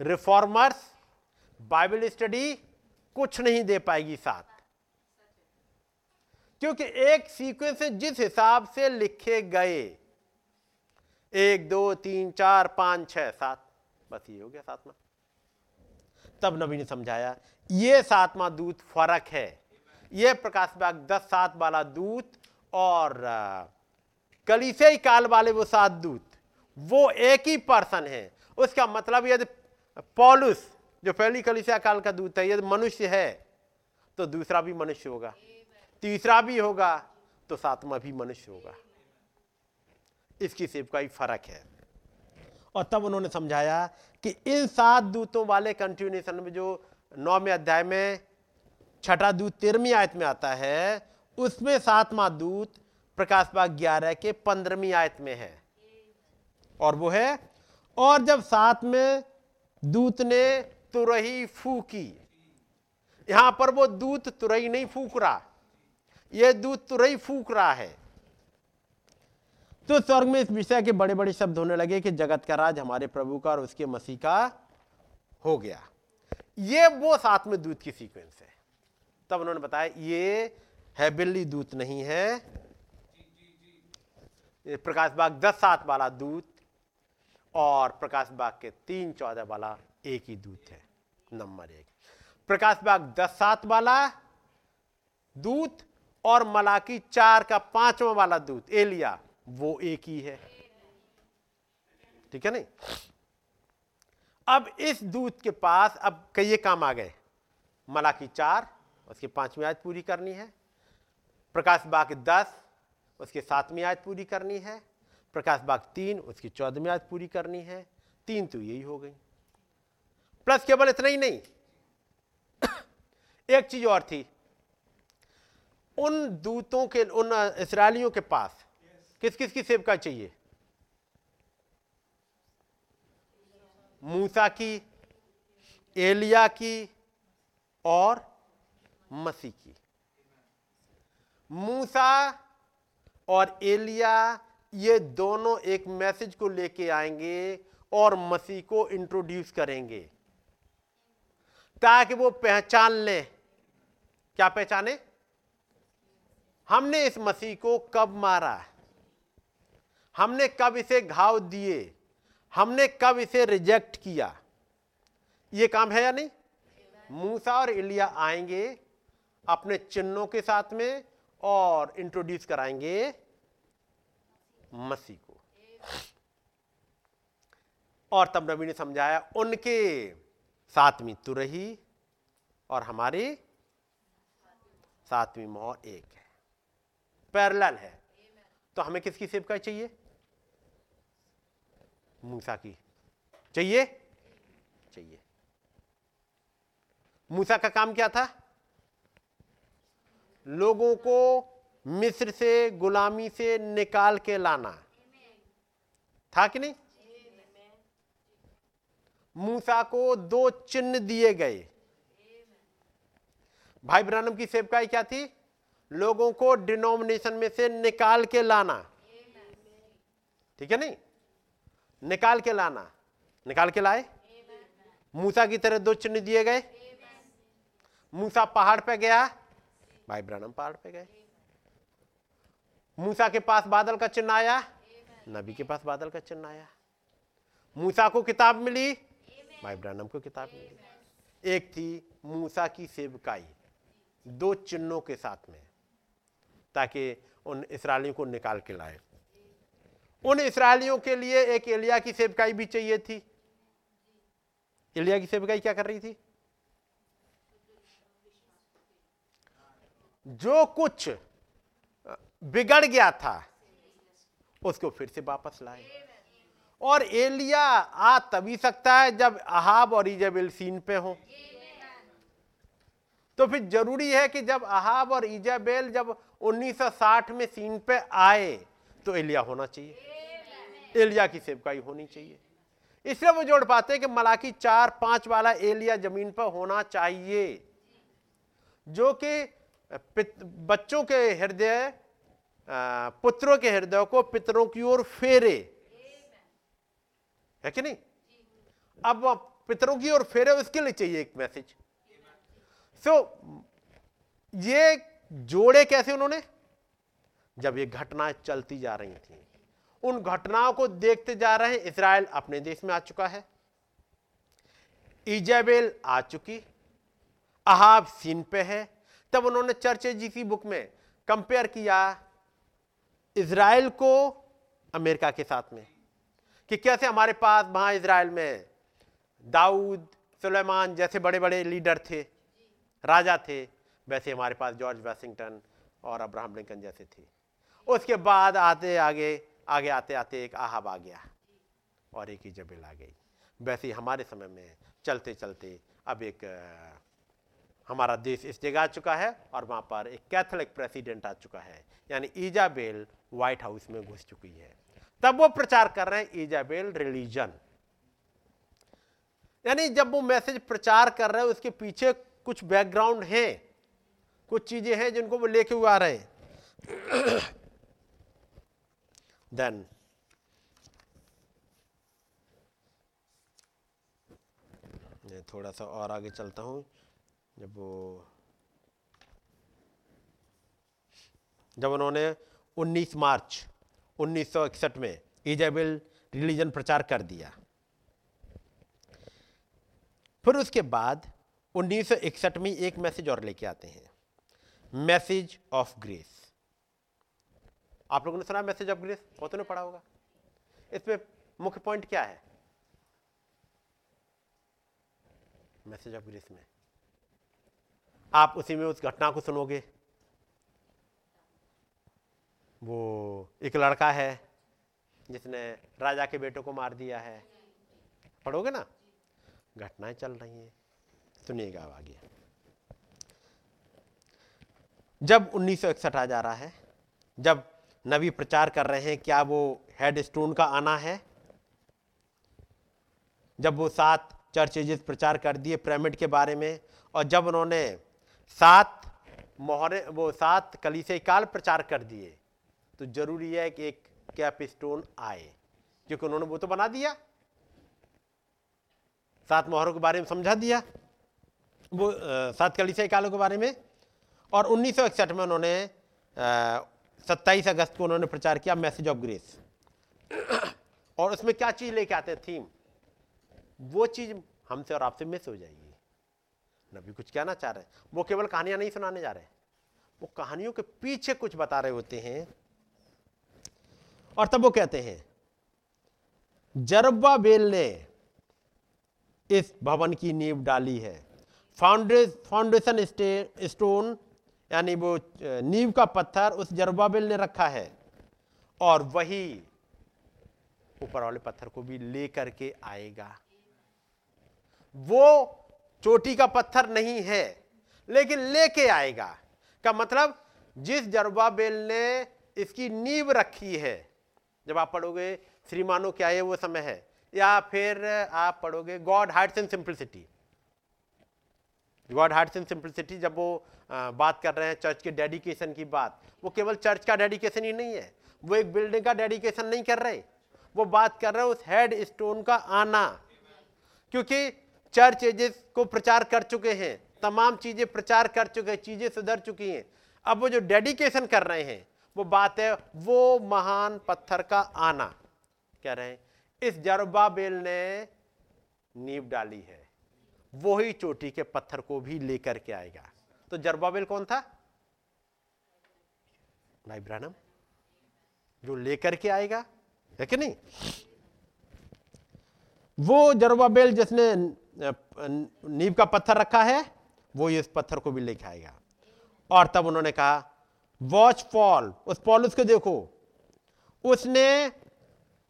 रिफॉर्मर्स बाइबल स्टडी कुछ नहीं दे पाएगी साथ। क्योंकि एक सीक्वेंस जिस हिसाब से लिखे गए, एक, दो, तीन, चार, पाँच, छह, सात, बस ये हो गया सातवा। तब नबी ने समझाया, ये सातवा दूत फ़र्क है। ये प्रकाश बाग दस, सात वाला दूत और कलीसे काल वाले वो सात दूत। वो एक ही पर्सन है। उसका मतलब यदि पॉलुस, जो पहली कलिसिया काल का दूत है, यदि मनुष्य है तो दूसरा भी मनुष्य होगा। तीसरा भी होगा तो सातवा भी मनुष्य होगा। इसकी ही फ़र्क है। और तब उन्होंने समझाया कि इन सात दूतों वाले कंटिन्यूशन में जो नौवें अध्याय में छठा दूत तेरहवीं आयत में आता है, उसमें सातवां दूत प्रकाश बाग ग्यारह के पंद्रहवीं आयत में है। और वो है, और जब साथ में दूत ने तुरही फूकी, यहाँ पर वो दूत तुरही नहीं फूक रहा, ये दूत तुरही फूक रहा है। तो स्वर्ग में इस विषय के बड़े बड़े शब्द होने लगे कि जगत का राज हमारे प्रभु का और उसके मसीह का हो गया। ये वो साथ में दूत की सीक्वेंस है। तब उन्होंने बताया, ये है बिल्ली दूत नहीं है। प्रकाश बाग दस सात वाला दूत और प्रकाश बाग के तीन चौदह वाला एक ही दूत है, नंबर एक। प्रकाश बाग दस सात वाला दूत और मलाकी चार का पांचवा वाला दूत, एलिया, वो एक ही है। ठीक है नहीं? अब इस दूत के पास, अब कई काम आ गए। मलाकी चार, उसकी पांचवी आयत पूरी करनी है। प्रकाश बाग दस, उसके सातवीं आयत पूरी करनी है। प्रकाश बाग तीन, उसकी चौदहवीं आयत पूरी करनी है। तीन तो यही हो गई। प्लस केवल इतना ही नहीं। एक चीज़ और थी। उन दूतों के, उन इसराइलियों के पास किस किस की सेवका चाहिए? मूसा की, एलिया की और मसी की। मूसा और एलिया ये दोनों एक मैसेज को लेके आएँगे और मसीह को इंट्रोड्यूस करेंगे। ताकि वो पहचान ले। क्या पहचाने? हमने इस मसीह को कब मारा? हमने कब इसे घाव दिए? हमने कब इसे रिजेक्ट किया? ये काम है या नहीं? मूसा और इलिया आएँगे अपने चिन्हों के साथ में और इंट्रोड्यूस कराएँगे। मसीह को। और तब नबी ने समझाया, उनके सातवीं तुरही और हमारी सातवीं मोहर एक है। पैरल है। तो हमें किसकी सेवकाई चाहिए? मूसा की। चाहिए? चाहिए। मूसा का काम क्या था? लोगों को मिस्र से, गुलामी से निकाल के लाना। था कि नहीं? मूसा को दो चिन्ह दिए गए। भाई ब्रानम की सेवकाई क्या थी? लोगों को डिनोमिनेशन में से निकाल के लाना। ठीक है नहीं? निकाल के लाना। निकाल के लाए। मूसा की तरह दो चिन्ह दिए गए। मूसा पहाड़ पे गया। भाई ब्रनम पहाड़ पे गए। मूसा के पास बादल का चिन्ह आया? नबी के पास बादल का चिन्ह आया। मूसा को किताब मिली? भाई को किताब मिली। एक थी मूसा की सेवकाई, दो चिन्हों के साथ में, ताकि उन इसराइलियों को निकाल के लाए। उन इसराइलियों के लिए एक एलिया की सेवकाई भी चाहिए थी। एलिया की सेवकाई क्या कर रही थी? जो कुछ बिगड़ गया था, उसको फिर से वापस लाए। और एलिया, आ तभी सकता है जब अहाब और इजेबेल सीन पे हो। तो फिर ज़रूरी है कि जब अहाब और इजाबेल जब 1960 में सीन पे आए तो एलिया होना चाहिए। एलिया की सेवकाई होनी चाहिए। इसलिए वो जोड़ पाते हैं कि मलाकी चार पाँच वाला एलिया ज़मीन पर होना चाहिए, जो कि बच्चों के हृदय पुत्रों के हृदय को पितरों की ओर फेरे। है कि नहीं? अब पितरों की ओर फेरे उसके लिए चाहिए एक मैसेज सो so, ये जोड़े कैसे उन्होंने? जब ये घटनाएँ चलती जा रही थी। उन घटनाओं को देखते जा रहे हैं। इसराइल अपने देश में आ चुका है। इजेबेल आ चुकी। अहाब सीन पे है। तब उन्होंने चर्चे जी की बुक में कंपेयर किया। इसराइल को अमेरिका के साथ में। कि कैसे हमारे पास वहाँ इसराइल में दाऊद, सुलेमान जैसे बड़े बड़े लीडर थे, राजा थे, वैसे हमारे पास जॉर्ज वाशिंगटन और अब्राहम लिंकन जैसे थे। उसके बाद आते आगे आगे आते आते एक आहब आ गया और एक ही जबेल आ गई। वैसे हमारे समय में चलते चलते अब एक हमारा देश इस जगह आ चुका है और वहाँ पर एक कैथोलिक प्रेसिडेंट आ चुका है, यानी ईजाबेल व्हाइट हाउस में घुस चुकी है। तब वो प्रचार कर रहे हैं ईजाबेल रिलीजन। यानी जब वो मैसेज प्रचार कर रहे हैं, उसके पीछे कुछ बैकग्राउंड है, कुछ चीज़ें हैं जिनको वो लेके हुए आ रहे हैं। देन थोड़ा सा और आगे चलता हूँ। जब वो जब उन्होंने 19 मार्च 1961 में इजेबल रिलीजन प्रचार कर दिया। फिर उसके बाद 1961 में एक मैसेज और लेके आते हैं। Message of grace. आप लोगों ने सुना मैसेज ऑफ़ ग्रेस? बहुत ने पढ़ा होगा। इसमें मुख्य पॉइंट क्या है? मैसेज ऑफ़ ग्रेस में। आप उसी में उस घटना को सुनोगे। वो एक लड़का है जिसने राजा के बेटों को मार दिया है। पढ़ोगे ना? घटनाएँ चल रही हैं। सुनिएगा आगे। जब 1961 आ जा रहा है, जब नबी प्रचार कर रहे हैं, क्या वो हेड स्टोन का आना है? जब वो सात चर्चेज प्रचार कर दिए पिरामिड के बारे में, और जब उन्होंने सात मोहरे, वो सात कलीसे काल प्रचार कर दिए। तो ज़रूरी है कि एक कैप स्टोन आए, क्योंकि उन्होंने वो तो बना दिया। सात मोहरों के बारे में समझा दिया, वो सात कलीसिया कालों के बारे में। और उन्नीस सौ इकसठ में उन्होंने सत्ताईस अगस्त को उन्होंने प्रचार किया मैसेज ऑफ़ ग्रेस। और उसमें क्या चीज़ लेके आते थीम? वो चीज़ हमसे और आपसे मिस हो जाएगी। नबी कुछ कहना चाह रहे हैं। वो केवल कहानियाँ नहीं सुनाने जा रहे वो कहानियों के पीछे कुछ बता रहे होते हैं। और तब वो कहते हैं जरब्बा बेल ने इस भवन की नींव डाली है। फाउंडेशन स्टोन, यानी वो नींव का पत्थर उस जरबाबिल ने रखा है। और वही ऊपर वाले पत्थर को भी लेकर के आएगा। वो चोटी का पत्थर नहीं है, लेकिन लेके आएगा। का मतलब जिस जरबाबेल ने इसकी नींव रखी है, जब आप पढ़ोगे, श्रीमानो क्या है वो समय है, या फिर आप पढ़ोगे, God hearts and simplicity. God hearts and simplicity जब वो बात कर रहे हैं चर्च के डेडिकेशन की बात, वो केवल चर्च का डेडिकेशन ही नहीं है, वो एक बिल्डिंग का डेडिकेशन नहीं कर रहे। वो बात कर रहे हैं उस हेड स्टोन का आना, क्योंकि चर्च एजेस को प्रचार कर चुके हैं, तमाम चीज़ें प्रचार कर चुके हैं, चीज़ें सुधर चुकी हैं। अब वो जो डेडिकेशन कर रहे हैं, वो बात है वो महान पत्थर का आना। कह रहे हैं, इस जरबाबेल ने नींव डाली है वो ही चोटी के पत्थर को भी लेकर के आएगा। तो जरबाबेल कौन था? भाई जो लेकर के आएगा, है कि नहीं? वो जरबाबेल जिसने नींव का पत्थर रखा है, वो इस पत्थर को भी लेके आएगा। और तब उन्होंने कहा वॉच पॉल उस पॉल को देखो। उसने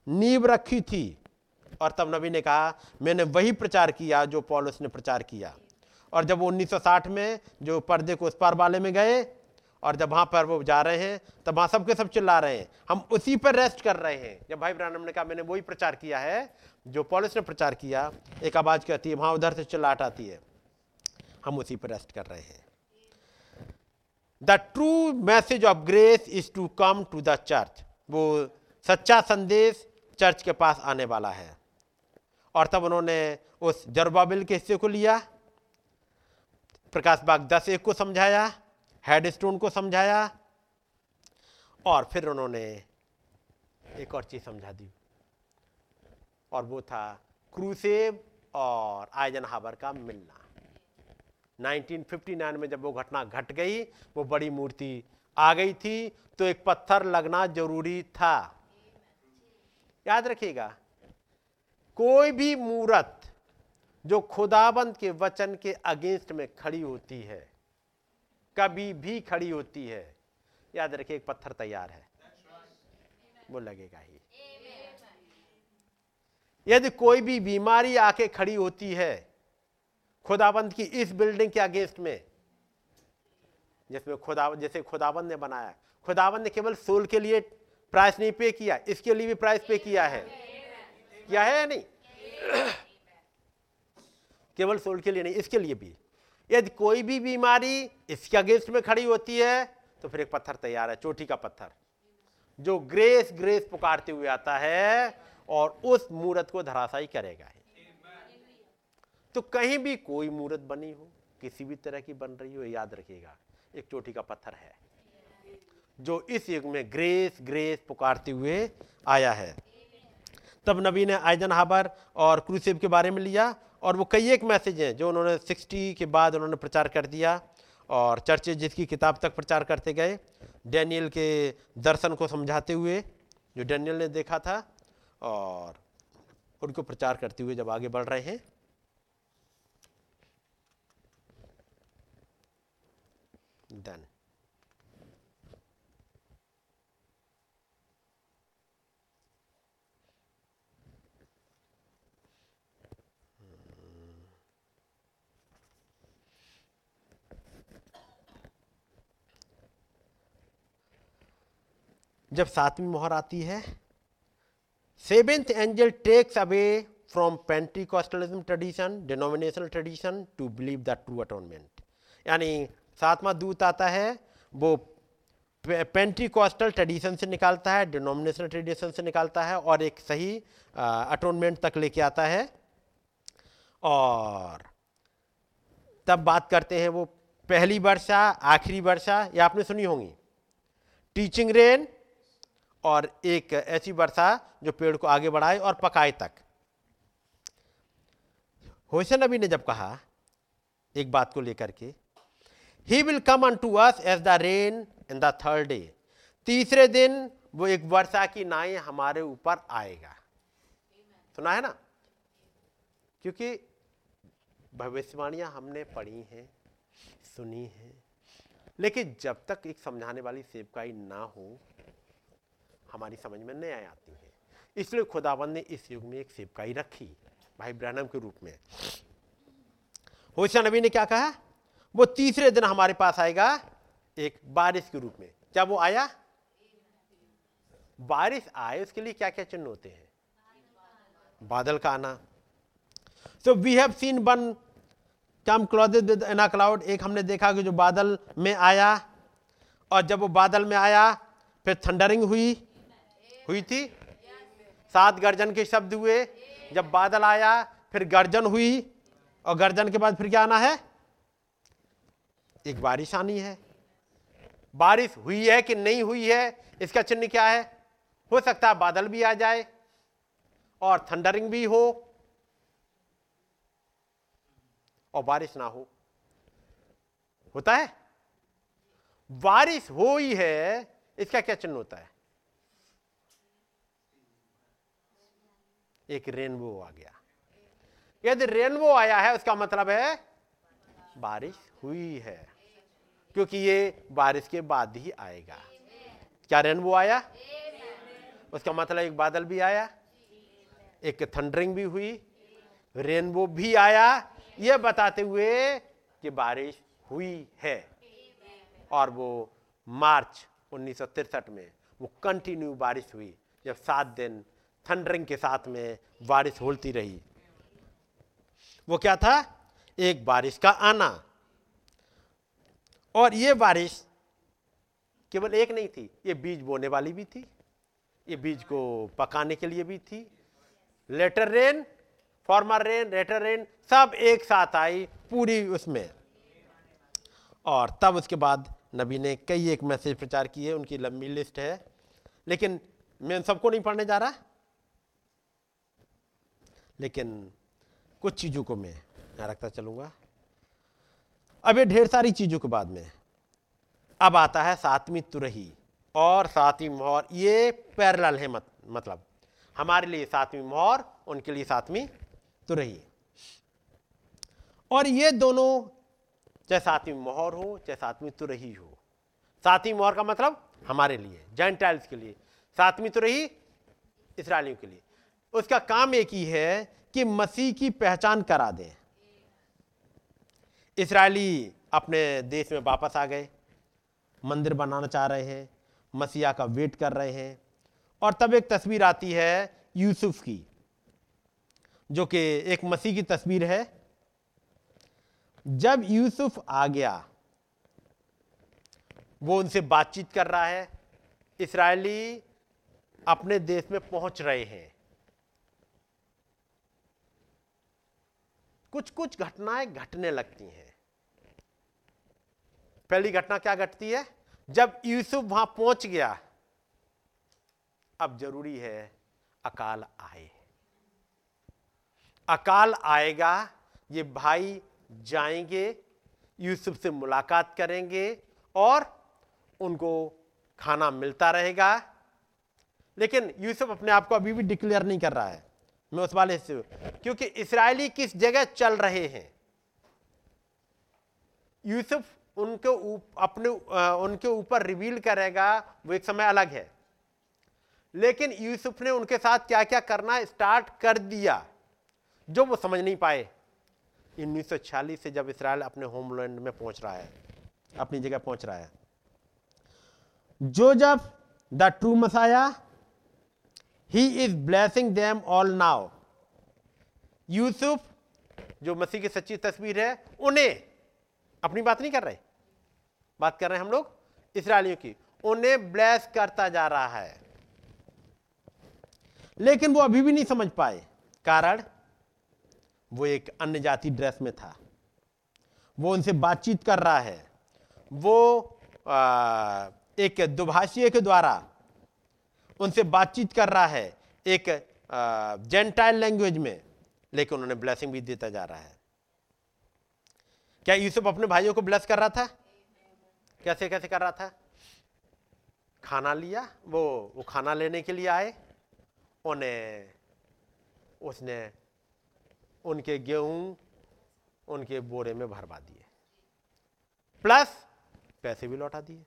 नींव रखी थी। और तब नबी ने कहा, मैंने वही प्रचार किया जो पॉलुस ने प्रचार किया। और जब वो 1960 में जो पर्दे को उस पार वाले में गए और जब वहाँ पर वो जा रहे हैं, तब वहाँ सबके सब चिल्ला रहे हैं। हम उसी पर रेस्ट कर रहे हैं। जब भाई ब्रानम ने कहा, मैंने वही प्रचार किया है, जो पॉलिस ने प्रचार किया, एक आवाज़ कहती है, वहाँ उधर से चिल्लाट आती है। हम उसी पर रेस्ट कर रहे हैं। The true message of grace is to come to the church वो सच्चा संदेश चर्च के पास आने वाला है। और तब उन्होंने उस जरबाबिल के हिस्से को लिया। प्रकाश बाग दस एक को समझाया। हेडस्टोन को समझाया और फिर उन्होंने एक और चीज़ समझा दी और वो था क्रूसेब और आयजन हाबर का मिलना। 1959 में जब वो घटना घट गई, वो बड़ी मूर्ति आ गई थी तो एक पत्थर लगना ज़रूरी था। याद रखिएगा, कोई भी मूर्त जो खुदाबंद के वचन के अगेंस्ट में खड़ी होती है कभी भी खड़ी होती है। याद रखिए, एक पत्थर तैयार है। वो लगेगा ही। यदि कोई भी बीमारी आके खड़ी होती है, खुदाबंद की इस बिल्डिंग के अगेंस्ट में, जिसमें खुदा, जैसे खुदाबंद ने बनाया, खुदाबंद ने केवल सोल के लिए प्राइस नहीं पे किया, इसके लिए भी प्राइस पे किया है। किया है या नहीं? केवल सोल के लिए नहीं, इसके लिए भी। यदि कोई भी बीमारी इसके अगेंस्ट में खड़ी होती है तो फिर एक पत्थर तैयार है, चोटी का पत्थर, जो ग्रेस ग्रेस पुकारते हुए आता है और उस मूर्त को धराशाई करेगा तो कहीं भी कोई मूर्त बनी हो, किसी भी तरह की बन रही हो, याद रखिएगा, एक चोटी का पत्थर है, जो इस युग में ग्रेस ग्रेस पुकारते हुए आया है। तब नबी ने आयजन हाबर और क्रूसेब के बारे में लिया और वो कई एक मैसेज हैं जो उन्होंने 60 के बाद उन्होंने प्रचार कर दिया और चर्चे जिसकी किताब तक प्रचार करते गए, डैनियल के दर्शन को समझाते हुए, जो डैनियल ने देखा था और उनको प्रचार करते हुए जब आगे बढ़ रहे हैं। देन जब सातवीं मोहर आती है seventh angel takes away from Pentecostalism tradition denominational tradition to believe the true atonement यानी सातवां दूत आता है, वो पेंटिकॉस्टल ट्रेडिशन से निकालता है डिनोमिनेशनल ट्रेडिशन से निकालता है और एक सही अटोनमेंट तक लेके आता है। और तब बात करते हैं वो पहली वर्षा, आखिरी वर्षा, ये आपने सुनी होंगी। टीचिंग रेन और एक ऐसी वर्षा जो पेड़ को आगे बढ़ाए और पकाए तक। होशे नबी ने जब कहा, एक बात को लेकर के he will come unto us as the rain in the third day तीसरे दिन वो एक वर्षा की नाई हमारे ऊपर आएगा। सुना है ना? क्योंकि भविष्यवाणियाँ हमने पढ़ी हैं, सुनी हैं, लेकिन जब तक एक समझाने वाली सेवकाई ना हो हमारी समझ में नहीं आती है। इसलिए खुदावन ने इस युग में एक सेवकाई रखी, भाई ब्रहणम के रूप में। होशा नबी ने क्या कहा? वो तीसरे दिन हमारे पास आएगा एक बारिश के रूप में। क्या वो आया? बारिश आए, उसके लिए क्या क्या चिन्ह होते हैं? बादल का आना। So we have seen one come clothed with a cloud एक हमने देखा कि जो बादल में आया, और जब वो बादल में आया, फिर थंडरिंग हुई हुई थी? सात गर्जन के शब्द हुए। जब बादल आया, फिर गर्जन हुई। और गर्जन के बाद फिर क्या आना है? एक बारिश आनी है। बारिश हुई है कि नहीं हुई है? इसका चिन्ह क्या है? हो सकता है बादल भी आ जाए और थंडरिंग भी हो और बारिश ना हो। होता है? बारिश हो ही है, इसका क्या चिन्ह होता है? एक रेनबो आ गया। यदि रेनबो आया है, उसका मतलब है बारिश हुई है, क्योंकि ये बारिश के बाद ही आएगा। क्या रेनबो आया? उसका मतलब एक बादल भी आया, एक थंडरिंग भी हुई रेनबो भी आया। ये बताते हुए कि बारिश हुई है, और वो मार्च उन्नीस में वो कंटिन्यू बारिश हुई, जब सात दिन थंडरिंग के साथ में बारिश होती रही। वो क्या था? एक बारिश का आना। और ये बारिश केवल एक नहीं थी, ये बीज बोने वाली भी थी, ये बीज को पकाने के लिए भी थी। Latter rain, former rain, latter rain, सब एक साथ आई पूरी उसमें। और तब उसके बाद नबी ने कई एक मैसेज प्रचार किए, उनकी लंबी लिस्ट है। लेकिन मैं सबको नहीं पढ़ने जा रहा। लेकिन कुछ चीज़ों को मैं यहाँ रखता चलूँगा। अब ये ढेर सारी चीज़ों के बाद में अब आता है सातवीं तुरही और सातवीं मोहर। ये पैरल है मत, मतलब हमारे लिए सातवीं मोहर उनके लिए सातवीं तुरही। और ये दोनों चाहे सातवीं मोहर हो चाहे सातवीं तुरही हो। सातवीं मोहर का मतलब हमारे लिए जेंटाइल्स के लिए। सातवीं तुरही इसराइलियों के लिए। उसका काम एक ही है कि मसीह की पहचान करा दें। इसराइली अपने देश में वापस आ गए, मंदिर बनाना चाह रहे हैं, मसीहा का वेट कर रहे हैं, और तब एक तस्वीर आती है यूसुफ की, जो कि एक मसीह की तस्वीर है। जब यूसुफ आ गया, वो उनसे बातचीत कर रहा है, इसराइली अपने देश में पहुँच रहे हैं। कुछ कुछ घटनाएँ घटने लगती हैं। पहली घटना क्या घटती है? जब यूसुफ वहाँ पहुँच गया, अब ज़रूरी है अकाल आए। अकाल आएगा, ये भाई जाएँगे, यूसुफ से मुलाकात करेंगे और उनको खाना मिलता रहेगा। लेकिन यूसुफ अपने आप को अभी भी डिक्लेयर नहीं कर रहा है। मैं उस वाले से क्योंकि इसराइली किस जगह चल रहे हैं? यूसुफ उनके उप, अपने उनके ऊपर रिवील करेगा वो एक समय अलग है। लेकिन यूसुफ ने उनके साथ क्या क्या करना स्टार्ट कर दिया जो वो समझ नहीं पाए। उन्नीस सौ छियालीस से जब इसराइल अपने होमलैंड में पहुँच रहा है अपनी जगह पहुँच रहा है जो जब the true Messiah he is blessing them all now Yusuf जो मसीह की सच्ची तस्वीर है उन्हें अपनी बात नहीं कर रहे। बात कर रहे हैं हम लोग इसराइलियों की। उन्हें ब्लेस करता जा रहा है। लेकिन वो अभी भी नहीं समझ पाए। कारण वो एक अन्य जाति ड्रेस में था। वो उनसे बातचीत कर रहा है। वो आ, एक दुभाषीय के द्वारा उनसे बातचीत कर रहा है एक जेंटाइल लैंग्वेज में, लेकिन उन्होंने ब्लेसिंग भी देता जा रहा है। क्या यूसुफ अपने भाइयों को ब्लेस कर रहा था? कैसे कैसे कर रहा था? खाना लिया, वो वो खाना लेने के लिए आए। उन्हें, उसने उनके गेहूँ, उनके बोरे में भरवा दिए। प्लस पैसे भी लौटा दिए।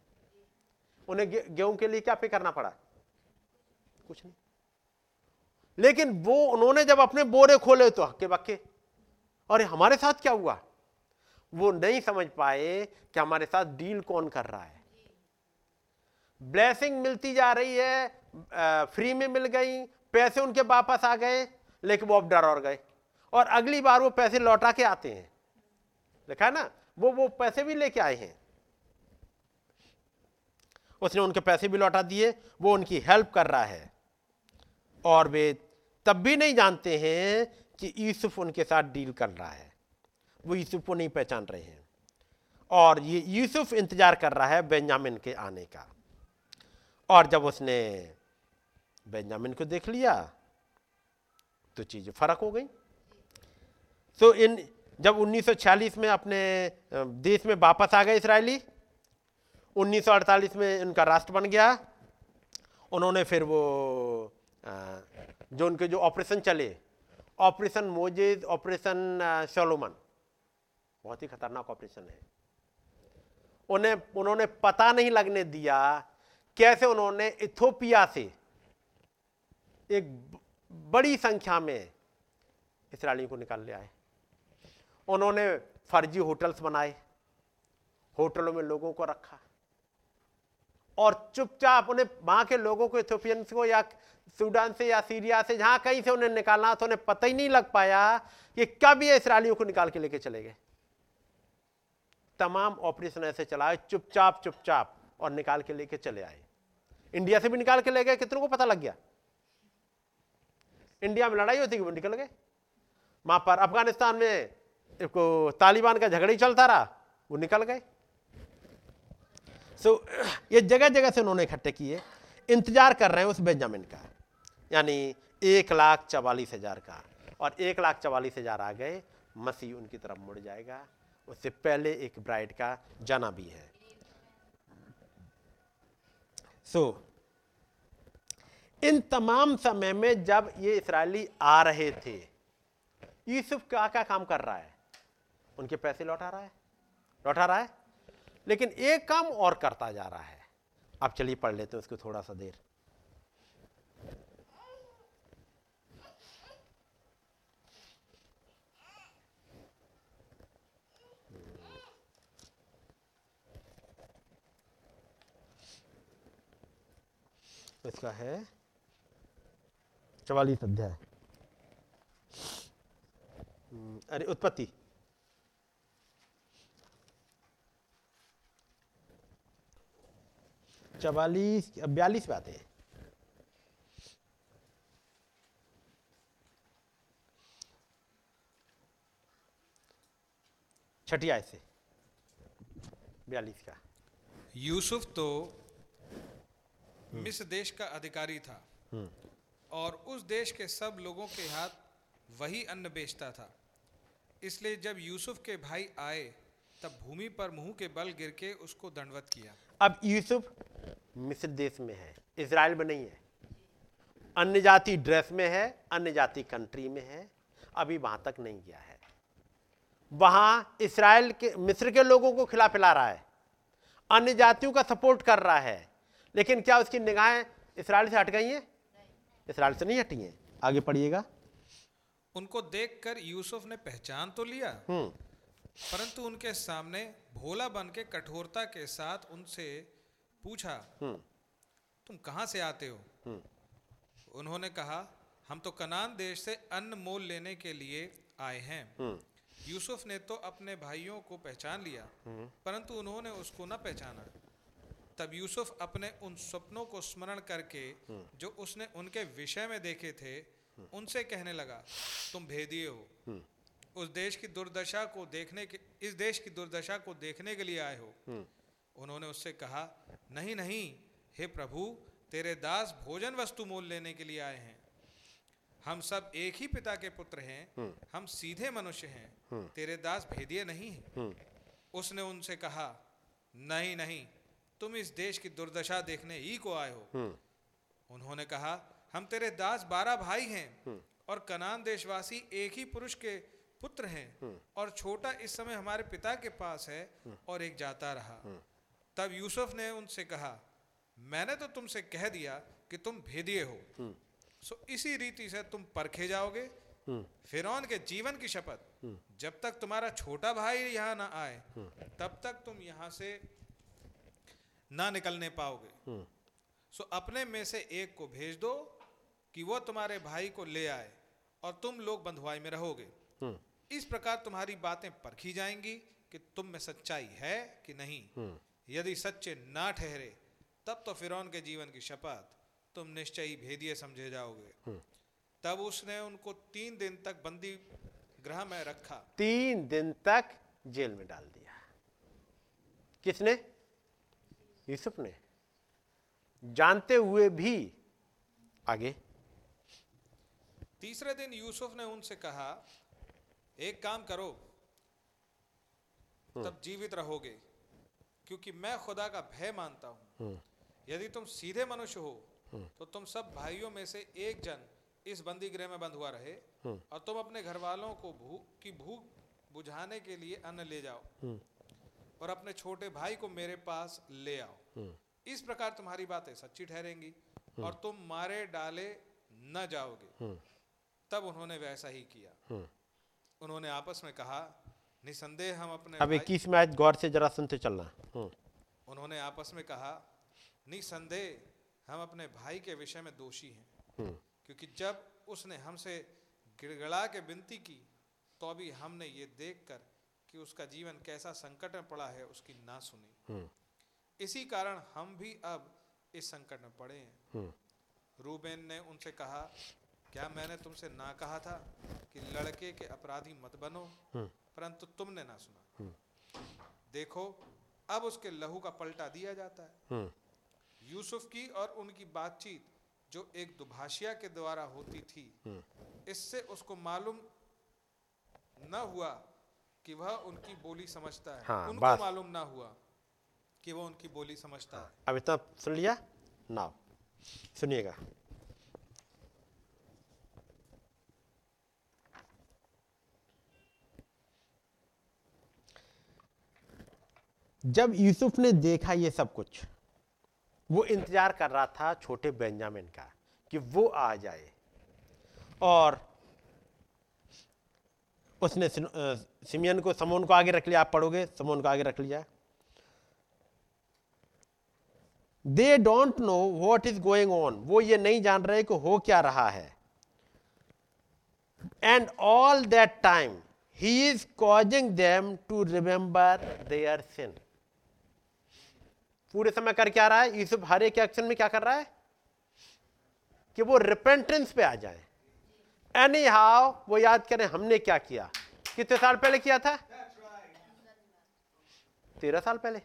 उन्हें गेहूँ के लिए क्या पे करना पड़ा? कुछ नहीं। लेकिन वो, उन्होंने जब अपने बोरे खोले तो हक्के बक्के। और हमारे साथ क्या हुआ? वो नहीं समझ पाए कि हमारे साथ डील कौन कर रहा है। ब्लेसिंग मिलती जा रही है फ्री में मिल गई, पैसे उनके वापस आ गए, लेकिन वो अब डर और गए। और अगली बार वो पैसे लौटा के आते हैं। देखा है ना? वो वो पैसे भी लेके आए हैं। उसने उनके पैसे भी लौटा दिए, वो उनकी हेल्प कर रहा है। और वे तब भी नहीं जानते हैं कि यूसुफ उनके साथ डील कर रहा है। वो यूसुफ को नहीं पहचान रहे हैं। और ये यूसुफ इंतज़ार कर रहा है बेंजामिन के आने का। और जब उसने बेंजामिन को देख लिया तो चीज़ फ़र्क हो गई। तो इन, जब 1946 में अपने देश में वापस आ गए इसराइली 1948 में इनका राष्ट्र बन गया। उन्होंने फिर वो जो उनके जो ऑपरेशन चले, ऑपरेशन मोजेज, ऑपरेशन सोलोमन। बहुत ही खतरनाक ऑपरेशन है। उन्हें, उन्होंने पता नहीं लगने दिया कैसे उन्होंने इथोपिया से एक बड़ी संख्या में इसराइलियों को निकाल लिया आए। उन्होंने फर्जी होटल्स बनाए, होटलों में लोगों को रखा। और चुपचाप उन्हें वहाँ के लोगों को इथोपियंस को या सूडान से या सीरिया से, जहाँ कहीं से उन्हें निकालना तो उन्हें पता ही नहीं लग पाया कि कब ये इसराइलियों को निकाल के लेके चले गए। तमाम ऑपरेशन ऐसे चलाए, चुपचाप चुपचाप और निकाल के लेके चले आए। इंडिया से भी निकाल के ले गए, कितनों को पता लग गया? इंडिया में लड़ाई होती कि वो निकल गए? वहाँ पर अफ़गानिस्तान में तालिबान का झगड़ा ही चलता रहा, वो निकल गए। सो so, ये जगह जगह से उन्होंने इकट्ठे किए। इंतज़ार कर रहे हैं उस बेंजामिन का। यानी एक लाख चवालीस हज़ार का। और एक लाख चवालीस हज़ार आ गए मसीह उनकी तरफ़ मुड़ जाएगा। उससे पहले एक ब्राइड का जाना भी है। सो so, इन तमाम समय में जब ये इसराइली आ रहे थे यूसुफ क्या क्या काम कर रहा है? उनके पैसे लौटा रहा है? लौटा रहा है? लेकिन एक काम और करता जा रहा है। अब चलिए पढ़ लेते हैं उसको थोड़ा सा देर। इसका है चवालीस अध्याय। हम्म, अरे उत्पत्ति। चवालीस बयालीस पे आते हैं। छठी आय से बयालीस का। यूसुफ तो मिस देश का अधिकारी था और उस देश के सब लोगों के हाथ वही अन्न बेचता था। इसलिए जब यूसुफ के भाई आए तब भूमि पर मुँह के बल गिर के उसको दंडवत किया। अब यूसुफ मिस्र देश में है इसराइल में नहीं है। अन्य जाति ड्रेस में है अन्य जाति कंट्री में है अभी वहाँ तक नहीं गया है। वहाँ इसराइल के मिस्र के लोगों को खिला पिला रहा है। अन्य जातियों का सपोर्ट कर रहा है। लेकिन क्या उसकी निगाहें इसराइल से हट गई हैं? इसराइल से नहीं हटी हैं। आगे पढ़िएगा। उनको देखकर यूसुफ ने पहचान तो लिया। हम्म। परंतु उनके सामने भोला बन के कठोरता के साथ उनसे पूछा हम्म। तुम कहाँ से आते हो? हम्म। उन्होंने कहा हम तो कनान देश से अन्न मोल लेने के लिए आए हैं। हम्म। यूसुफ ने तो अपने भाइयों को पहचान लिया परंतु उन्होंने उसको न पहचाना। तब यूसुफ अपने उन सपनों को स्मरण करके जो उसने उनके विषय में देखे थे उनसे कहने लगा तुम भेदिए हो। उस देश की दुर्दशा को देखने के इस देश की दुर्दशा को देखने के लिए आए हो। उन्होंने उससे कहा नहीं नहीं हे प्रभु तेरे दास भोजन वस्तु मोल लेने के लिए आए हैं। हम सब एक ही पिता के पुत्र हैं। हम सीधे मनुष्य हैं। तेरे दास भेदिए नहीं है। उसने उनसे कहा नहीं नहीं तुम इस देश की दुर्दशा देखने ही को आए हो। उन्होंने कहा हम तेरे दास बारह भाई हैं और कनान देशवासी एक ही पुरुष के पुत्र हैं और छोटा इस समय हमारे पिता के पास है और एक जाता रहा। तब यूसुफ ने उनसे कहा मैंने तो तुमसे कह दिया कि तुम भेदिए हो। सो इसी रीति से तुम परखे जाओगे। फिरौन के जीवन की शपथ। जब तक तुम्हारा छोटा भाई यहाँ ना आए तब तक तुम यहाँ से ना निकलने पाओगे। सो अपने में से एक को भेज दो कि वो तुम्हारे भाई को ले आए और तुम लोग बंधुआई में रहोगे। इस प्रकार तुम्हारी बातें परखी जाएँगी कि तुम में सच्चाई है कि नहीं। यदि सच्चे ना ठहरे तब तो फिरौन के जीवन की शपथ तुम निश्चय ही भेदिए समझे जाओगे। तब उसने उनको तीन दिन तक बंदी गृह में रखा। तीन दिन तक जेल में डाल दिया। किसने? यूसुफ ने। जानते हुए भी आगे। तीसरे दिन यूसुफ ने उनसे कहा एक काम करो तब जीवित रहोगे क्योंकि मैं खुदा का भय मानता हूँ। यदि तुम सीधे मनुष्य हो तो तुम सब भाइयों में से एक जन इस बंदी गृह में बंद हुआ रहे और तुम अपने घर वालों को भूख की भूख बुझाने के लिए अन्न ले जाओ और अपने छोटे भाई को मेरे पास ले आओ। इस प्रकार तुम्हारी बातें सच्ची ठहरेंगी और तुम मारे डाले न जाओगे। तब उन्होंने वैसा ही किया। उन्होंने आपस में कहा निसंदेह हम अपने अब इक्कीस में आज गौर से जरा सुनते चलना। हम्म, उन्होंने आपस में कहा निसंदेह हम अपने भाई के विषय में दोषी हैं। हम्म, क्योंकि जब उसने हमसे गिड़गड़ा के विनती की तो भी हमने ये देखकर कि उसका जीवन कैसा संकट में पड़ा है उसकी ना सुनी। हम्म, इसी कारण हम भी अब इस संकट में पड़े हैं। रूबेन ने उनसे कहा क्या मैंने तुमसे ना कहा था कि लड़के के अपराधी मत बनो? हम्म, परंतु तुमने ना सुना। देखो अब उसके लहू का पलटा दिया जाता है। हम्म, यूसुफ की और उनकी बातचीत जो एक दुभाषिया के द्वारा होती थी इससे उसको मालूम न हुआ कि वह उनकी बोली समझता है। हाँ, उनको मालूम ना हुआ कि वह उनकी बोली समझता है। अब इतना सुन लिया? ना सुनिएगा। जब यूसुफ ने देखा ये सब कुछ, वो इंतज़ार कर रहा था छोटे बेंजामिन का कि वो आ जाए। और उसने सिमियन को, समोन को आगे रख लिया। आप पढ़ोगे? समोन को आगे रख लिया। They don't know what is going on वो ये नहीं जान रहे कि हो क्या रहा है। And all that time he is causing them to remember their sin पूरे समय कर क्या रहा है? यूसुफ हर एक एक्शन में क्या कर रहा है? कि वो रिपेंटेंस पे आ जाए। एनी हाउ वो याद करें, हमने क्या किया? कितने साल पहले किया था? तेरह साल पहले।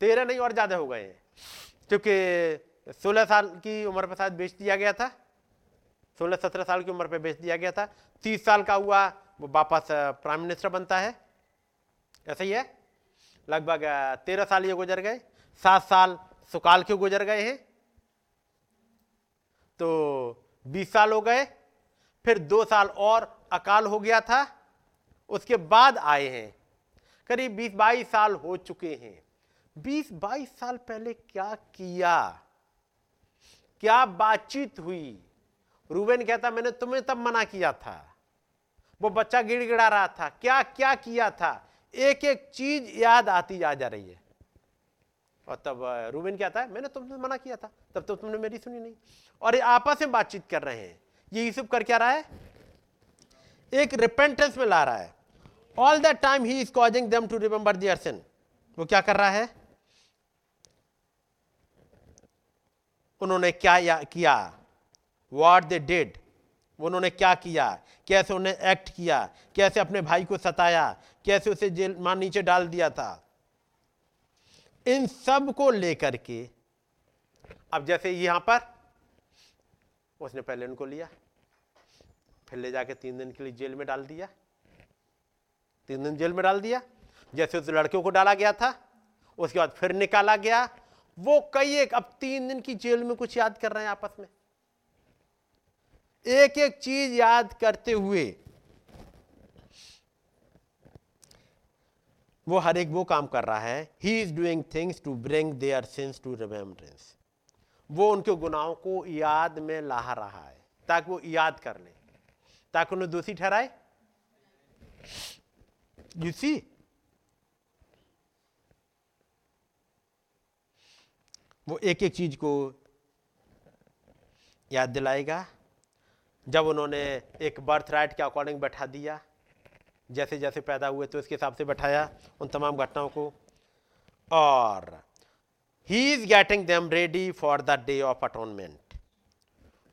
तेरह नहीं, और ज़्यादा हो गए क्योंकि सोलह साल की उम्र पर शायद बेच दिया गया था। सोलह सत्रह साल की उम्र पर बेच दिया गया था। तीस साल का हुआ, वो वापस प्राइम मिनिस्टर बनता है। ऐसा ही है? लगभग तेरह साल ये गुजर गए, सात साल सुकाल के गुजर गए हैं? तो बीस साल हो गए, फिर दो साल और अकाल हो गया था, उसके बाद आए हैं। करीब बीस बाईस साल हो चुके हैं। बीस बाईस साल पहले क्या किया? क्या बातचीत हुई? रूबेन कहता, मैंने तुम्हें तब मना किया था। वो बच्चा गिड़गिड़ा रहा था। क्या क्या किया था? एक एक चीज़ याद आती जा जा रही है। और तब रूबेन क्या था? मैंने तुमसे मना किया था। तब तो तुमने मेरी सुनी नहीं। और ये आपस में बातचीत कर रहे हैं। ये यूसुफ कर क्या रहा है? एक रिपेंटेंस में ला रहा है। All the time he is causing them to remember their sin वो क्या कर रहा है? उन्होंने क्या या, किया? वॉट दे डिड उन्होंने क्या किया? कैसे उन्हें एक्ट किया? कैसे अपने भाई को सताया? कैसे उसे जेल माँ नीचे डाल दिया था। इन सबको लेकर के, अब जैसे यहाँ पर, उसने पहले उनको लिया, फिर ले जाके तीन दिन के लिए जेल में डाल दिया। तीन दिन जेल में डाल दिया, जैसे उस लड़कियों को डाला गया था, उसके बाद फिर निकाला गया। वो कई एक, अब तीन दिन की जेल में कुछ याद कर रहे हैं आपस में। एक एक चीज़ याद करते हुए वो हर एक वो काम कर रहा है। He is doing things to bring their sins to remembrance वो उनके गुनाहों को याद में ला रहा है, ताकि वो याद कर ले। ताकि उन्हें दोषी ठहराए। यू सी वो एक एक चीज़ को याद दिलाएगा। जब उन्होंने एक बर्थ राइट के अकॉर्डिंग बैठा दिया जैसे जैसे पैदा हुए तो उसके हिसाब से बैठाया उन तमाम घटनाओं को। और he is getting them ready for the day of atonement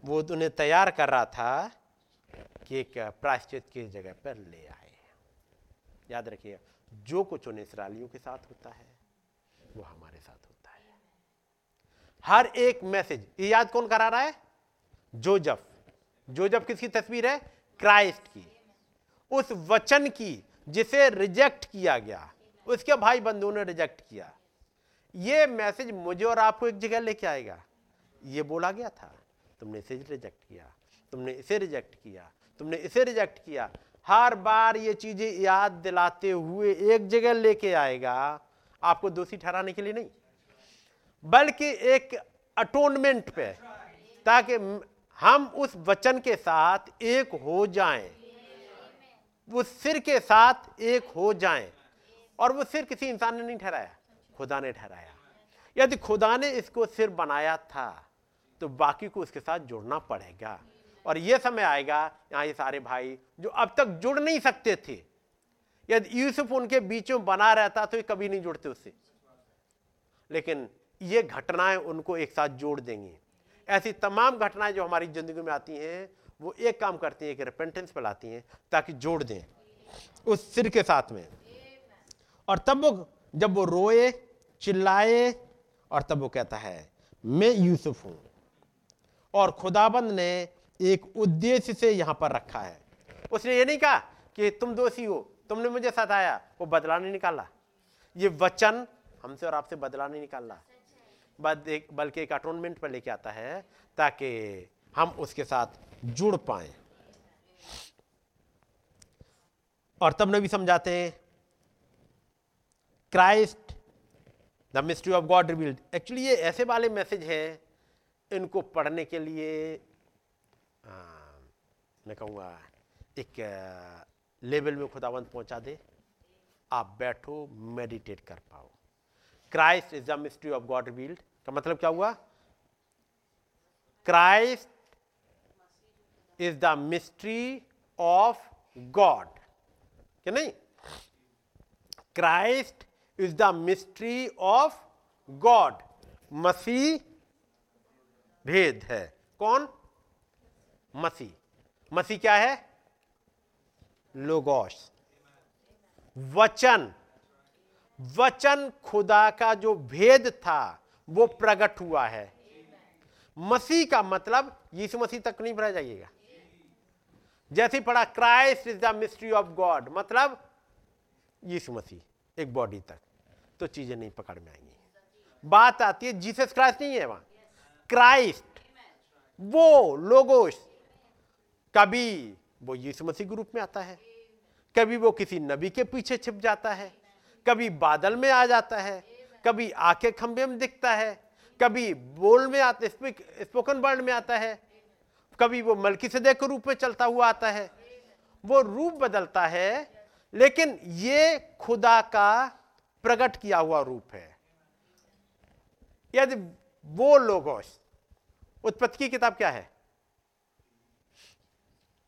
वो उन्हें तैयार कर रहा था कि एक प्रायश्चित की जगह पर ले आए। याद रखिए, जो कुछ उन इसराइलियों के साथ होता है, वो हमारे साथ होता है। हर एक मैसेज ये याद कौन करा रहा है? जोजफ। जोजफ किसकी तस्वीर है? क्राइस्ट की। उस वचन की जिसे रिजेक्ट किया गया, उसके भाई बंधुओं ने रिजेक्ट किया। ये मैसेज मुझे और आपको एक जगह लेके आएगा। ये बोला गया था, तुमने इसे रिजेक्ट किया, तुमने इसे रिजेक्ट किया, तुमने इसे रिजेक्ट किया। हर बार ये चीज़ें याद दिलाते हुए एक जगह लेके आएगा, आपको दोषी ठहराने के लिए नहीं, बल्कि एक अटोनमेंट पे, ताकि हम उस वचन के साथ एक हो जाएँ। उस सिर के साथ एक हो जाएँ। और वो सिर किसी इंसान ने नहीं ठहराया, खुदा ने ठहराया। यदि खुदा ने इसको सिर बनाया था तो बाकी को उसके साथ जुड़ना पड़ेगा। और यह समय आएगा, यहाँ ये सारे भाई, जो अब तक जुड़ नहीं सकते थे। यदि यूसुफ उनके बीच में बना रहता तो ये कभी नहीं जुड़ते उससे। लेकिन ये घटनाएँ उनको एक साथ जोड़ देंगी। ऐसी तमाम घटनाएँ जो हमारी ज़िंदगी में आती हैं वो एक काम करती हैं कि रिपेंटेंस पर लाती हैं ताकि जोड़ दें उस सिर के साथ में। और तब वो जब वो रोए, चिल्लाए और तब वो कहता है, मैं यूसुफ हूँ और खुदाबंद ने एक उद्देश्य से यहाँ पर रखा है। उसने ये नहीं कहा कि तुम दोषी हो, तुमने मुझे सताया, वो बदला नहीं निकाला। ये वचन हमसे और आपसे बदला नहीं निकाला बल्कि एक अटोनमेंट पर लेके आता है ताकि हम उसके साथ जुड़ पाए। और तब नबी समझाते हैं Christ the mystery of God revealed. Actually ये ऐसे वाले मैसेज हैं इनको पढ़ने के लिए आ, मैं कहूँगा एक लेवल में खुदावंत पहुँचा दे। आप बैठो मेडिटेट कर पाओ। Christ is the mystery of God revealed. का मतलब क्या हुआ? Christ is the mystery of God क्या नहीं? Christ is the mystery of God मसीह भेद है। कौन? मसीह। मसीह क्या है? लोगोश वचन। वचन खुदा का जो भेद था, वो प्रकट हुआ है। मसीह का मतलब यीशु मसीह तक नहीं भरा जाइएगा जैसे पढ़ा Christ is the mystery of God मतलब यीशु मसीह, एक बॉडी तक। तो चीज़ें नहीं पकड़ में आएँगी। बात आती है जीसस क्राइस्ट नहीं है वहाँ? क्राइस्ट वो लोगोस, कभी वो यीशु मसीह के रूप में आता है। कभी वो किसी नबी के पीछे छिप जाता है। कभी बादल में आ जाता है। कभी आके खंभे में दिखता है। कभी बोल में आता स्पोकन वर्ड में आता है। कभी वो मलकी सदे के रूप में चलता हुआ आता है, वो रूप बदलता है, लेकिन ये खुदा का प्रकट किया हुआ रूप है। यदि वो लोगोस उत्पत्ति की किताब क्या है?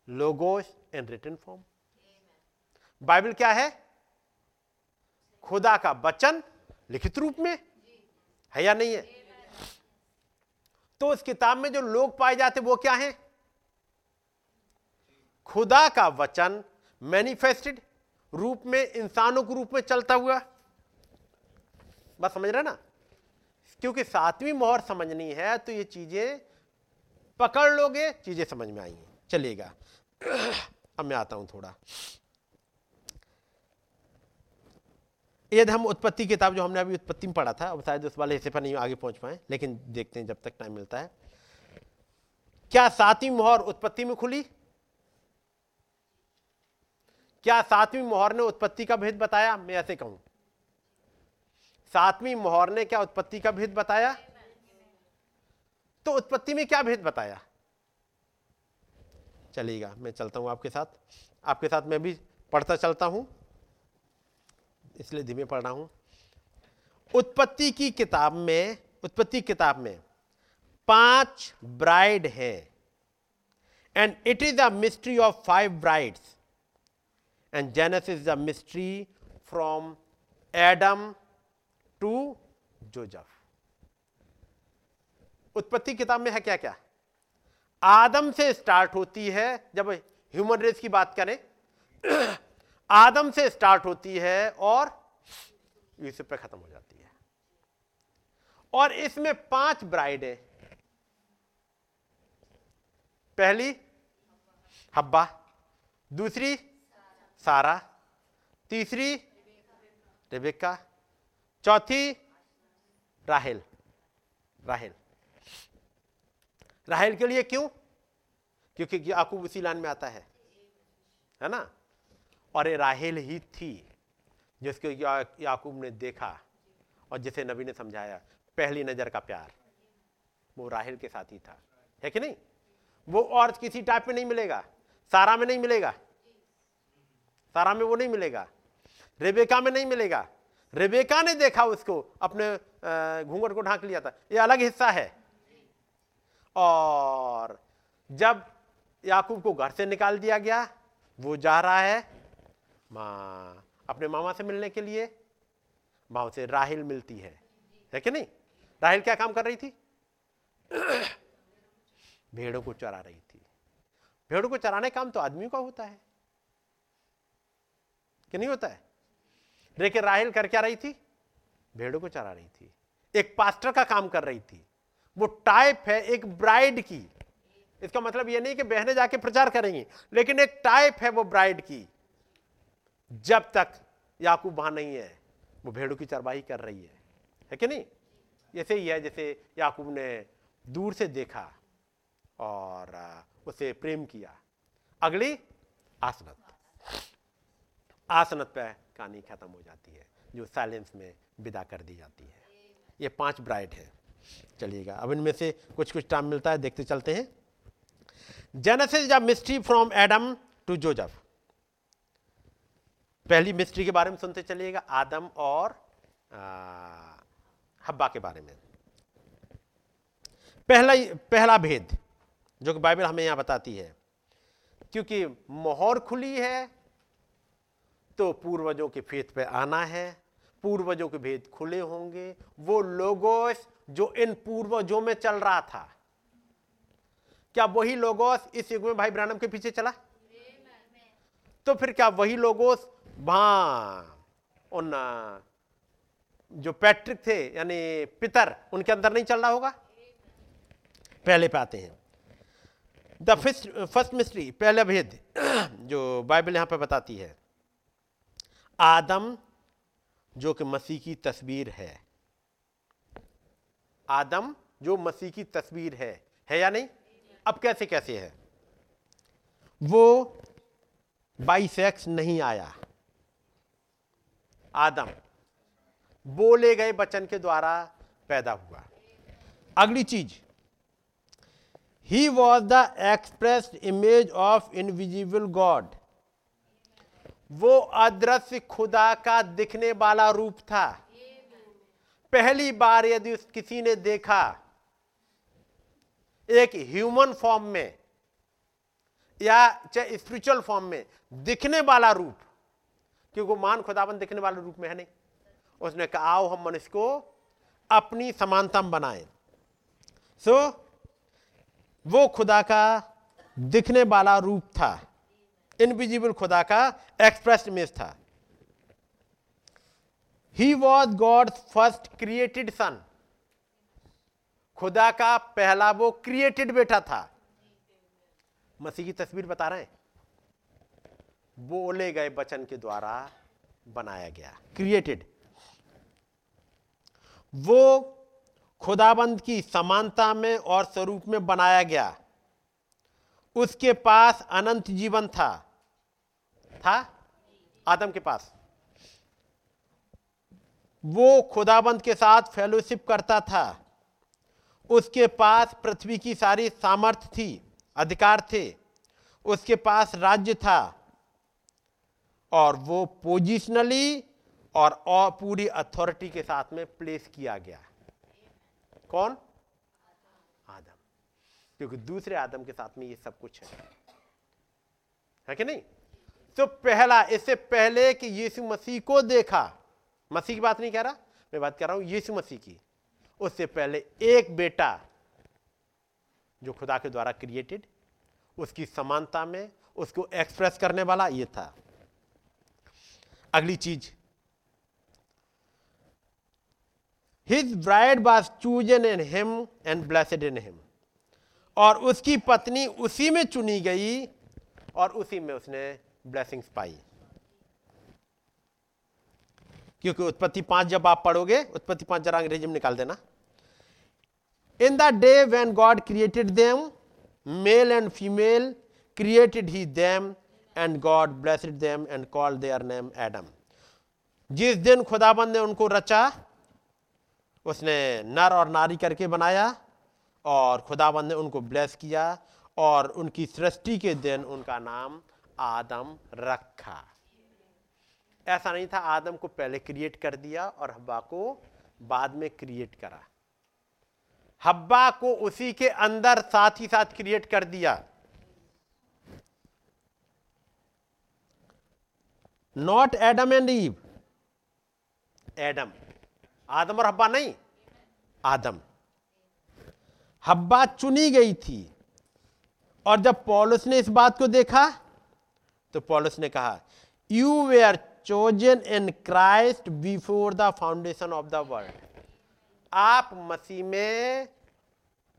Logos in written form Bible क्या है? खुदा का वचन लिखित रूप में है या नहीं है? तो उस किताब में जो लोग पाए जाते वो क्या है? खुदा का वचन मैनिफेस्टेड रूप में, इंसानों के रूप में चलता हुआ। बस समझ रहे ना? क्योंकि सातवीं मोहर समझनी है तो ये चीज़ें पकड़ लोगे, चीज़ें समझ में आएँगी। चलेगा। अब मैं आता हूँ थोड़ा। यदि हम उत्पत्ति किताब जो हमने अभी उत्पत्ति में पढ़ा था, अब शायद उस वाले हिस्से पर नहीं आगे पहुँच पाए, लेकिन देखते हैं जब तक टाइम मिलता है। क्या सातवीं मोहर उत्पत्ति में खुली? क्या सातवीं मोहर ने उत्पत्ति का भेद बताया? मैं ऐसे कहूँ। सातवीं मोहर ने क्या उत्पत्ति का भेद बताया? तो उत्पत्ति में क्या भेद बताया? चलेगा मैं चलता हूँ आपके साथ। आपके साथ मैं भी पढ़ता चलता हूँ। इसलिए धीमे पढ़ रहा हूँ। उत्पत्ति की किताब में, उत्पत्ति किताब में पाँच ब्राइड है। And it is the mystery of five brides and Genesis is the mystery from Adam to Joseph उत्पत्ति किताब में है क्या क्या आदम से स्टार्ट होती है, जब ह्यूमन रेस की बात करें, आदम से स्टार्ट होती है और यूसुफ पे खत्म हो जाती है। और इसमें पाँच ब्राइड पहली, हब्बा। दूसरी सारा तीसरी रेबेका चौथी राहेल राहेल राहेल के लिए क्यों? क्योंकि याकूब उसी लाइन में आता है। है ना? और ये राहेल ही थी, जिसको याकूब ने देखा और जिसे नबी ने समझाया, पहली नज़र का प्यार। वो राहेल के साथ ही था। है कि नहीं? वो और किसी टाइप में नहीं मिलेगा। सारा में नहीं मिलेगा। सारा में वो नहीं मिलेगा। रेबेका में नहीं मिलेगा। रेबेका ने देखा उसको, अपने घूंघट को ढांक लिया था। ये अलग हिस्सा है। और जब याकूब को घर से निकाल दिया गया, वो जा रहा है माँ, अपने मामा से मिलने के लिए। माँ से राहिल मिलती है। है कि नहीं? राहिल क्या काम कर रही थी? भेड़ों को चरा रही थी। भेड़ों को चराने काम तो आदमी का होता है। कि नहीं होता है? लेकिन राहिल कर क्या रही थी? भेड़ों को चरा रही थी। एक पास्टर का काम कर रही थी। वो टाइप है एक ब्राइड की। इसका मतलब ये नहीं कि बहनें जाके प्रचार करेंगी, लेकिन एक टाइप है वो ब्राइड की। जब तक याकूब वहाँ नहीं है, वो भेड़ों की चरवाही कर रही है। है कि नहीं? ऐसे ही है जैसे याकूब ने दूर से देखा और उसे प्रेम किया। अगली आसनत आसनत पे कहानी खत्म हो जाती है जो साइलेंस में विदा कर दी जाती है। ये पाँच ब्राइड है। चलिएगा अब इनमें से कुछ कुछ टाइम मिलता है देखते चलते हैं। जेनेसिस या mystery from Adam to Joseph पहली मिस्ट्री के बारे में सुनते चलिएगा आदम और आ, हब्बा के बारे में। पहला पहला भेद जो कि बाइबल हमें यहाँ बताती है क्योंकि मोहर खुली है तो पूर्वजों के फेत पे आना है, पूर्वजों के भेद खुले होंगे। वो लोगोस जो इन पूर्वजों में चल रहा था। क्या वही लोगोस इस युग में भाई ब्रानम के पीछे चला? तो फिर क्या वही लोगोस उन जो पैट्रिक थे, यानी पितर, उनके अंदर नहीं चल रहा होगा? पहले पे आते हैं। द फ़र्स्ट फ़र्स्ट मिस्ट्री, पहला भेद, जो बाइबल यहाँ पे बताती है। आदम, जो कि मसीह की तस्वीर है। आदम, जो मसीह की तस्वीर है। है या नहीं? अब कैसे कैसे है? वो बाईसेक्स नहीं आया। आदम, बोले गए बचन के द्वारा पैदा हुआ। अगली चीज़ he was the expressed image of invisible God वो अदृश्य खुदा का दिखने वाला रूप था। पहली बार यदि उस किसी ने देखा एक ह्यूमन फॉर्म में या चाहे स्पिरिचुअल फॉर्म में दिखने वाला रूप क्योंकि मान खुदाबंद दिखने वाले रूप में है नहीं। उसने कहा आओ हम मनुष्य को अपनी समानता बनाए। सो so, वो खुदा का दिखने वाला रूप था। इनविजिबल खुदा का एक्सप्रेस इमेज था। He was God first created son खुदा का पहला वो क्रिएटेड बेटा था। मसीह की तस्वीर बता रहे हैं। बोले गए बचन के द्वारा बनाया गया। क्रिएटेड वो खुदाबंद की समानता में और स्वरूप में बनाया गया। उसके पास अनंत जीवन था। था आदम के पास। वो खुदाबंद के साथ फेलोशिप करता था। उसके पास पृथ्वी की सारी सामर्थ्य थी अधिकार थे। उसके पास राज्य था। और वो पोजिशनली और, पूरी अथॉरिटी के साथ में प्लेस किया गया। कौन? आदम। क्योंकि दूसरे आदम के साथ में ये सब कुछ है। है कि नहीं? तो पहला, इससे पहले कि यीशु मसीह को देखा। मसीह की बात नहीं कह रहा, मैं बात कर रहा हूँ यीशु मसीह की। उससे पहले एक बेटा जो खुदा के द्वारा क्रिएटेड उसकी समानता में, उसको एक्सप्रेस करने वाला ये था। अगली चीज़। His bride was chosen in him and blessed in him और उसकी पत्नी उसी में चुनी गई और उसी में उसने ब्लेसिंग्स पाई। क्योंकि उत्पत्ति पाँच जब आप पढ़ोगे, उत्पत्ति पाँच जरा अंग्रेज़ी में निकाल देना। In the day when God created them male and female created he them and God blessed them and call their name Adam जिस दिन खुदाबंद ने उनको रचा, उसने नर और नारी करके बनाया और खुदाबंद ने उनको ब्लेस किया और उनकी सृष्टि के दिन उनका नाम आदम रखा। ऐसा नहीं था आदम को पहले क्रिएट कर दिया और हब्बा को बाद में क्रिएट करा। हब्बा को उसी के अंदर साथ ही साथ क्रिएट कर दिया। Not Adam and Eve Adam आदम और हब्बा नहीं, आदम। हब्बा चुनी गई थी। और जब पॉलुस ने इस बात को देखा तो पॉलुस ने कहा you were chosen in Christ before the foundation of the world आप मसीह में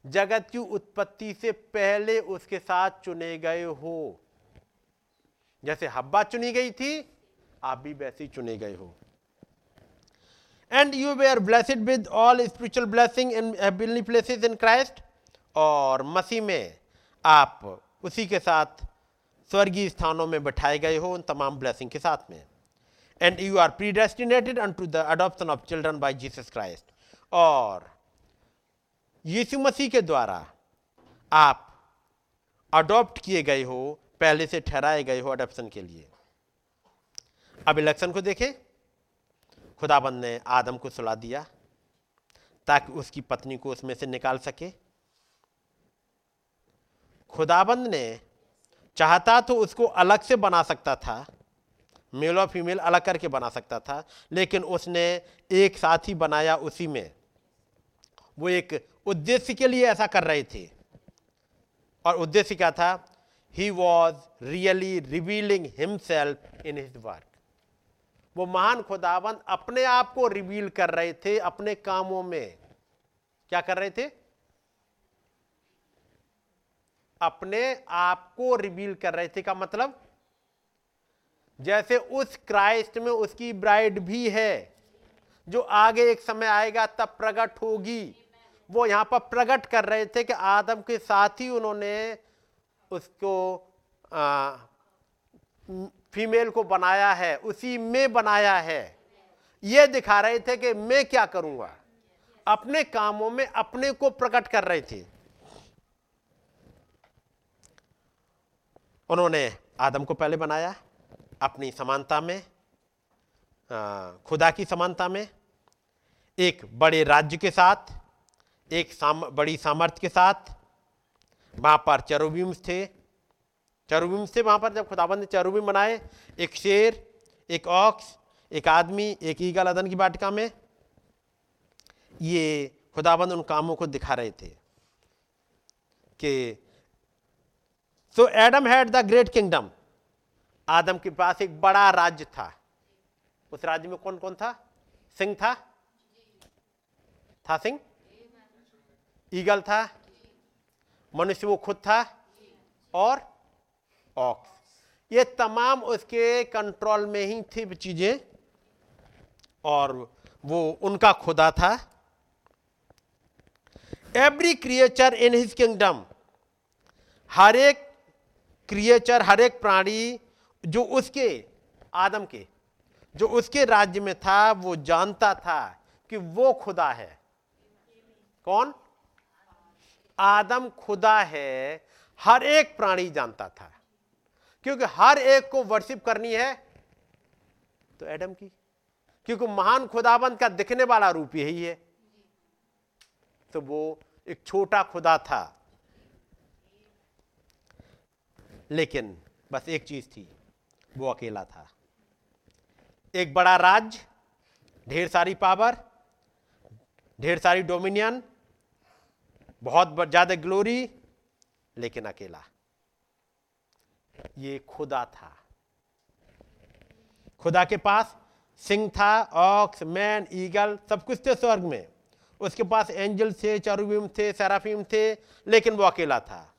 जगत की उत्पत्ति से पहले उसके साथ चुने गए हो। जैसे हब्बा चुनी गई थी, आप भी वैसे ही चुने गए हो। And you we are blessed with all spiritual blessing in heavenly places in Christ और मसीह में आप उसी के साथ स्वर्गीय स्थानों में बैठाए गए हो उन तमाम ब्लेसिंग के साथ में। And you are predestinated unto the adoption of children by Jesus Christ और यीशु मसीह के द्वारा आप अडॉप्ट किए गए हो, पहले से ठहराए गए हो अडोप्शन के लिए। अब इलेक्शन को देखें। खुदाबंद ने आदम को सुला दिया ताकि उसकी पत्नी को उसमें से निकाल सके। खुदाबंद ने चाहता तो उसको अलग से बना सकता था। मेल और फीमेल अलग करके बना सकता था, लेकिन उसने एक साथ ही बनाया उसी में। वो एक उद्देश्य के लिए ऐसा कर रहे थे। और उद्देश्य क्या था? He was really revealing himself in his work वो महान खुदाबंद अपने आप को रिवील कर रहे थे अपने कामों में। क्या कर रहे थे? अपने आप को रिवील कर रहे थे। का मतलब? जैसे उस क्राइस्ट में उसकी ब्राइड भी है जो आगे एक समय आएगा तब प्रकट होगी। वो यहाँ पर प्रकट कर रहे थे कि आदम के साथ ही उन्होंने उसको आ, फीमेल को बनाया है उसी में बनाया है। ये दिखा रहे थे कि मैं क्या करूँगा? अपने कामों में अपने को प्रकट कर रहे थे। उन्होंने आदम को पहले बनाया अपनी समानता में खुदा की समानता में एक बड़े राज्य के साथ एक साम, बड़ी सामर्थ्य के साथ वहाँ पर चरुबिम्स थे। चरुबिम्स थे वहाँ पर जब खुदाबंद ने चरुबिम बनाए एक शेर एक ऑक्स एक आदमी एक ईगल अदन की बाटिका में ये खुदाबंद उन कामों को दिखा रहे थे कि so Adam had the great kingdom आदम के पास एक बड़ा राज्य था। उस राज्य में कौन कौन था? सिंह था। था सिंह? ईगल था। मनुष्य वो खुद था। और ऑक्स ये तमाम उसके कंट्रोल में ही थी चीज़ें। और वो उनका खुदा था। Every creature in his kingdom हर एक क्रिएचर हर एक प्राणी जो उसके, आदम के, जो उसके राज्य में था, वो जानता था कि वो खुदा है। कौन? आदम खुदा है, हर एक प्राणी जानता था। क्योंकि हर एक को वर्शिप करनी है तो एडम की। क्योंकि महान खुदाबंद का दिखने वाला रूप यही है। तो वो एक छोटा खुदा था। लेकिन बस एक चीज़ थी, वो अकेला था। एक बड़ा राज्य ढेर सारी पावर, ढेर सारी डोमिनियन, बहुत ज़्यादा ग्लोरी लेकिन अकेला। ये खुदा था। खुदा के पास सिंह था, ऑक्स, मैन, ईगल, सब कुछ थे स्वर्ग में। उसके पास एंजल थे, चरुबिम थे, सराफिम थे, लेकिन वो अकेला था।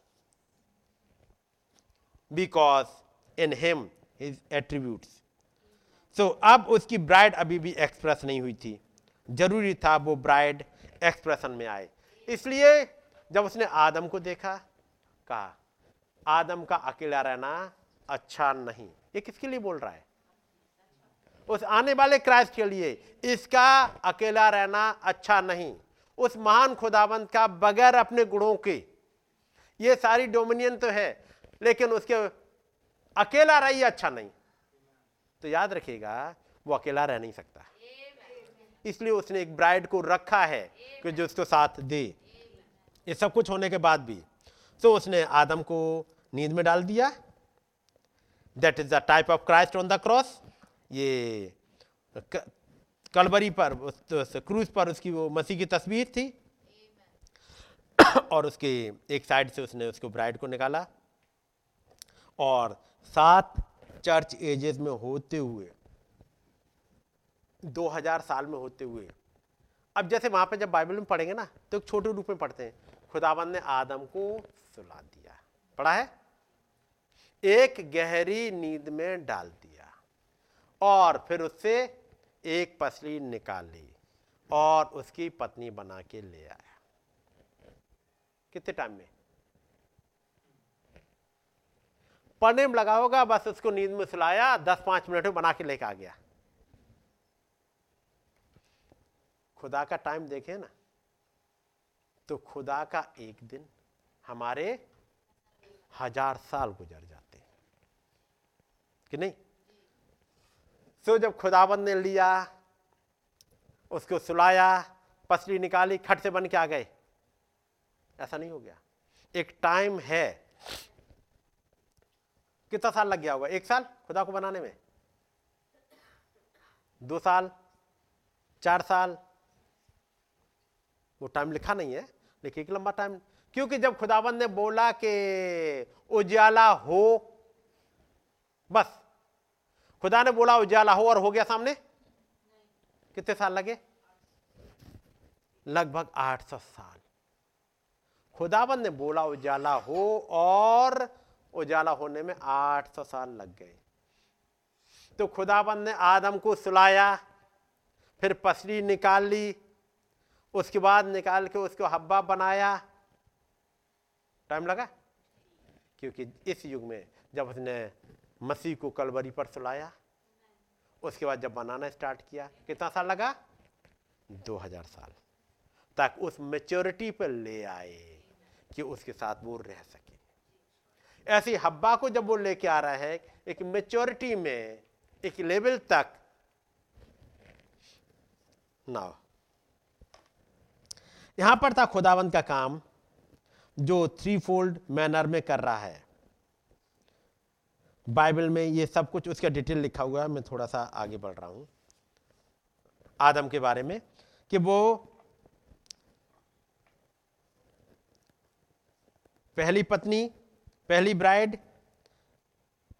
Because in him his attributes so अब उसकी ब्राइड अभी भी एक्सप्रेस नहीं हुई थी। ज़रूरी था वो ब्राइड एक्सप्रेशन में आए। इसलिए जब उसने आदम को देखा, कहा, आदम का अकेला रहना अच्छा नहीं। ये किसके लिए बोल रहा है? उस आने वाले क्राइस्ट के लिए। इसका अकेला रहना अच्छा नहीं। उस महान खुदाबंद का बगैर अपने गुणों के। ये सारी डोमिनियन तो है लेकिन उसके अकेला रही अच्छा नहीं। तो याद रखिएगा वो अकेला रह नहीं सकता। इसलिए उसने एक ब्राइड को रखा है कि जो उसको साथ दे। ये सब कुछ होने के बाद भी। तो उसने आदम को नींद में डाल दिया। That is the type of Christ on the cross ये कलबरी पर उस, उस क्रूज पर उसकी वो मसीह की तस्वीर थी। और उसके एक साइड से उसने उसको ब्राइड को निकाला। और सात चर्च एजेस में होते हुए 2000 साल में होते हुए। अब जैसे वहाँ पे जब बाइबल में पढ़ेंगे ना तो एक छोटे रूप में पढ़ते हैं। खुदाबंद ने आदम को सुला दिया। पढ़ा है? एक गहरी नींद में डाल दिया और फिर उससे एक पसली निकाल ली और उसकी पत्नी बना के ले आया। कितने टाइम में? पढ़ने में लगा होगा, बस उसको नींद में सुलाया दस पाँच मिनट में बना के लेके आ गया। खुदा का टाइम देखे ना तो खुदा का एक दिन हमारे हज़ार साल गुजर जाते हैं। कि नहीं? तो जब खुदाबंद ने लिया, उसको सुलाया, पसली निकाली, खट से बन के आ गए। ऐसा नहीं हो गया। एक टाइम है कितना साल लग गया होगा? एक साल खुदा को बनाने में? दो साल? चार साल? वो टाइम लिखा नहीं है, लेकिन एक लंबा टाइम क्योंकि जब खुदाबंद ने बोला कि उजाला हो, बस। खुदा ने बोला उजाला हो और हो गया सामने? कितने साल लगे? लगभग 800 साल। खुदाबंद ने बोला उजाला हो और उजाला होने में 800 साल लग गए। तो खुदाबंद ने आदम को सुलाया, फिर पसली निकाल ली, उसके बाद निकाल के उसको हब्बा बनाया। टाइम लगा? क्योंकि इस युग में जब उसने मसीह को कलवरी पर सुलाया, उसके बाद जब बनाना स्टार्ट किया, कितना साल लगा? 2000 साल। तक उस मेच्योरिटी पर ले आए कि उसके साथ वो रह सके। ऐसी हब्बा को जब वो लेके आ रहा है, एक मेच्योरिटी में, एक लेवल तक। ना यहाँ पर था खुदावंत का काम, जो थ्री फोल्ड मैनर में कर रहा है। बाइबल में ये सब कुछ, उसका डिटेल लिखा हुआ है, मैं थोड़ा सा आगे बढ़ रहा हूँ। आदम के बारे में, कि वो पहली पत्नी पहली ब्राइड,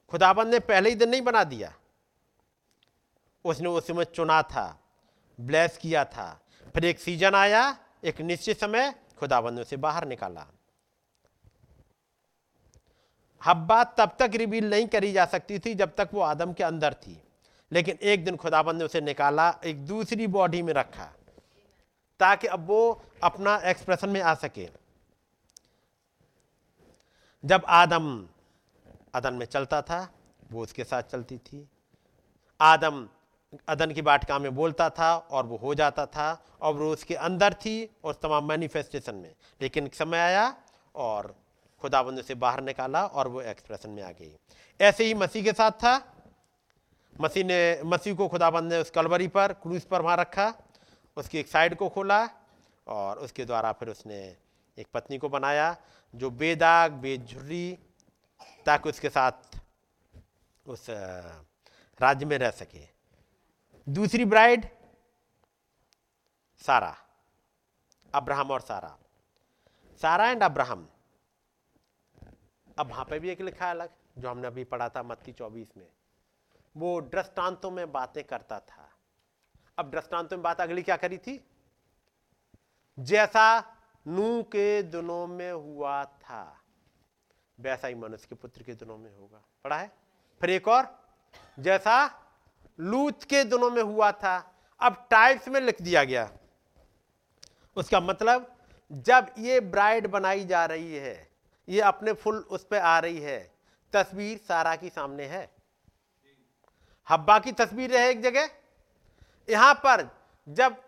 खुदाबंद ने पहले ही दिन नहीं बना दिया। उसने उस समय चुना था, ब्लेस किया था। फिर एक सीज़न आया, एक निश्चित समय खुदाबंद ने उसे बाहर निकाला। हब्बा तब तक रिवील नहीं करी जा सकती थी जब तक वो आदम के अंदर थी। लेकिन एक दिन खुदाबंद ने उसे निकाला, एक दूसरी बॉडी में रखा, ताकि अब वो अपना एक्सप्रेशन में आ सके। जब आदम अदन में चलता था, वो उसके साथ चलती थी। आदम अदन की बाटका में बोलता था और वो हो जाता था और वो उसके अंदर थी और तमाम मैनिफेस्टेशन में। लेकिन समय आया और खुदाबंद से बाहर निकाला और वो एक्सप्रेशन में आ गई। ऐसे ही मसीह के साथ था। मसीह ने, मसीह को खुदाबंद ने उस कलवरी पर क्रूज पर वहाँ रखा, उसकी एक साइड को खोला और उसके द्वारा फिर उसने एक पत्नी को बनाया, जो बेदाग बेझुर्री ताकि उसके साथ उस राज्य में रह सके। दूसरी ब्राइड सारा, अब्राहम और सारा। सारा एंड अब्राहम। अब वहाँ पे भी एक लिखा अलग, जो हमने अभी पढ़ा था मत्ती चौबीस में। वो दृष्टांतों में बातें करता था। अब दृष्टांतों में बात अगली क्या करी थी? जैसा नू के दिनों में हुआ था। वैसा ही मनुष्य के पुत्र के दिनों में होगा। पढ़ा है? फिर एक और। जैसा लूत के दिनों में हुआ था। अब टाइप्स में लिख दिया गया। उसका मतलब जब ये ब्राइड बनाई जा रही है, ये अपने फुल उस पर आ रही है, तस्वीर सारा की सामने है। हब्बा की तस्वीर है एक जगह। यहाँ पर जब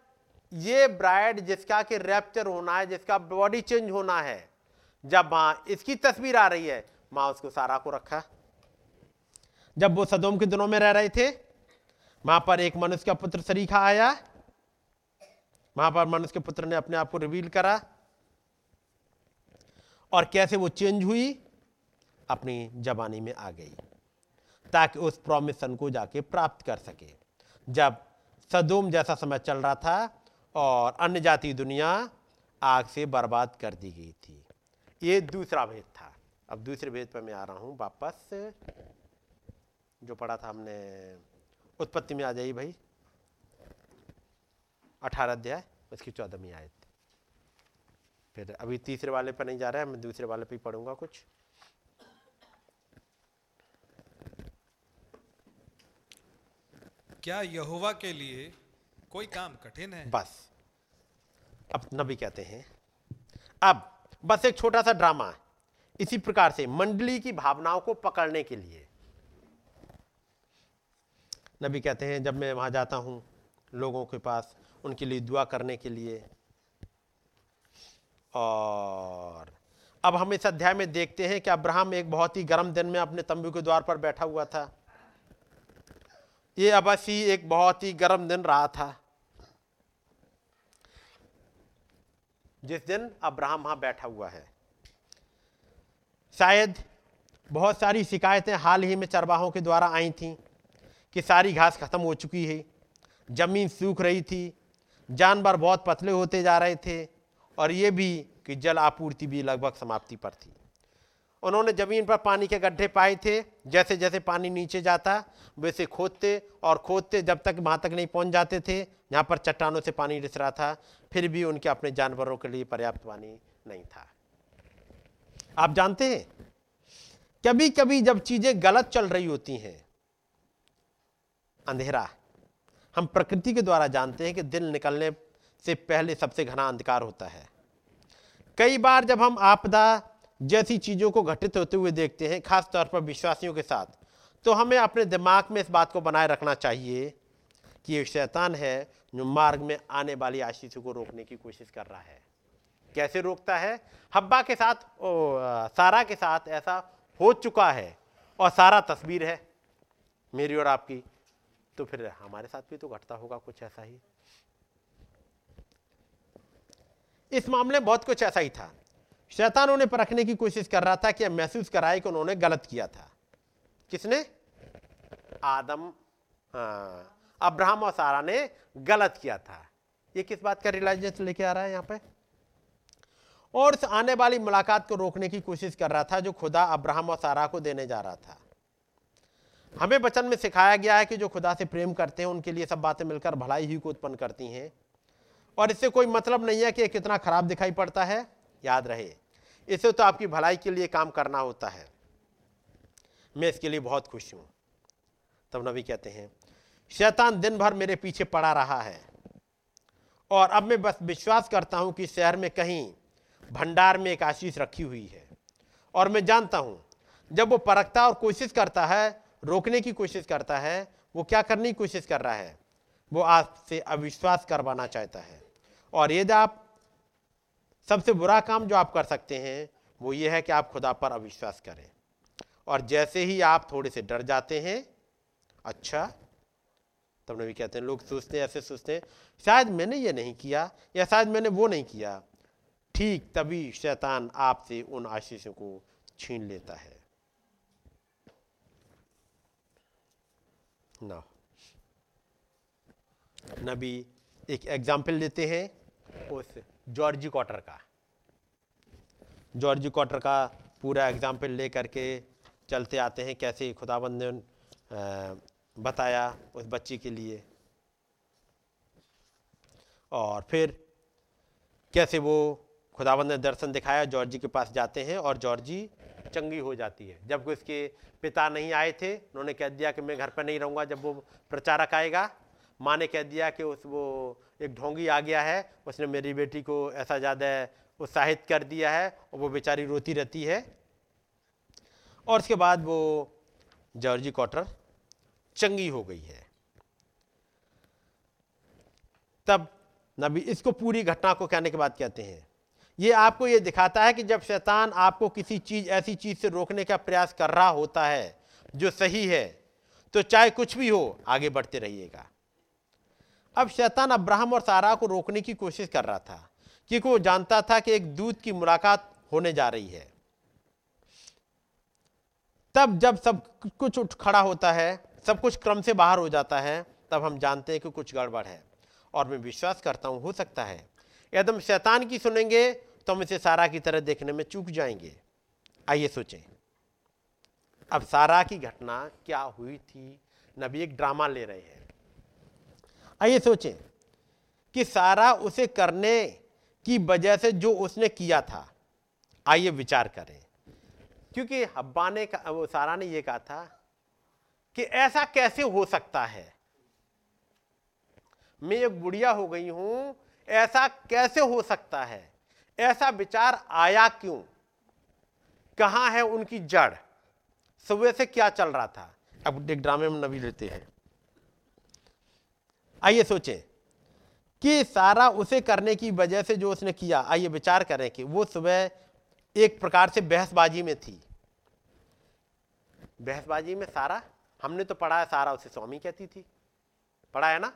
ये ब्राइड जिसका कि रैप्चर होना है, जिसका बॉडी चेंज होना है, जब माँ इसकी तस्वीर आ रही है, माँ उसको सारा को रखा। जब वो सदोम के दिनों में रह रहे थे, वहाँ पर एक मनुष्य का पुत्र सरीखा आया। वहाँ पर मनुष्य के पुत्र ने अपने आप को रिवील करा। और कैसे वो चेंज हुई? अपनी जवानी में आ गई, ताकि उस प्रॉमिशन को जाके प्राप्त कर सके। जब सदोम जैसा समय चल रहा था और अन्य जाति दुनिया आग से बर्बाद कर दी गई थी। ये दूसरा भेद था। अब दूसरे भेद पर मैं आ रहा हूँ वापस। जो पढ़ा था हमने, उत्पत्ति में आ जाइए भाई। अठारह अध्याय उसकी चौदहवीं आयत। फिर अभी तीसरे वाले पर नहीं जा रहा है, मैं दूसरे वाले पर ही पढ़ूँगा कुछ। क्या यहोवा के लिए कोई काम कठिन है। बस। अब नबी कहते हैं, अब बस एक छोटा सा ड्रामा इसी प्रकार से मंडली की भावनाओं को पकड़ने के लिए। नबी कहते हैं, जब मैं वहाँ जाता हूँ लोगों के पास, उनके लिए दुआ करने के लिए, और अब हम इस अध्याय में देखते हैं कि अब्राहम एक बहुत ही गर्म दिन में अपने तंबू के द्वार पर बैठा हुआ था। ये ही एक बहुत ही गर्म दिन रहा था। जिस दिन अब्राहम वहाँ बैठा हुआ है। शायद बहुत सारी शिकायतें हाल ही में चरवाहों के द्वारा आई थीं कि सारी घास खत्म हो चुकी है, ज़मीन सूख रही थी, जानवर बहुत पतले होते जा रहे थे और ये भी कि जल आपूर्ति भी लगभग समाप्ति पर थी। उन्होंने ज़मीन पर पानी के गड्ढे पाए थे जैसे जैसे पानी नीचे जाता, वैसे खोदते और खोदते जब तक वहाँ तक नहीं पहुँच जाते थे जहाँ पर चट्टानों से पानी रिस रहा था, फिर भी उनके अपने जानवरों के लिए पर्याप्त पानी नहीं था। आप जानते हैं कभी कभी जब चीज़ें गलत चल रही होती हैं, अंधेरा, हम प्रकृति के द्वारा जानते हैं कि दिन निकलने से पहले सबसे घना अंधकार होता है। कई बार जब हम आपदा जैसी चीज़ों को घटित होते हुए देखते हैं खास तौर पर विश्वासियों के साथ। तो हमें अपने दिमाग में इस बात को बनाए रखना चाहिए कि ये शैतान है जो मार्ग में आने वाली आशीषों को रोकने की कोशिश कर रहा है। कैसे रोकता है? हब्बा के साथ ओ, सारा के साथ ऐसा हो चुका है और सारा तस्वीर है। मेरी और आपकी। तो फिर हमारे साथ भी तो घटता होगा कुछ ऐसा ही। इस मामले में बहुत कुछ ऐसा ही था। शैतान उन्हें परखने की कोशिश कर रहा था कि महसूस कराए कि उन्होंने गलत किया था। किसने? आदम। अब्राहम और सारा ने गलत किया था। ये किस बात का रियलाइजेशन लेके आ रहा है यहाँ पे? और उस आने वाली मुलाकात को रोकने की कोशिश कर रहा था जो खुदा अब्राहम और सारा को देने जा रहा था। हमें वचन में सिखाया गया है कि जो खुदा से प्रेम करते हैं, उनके लिए सब बातें मिलकर भलाई ही को उत्पन्न करती हैं। और इससे कोई मतलब नहीं है कि कितना खराब दिखाई पड़ता है। याद रहे। इसे तो आपकी भलाई के लिए काम करना होता है। मैं इसके लिए बहुत खुश हूँ। तब नबी कहते हैं, शैतान दिन भर मेरे पीछे पड़ा रहा है। और अब मैं बस विश्वास करता हूँ कि शहर में कहीं भंडार में एक आशीष रखी हुई है। और मैं जानता हूँ, जब वो परखता और कोशिश करता है, रोकने की कोशिश करता है, वो क्या करने की कोशिश कर रहा है? वो आपसे अविश्वास करवाना चाहता है। और यदि आप सबसे बुरा काम जो आप कर सकते हैं, वो ये है कि आप खुदा पर अविश्वास करें। और जैसे ही आप थोड़े से डर जाते हैं अच्छा तब नबी कहते हैं, लोग सोचते हैं, ऐसे सोचते हैं, शायद मैंने ये नहीं किया, या शायद मैंने वो नहीं किया। ठीक तभी शैतान आपसे उन आशीषों को छीन लेता है। ना। नबी एक एग्ज़ाम्पल लेते हैं, उस जॉर्जी कॉटर का। जॉर्जी कॉटर का पूरा एग्ज़ाम्पल ले करके चलते आते हैं, कैसे खुदाबंद ने बताया उस बच्ची के लिए। और फिर कैसे वो खुदाबंद ने दर्शन दिखाया, जॉर्जी के पास जाते हैं और जॉर्जी चंगी हो जाती है। जब उसके पिता नहीं आए थे, उन्होंने कह दिया कि मैं घर पर नहीं रहूँगा, जब वो प्रचारक आएगा, माँ ने कह दिया कि उस वो एक ढोंगी आ गया है, उसने मेरी बेटी को ऐसा ज़्यादा उत्साहित कर दिया है और वो बेचारी रोती रहती है। और उसके बाद वो जॉर्जी कॉटर चंगी हो गई है। तब नबी इसको पूरी घटना को कहने के बाद कहते हैं, ये आपको ये दिखाता है कि जब शैतान आपको किसी चीज़, ऐसी चीज़ से रोकने का प्रयास कर रहा होता है जो सही है तो चाहे कुछ भी हो, आगे बढ़ते रहिएगा। अब शैतान अब्राहम और सारा को रोकने की कोशिश कर रहा था, क्योंकि वो जानता था कि एक दूत की मुलाकात होने जा रही है। तब जब सब कुछ उठ खड़ा होता है, सब कुछ क्रम से बाहर हो जाता है, तब हम जानते हैं कि कुछ गड़बड़ है। और मैं विश्वास करता हूँ, हो सकता है, यदि हम शैतान की सुनेंगे तो हम इसे सारा की तरह देखने में चूक जाएँगे। आइए सोचें, अब सारा की घटना क्या हुई थी? नबी एक ड्रामा ले रहे हैं। आइए सोचें कि सारा उसे करने की वजह से जो उसने किया था, आइए विचार करें। क्योंकि हब्बा ने वो सारा ने यह कहा था कि ऐसा कैसे हो सकता है? मैं एक बुढ़िया हो गई हूँ, ऐसा कैसे हो सकता है? ऐसा विचार आया क्यों? कहाँ है उनकी जड़? सुबह से क्या चल रहा था? अब एक ड्रामे में नबी लेते हैं। आइए सोचें कि सारा उसे करने की वजह से जो उसने किया, आइए विचार करें कि वो सुबह एक प्रकार से बहसबाजी में थी। बहसबाजी में सारा? हमने तो पढ़ा है, सारा उसे स्वामी कहती थी। पढ़ा है ना?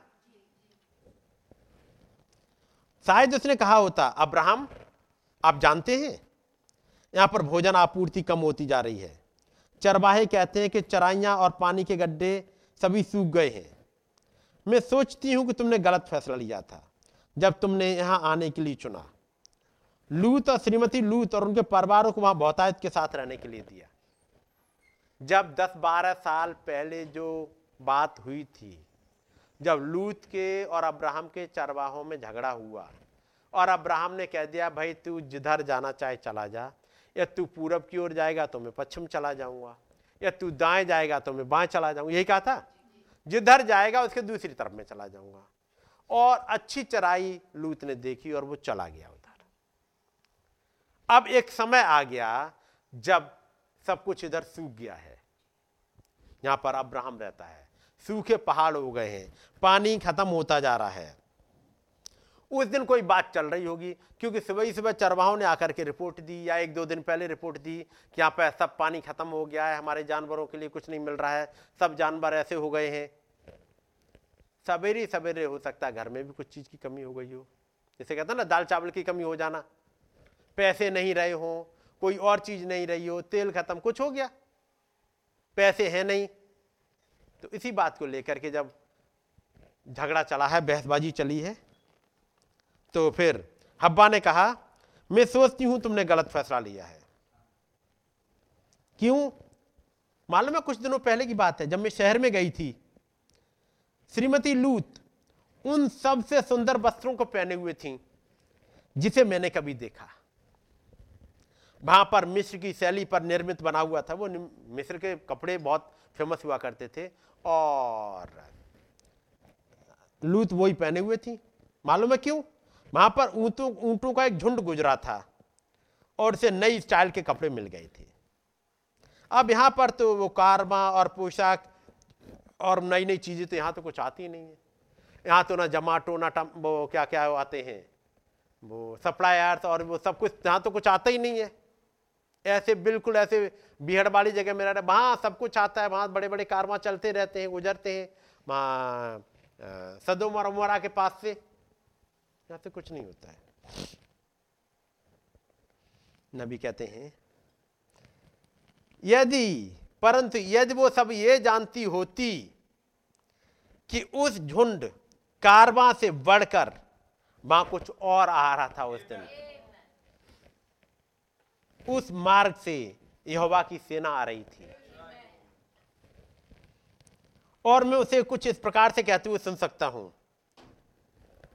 शायद उसने कहा होता, अब्राहम, आप जानते हैं? यहाँ पर भोजन आपूर्ति कम होती जा रही है। चरवाहे कहते हैं कि चराइयाँ और पानी के गड्ढे सभी सूख गए हैं। मैं सोचती हूँ कि तुमने गलत फैसला लिया था, जब तुमने यहाँ आने के लिए चुना। लूत और श्रीमती लूत और उनके परिवारों को वहाँ बहुतायत के साथ रहने के लिए दिया। जब 10-12 साल पहले जो बात हुई थी, जब लूत के और अब्राहम के चरवाहों में झगड़ा हुआ और अब्राहम ने कह दिया, भाई, तू जिधर जाना चाहे चला जा। या तू पूरब की ओर जाएगा तो मैं पश्चिम चला जाऊँगा। या तू दाएँ जाएगा तो मैं बाएँ चला जाऊँगा। यही कहा था? जिधर जाएगा उसके दूसरी तरफ़ में चला जाऊँगा। और अच्छी चराई लूत ने देखी और वो चला गया उधर। अब एक समय आ गया जब सब कुछ इधर सूख गया है। यहाँ पर अब्राहम रहता है। सूखे पहाड़ हो गए हैं। पानी खत्म होता जा रहा है। उस दिन कोई बात चल रही होगी, क्योंकि सुबह ही सुबह चरवाहों ने आकर के रिपोर्ट दी या एक दो दिन पहले रिपोर्ट दी कि यहाँ पर सब पानी खत्म हो गया है, हमारे जानवरों के लिए कुछ नहीं मिल रहा है, सब जानवर ऐसे हो गए हैं। सवेरे सवेरे हो सकता है घर में भी कुछ चीज़ की कमी हो गई हो। जैसे कहते हैं ना, दाल चावल की कमी हो जाना। पैसे नहीं रहे हो, कोई और चीज़ नहीं रही हो, तेल खत्म, कुछ हो गया। पैसे हैं नहीं। तो इसी बात को लेकर के जब झगड़ा चला है, बहसबाजी चली है तो फिर हब्बा ने कहा, मैं सोचती हूँ तुमने गलत फैसला लिया है। क्यों? मालूम है कुछ दिनों पहले की बात है, जब मैं शहर में गई थी, श्रीमती लूत उन सबसे सुंदर वस्त्रों को पहने हुए थी, जिसे मैंने कभी देखा। वहाँ पर मिस्र की शैली पर निर्मित बना हुआ था, वो मिस्र के कपड़े बहुत फ़ेमस हुआ करते थे, और लूत वही पहने हुए थी। मालूम है क्यों? वहाँ पर ऊंटों ऊंटों का एक झुंड गुजरा था और उसे नई स्टाइल के कपड़े मिल गए थे। अब यहाँ पर तो वो कारमा और पोशाक और नई नई चीज़ें तो यहाँ तो कुछ आती नहीं है। यहाँ तो ना जमाटो, ना टम, वो क्या क्या आते हैं? वो सप्लायर्स और वो सब कुछ, यहाँ तो कुछ आता ही नहीं है। ऐसे बिल्कुल ऐसे भीड़ वाली जगह में रह वहाँ सब कुछ आता है, वहाँ बड़े बड़े कारवा चलते रहते हैं, गुजरते हैं, वहाँ और उमरा के पास से। यहाँ तो कुछ नहीं होता है। नबी कहते हैं, यदि, परंतु यदि वो सब ये जानती होती कि उस झुंड कारवा से बढ़कर वहाँ कुछ और आ रहा था उस दिन, उस मार्ग से यहोवा की सेना आ रही थी। और मैं उसे कुछ इस प्रकार से कहते हुए सुन सकता हूँ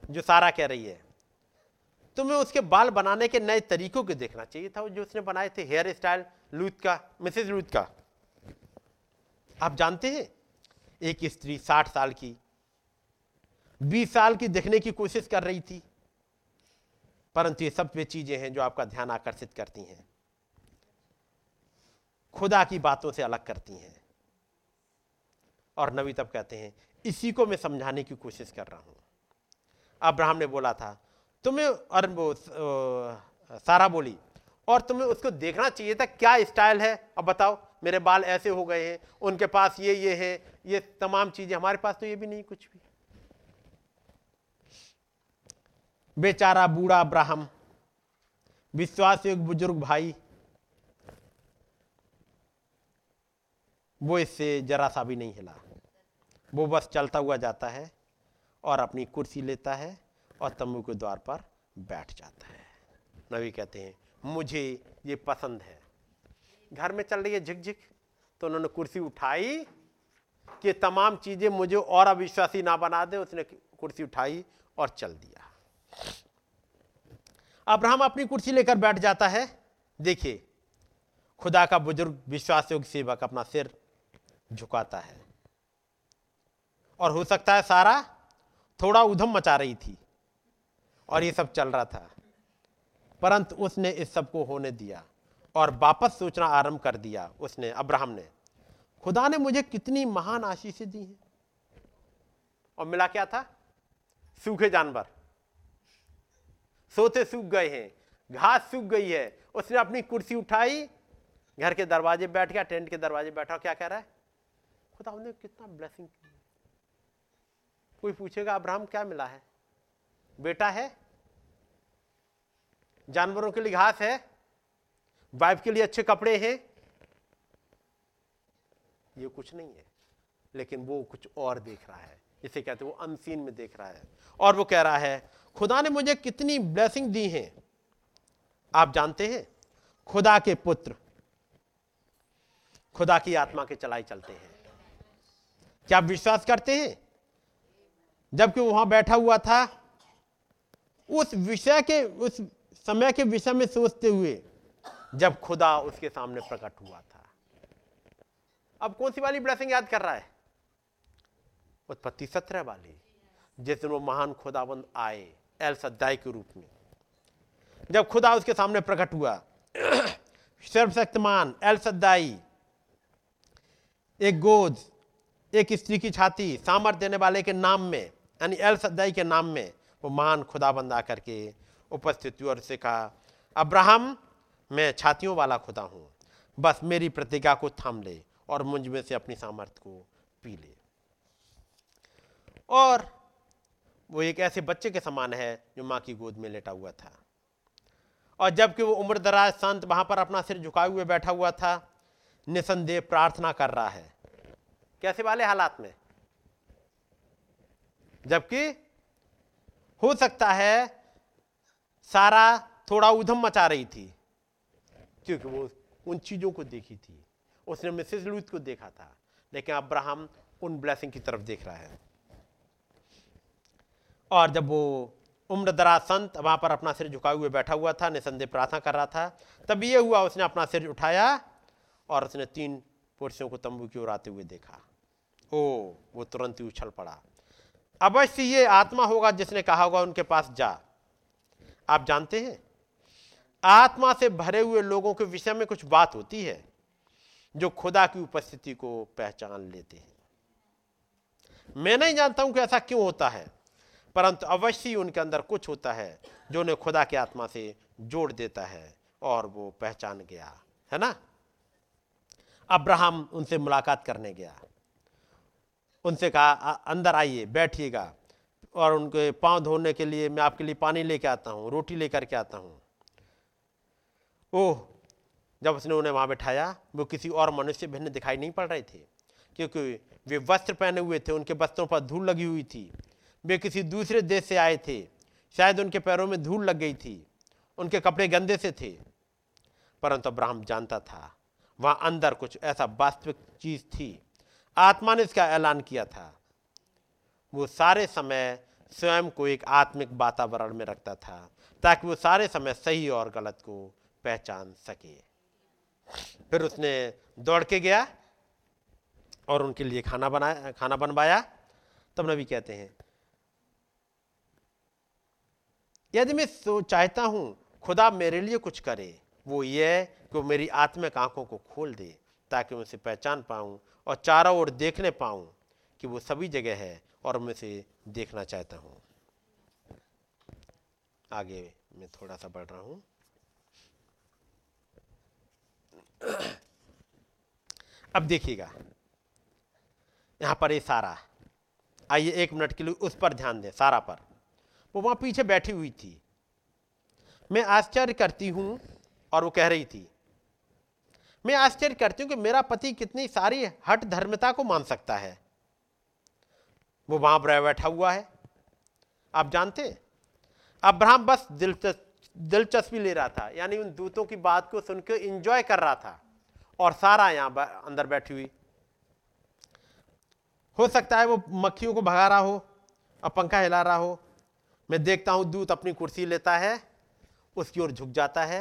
जो सारा कह रही है तो मैं उसके बाल बनाने के नए तरीकों को देखना चाहिए था जो उसने बनाए थे हेयर स्टाइल लूथ का मिसेज लूथ का। आप जानते हैं, एक स्त्री साठ साल की, बीस साल की देखने की कोशिश कर रही थी, परंतु ये सब वे चीज़ें हैं जो आपका ध्यान आकर्षित करती हैं। खुदा की बातों से अलग करती हैं। और नबी तब कहते हैं, इसी को मैं समझाने की कोशिश कर रहा हूँ। अब्राहम ने बोला था, तुम्हें और सारा बोली और तुम्हें उसको देखना चाहिए था, क्या स्टाइल है? अब बताओ, मेरे बाल ऐसे हो गए हैं, उनके पास ये ये है, ये तमाम चीज़ें हमारे पास तो ये भी नहीं, कुछ भी। बेचारा बूढ़ा अब्राहम विश्वास एक बुज़ुर्ग भाई, वो इससे जरा सा भी नहीं हिला। वो बस चलता हुआ जाता है। और अपनी कुर्सी लेता है और तम्बू के द्वार पर बैठ जाता है। नबी कहते हैं, मुझे ये पसंद है। घर में चल रही है झिक झिक तो उन्होंने कुर्सी उठाई कि तमाम चीज़ें मुझे और अविश्वासी ना बना दे। उसने कुर्सी उठाई और चल दिया। अब्राहम अपनी कुर्सी लेकर बैठ जाता है। देखिए, खुदा का बुज़ुर्ग विश्वास योग्य सेवक अपना सिर झुकाता है। और हो सकता है सारा थोड़ा उधम मचा रही थी और ये सब चल रहा था। परंतु उसने इस सबको होने दिया और वापस सोचना आरंभ कर दिया उसने, अब्राहम ने। खुदा ने मुझे कितनी महान आशीषें दी हैं। और मिला क्या था? सूखे जानवर। सोते सूख गए हैं, घास सूख गई है। उसने अपनी कुर्सी उठाई, घर के दरवाजे बैठ गया, टेंट के दरवाजे बैठा क्या कह रहा है? खुदा ने कितना ब्लेसिंग कोई पूछेगा, अब्राहम, क्या मिला है? बेटा है? जानवरों के लिए घास है? वाइफ के लिए अच्छे कपड़े हैं? ये कुछ नहीं है, लेकिन वो कुछ और देख रहा है। इसे कहते वो अनसीन में देख रहा है। और वो कह रहा है, खुदा ने मुझे कितनी ब्लेसिंग दी है? आप जानते हैं, खुदा के पुत्र, खुदा की आत्मा के चलाई चलते हैं। क्या आप विश्वास करते हैं? जबकि वहाँ बैठा हुआ था, उस विषय के, उस समय के विषय में सोचते हुए जब खुदा उसके सामने प्रकट हुआ था। अब कौन सी वाली ब्लेसिंग याद कर रहा है? उत्पत्ति सत्रह वाली, जिस दिन वो महान खुदाबंद आए एल सद्दाई के रूप में। जब खुदा उसके सामने प्रकट हुआ, सर्वशक्तिमान एल सद्दाई, एक गोद, एक स्त्री की छाती सामर्थ देने वाले के नाम में यानी एल सद्दाई के नाम में वो महान खुदाबंद आकर के उपस्थित हुआ और उसे कहा, अब्राहम, मैं छातियों वाला खुदा हूँ। बस मेरी प्रतिज्ञा को थाम ले और मुझमें से अपनी सामर्थ को पी ले। और वो एक ऐसे बच्चे के समान है जो माँ की गोद में लेटा हुआ था। और जबकि वो उम्र दराज संत वहाँ पर अपना सिर झुकाए हुए बैठा हुआ था, निसंदेह प्रार्थना कर रहा है। कैसे वाले हालात में? जबकि हो सकता है सारा थोड़ा उधम मचा रही थी, क्योंकि वो उन चीज़ों को देखी थी। उसने मिसेज लूथ को देखा था, लेकिन अब्राहम उन ब्लेसिंग की तरफ़ देख रहा है। और जब वो उम्र दराज संत वहाँ पर अपना सिर झुकाए हुए बैठा हुआ था, निसंदेह प्रार्थना कर रहा था, तब ये हुआ, उसने अपना सिर उठाया और उसने तीन पुरुषों को तंबू की ओर आते हुए देखा। ओ, वो तुरंत ही उछल पड़ा। अवश्य ये आत्मा होगा जिसने कहा होगा उनके पास जा। आप जानते हैं? आत्मा से भरे हुए लोगों के विषय में कुछ बात होती है जो खुदा की उपस्थिति को पहचान लेते हैं। मैं नहीं जानता हूँ कि ऐसा क्यों होता है, परंतु अवश्य ही उनके अंदर कुछ होता है जो उन्हें खुदा की आत्मा से जोड़ देता है और वो पहचान गया, है ना? अब्राहम उनसे मुलाकात करने गया। उनसे कहा अंदर आइए, बैठिएगा और उनके पाँव धोने के लिए मैं आपके लिए पानी लेके आता हूँ, रोटी लेकर के आता हूँ। ओह, जब उसने उन्हें वहाँ बैठाया, वो किसी और मनुष्य भिन्न दिखाई नहीं पड़ रहे थे, क्योंकि वे वस्त्र पहने हुए थे, उनके वस्त्रों पर धूल लगी हुई थी। वे किसी दूसरे देश से आए थे, शायद उनके पैरों में धूल लग गई थी, उनके कपड़े गंदे से थे। परंतु अब्राहम जानता था, वहाँ अंदर कुछ ऐसा वास्तविक चीज़ थी आत्मा ने इसका ऐलान किया था। वो सारे समय स्वयं को एक आत्मिक वातावरण में रखता था, ताकि वो सारे समय सही और गलत को पहचान सके। फिर उसने दौड़ के गया और उनके लिए खाना बनाया खाना बनवाया। तब नबी कहते हैं, यदि मैं चाहता हूँ, खुदा मेरे लिए कुछ करे, वो ये कि वो मेरी आत्मिक आँखों को खोल दे, ताकि मैं उसे पहचान पाऊँ और चारों ओर देखने पाऊँ कि वो सभी जगह है और मैं उसे देखना चाहता हूँ। आगे मैं थोड़ा सा बढ़ रहा हूँ। अब देखिएगा, यहाँ पर ये सारा, आइए एक मिनट के लिए उस पर ध्यान दें, सारा पर। वो वहाँ पीछे बैठी हुई थी। मैं आश्चर्य करती हूँ और वो कह रही थी मैं आश्चर्य करती हूँ कि मेरा पति कितनी सारी हट धर्मता को मान सकता है। वो वहाँ पर बैठा हुआ है। आप जानते हैं? अब्राहम बस दिलचस्प ले रहा था। यानी उन दूतों की बात को सुनकर इंजॉय कर रहा था और सारा यहाँ अंदर बैठी हुई। हो सकता है वो मक्खियों को भगा रहा हो, और पंखा हिला रहा हो। मैं देखता हूँ दूत अपनी कुर्सी लेता है, उसकी ओर झुक जाता है।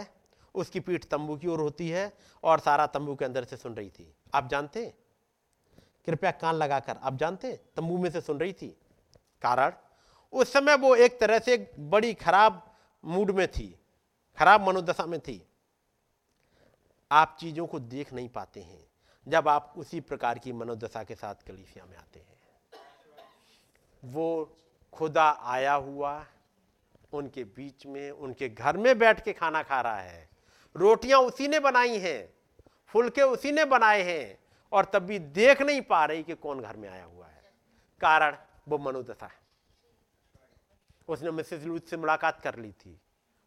उसकी पीठ तंबू की ओर होती है और सारा तंबू के अंदर से सुन रही थी। आप जानते कृपया कान लगाकर, आप जानते तंबू में से सुन रही थी। कारण, उस समय वो एक तरह से बड़ी खराब मूड में थी, खराब मनोदशा में थी। आप चीज़ों को देख नहीं पाते हैं जब आप उसी प्रकार की मनोदशा के साथ कलीसिया में आते हैं। वो खुदा आया हुआ, उनके बीच में, उनके घर में बैठ के खाना खा रहा है। रोटियाँ उसी ने बनाई हैं, फुलके उसी ने बनाए हैं, और तब भी देख नहीं पा रही कि कौन घर में आया हुआ है। कारण वो मनोदशा है। उसने मिसेस लूथ से मुलाकात कर ली थी।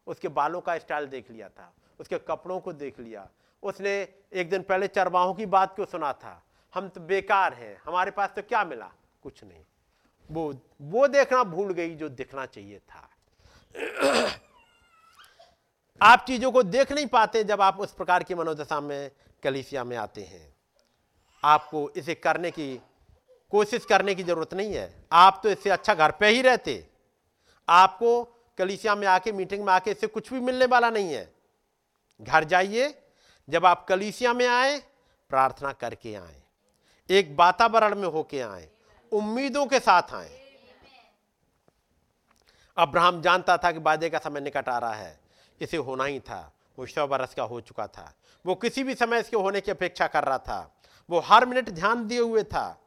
उसके बालों का स्टाइल देख लिया था। उसके कपड़ों को देख लिया। उसने एक दिन पहले चरवाहों की बात को सुना था। हम तो बेकार हैं। हमारे पास तो क्या मिला? कुछ नहीं। वो वो देखना भूल गई जो दिखना चाहिए था। आप चीज़ों को देख नहीं पाते जब आप उस प्रकार की मनोदशा में, कलीसिया में आते हैं। आपको इसे करने की, कोशिश करने की ज़रूरत नहीं है। आप तो इससे अच्छा घर पे ही रहते। आपको कलिसिया में आके, मीटिंग में आके इससे कुछ भी मिलने वाला नहीं है। घर जाइए, जब आप कलिसिया में आए, प्रार्थना करके आए। एक वातावरण में होके आए, उम्मीदों के साथ आए। अब्राहम जानता था कि वादे का समय निकट आ रहा है। इसे होना ही था। वो सौ बरस का हो चुका था। वो किसी भी समय इसके होने की अपेक्षा कर रहा था। वो हर मिनट ध्यान दिए हुए था।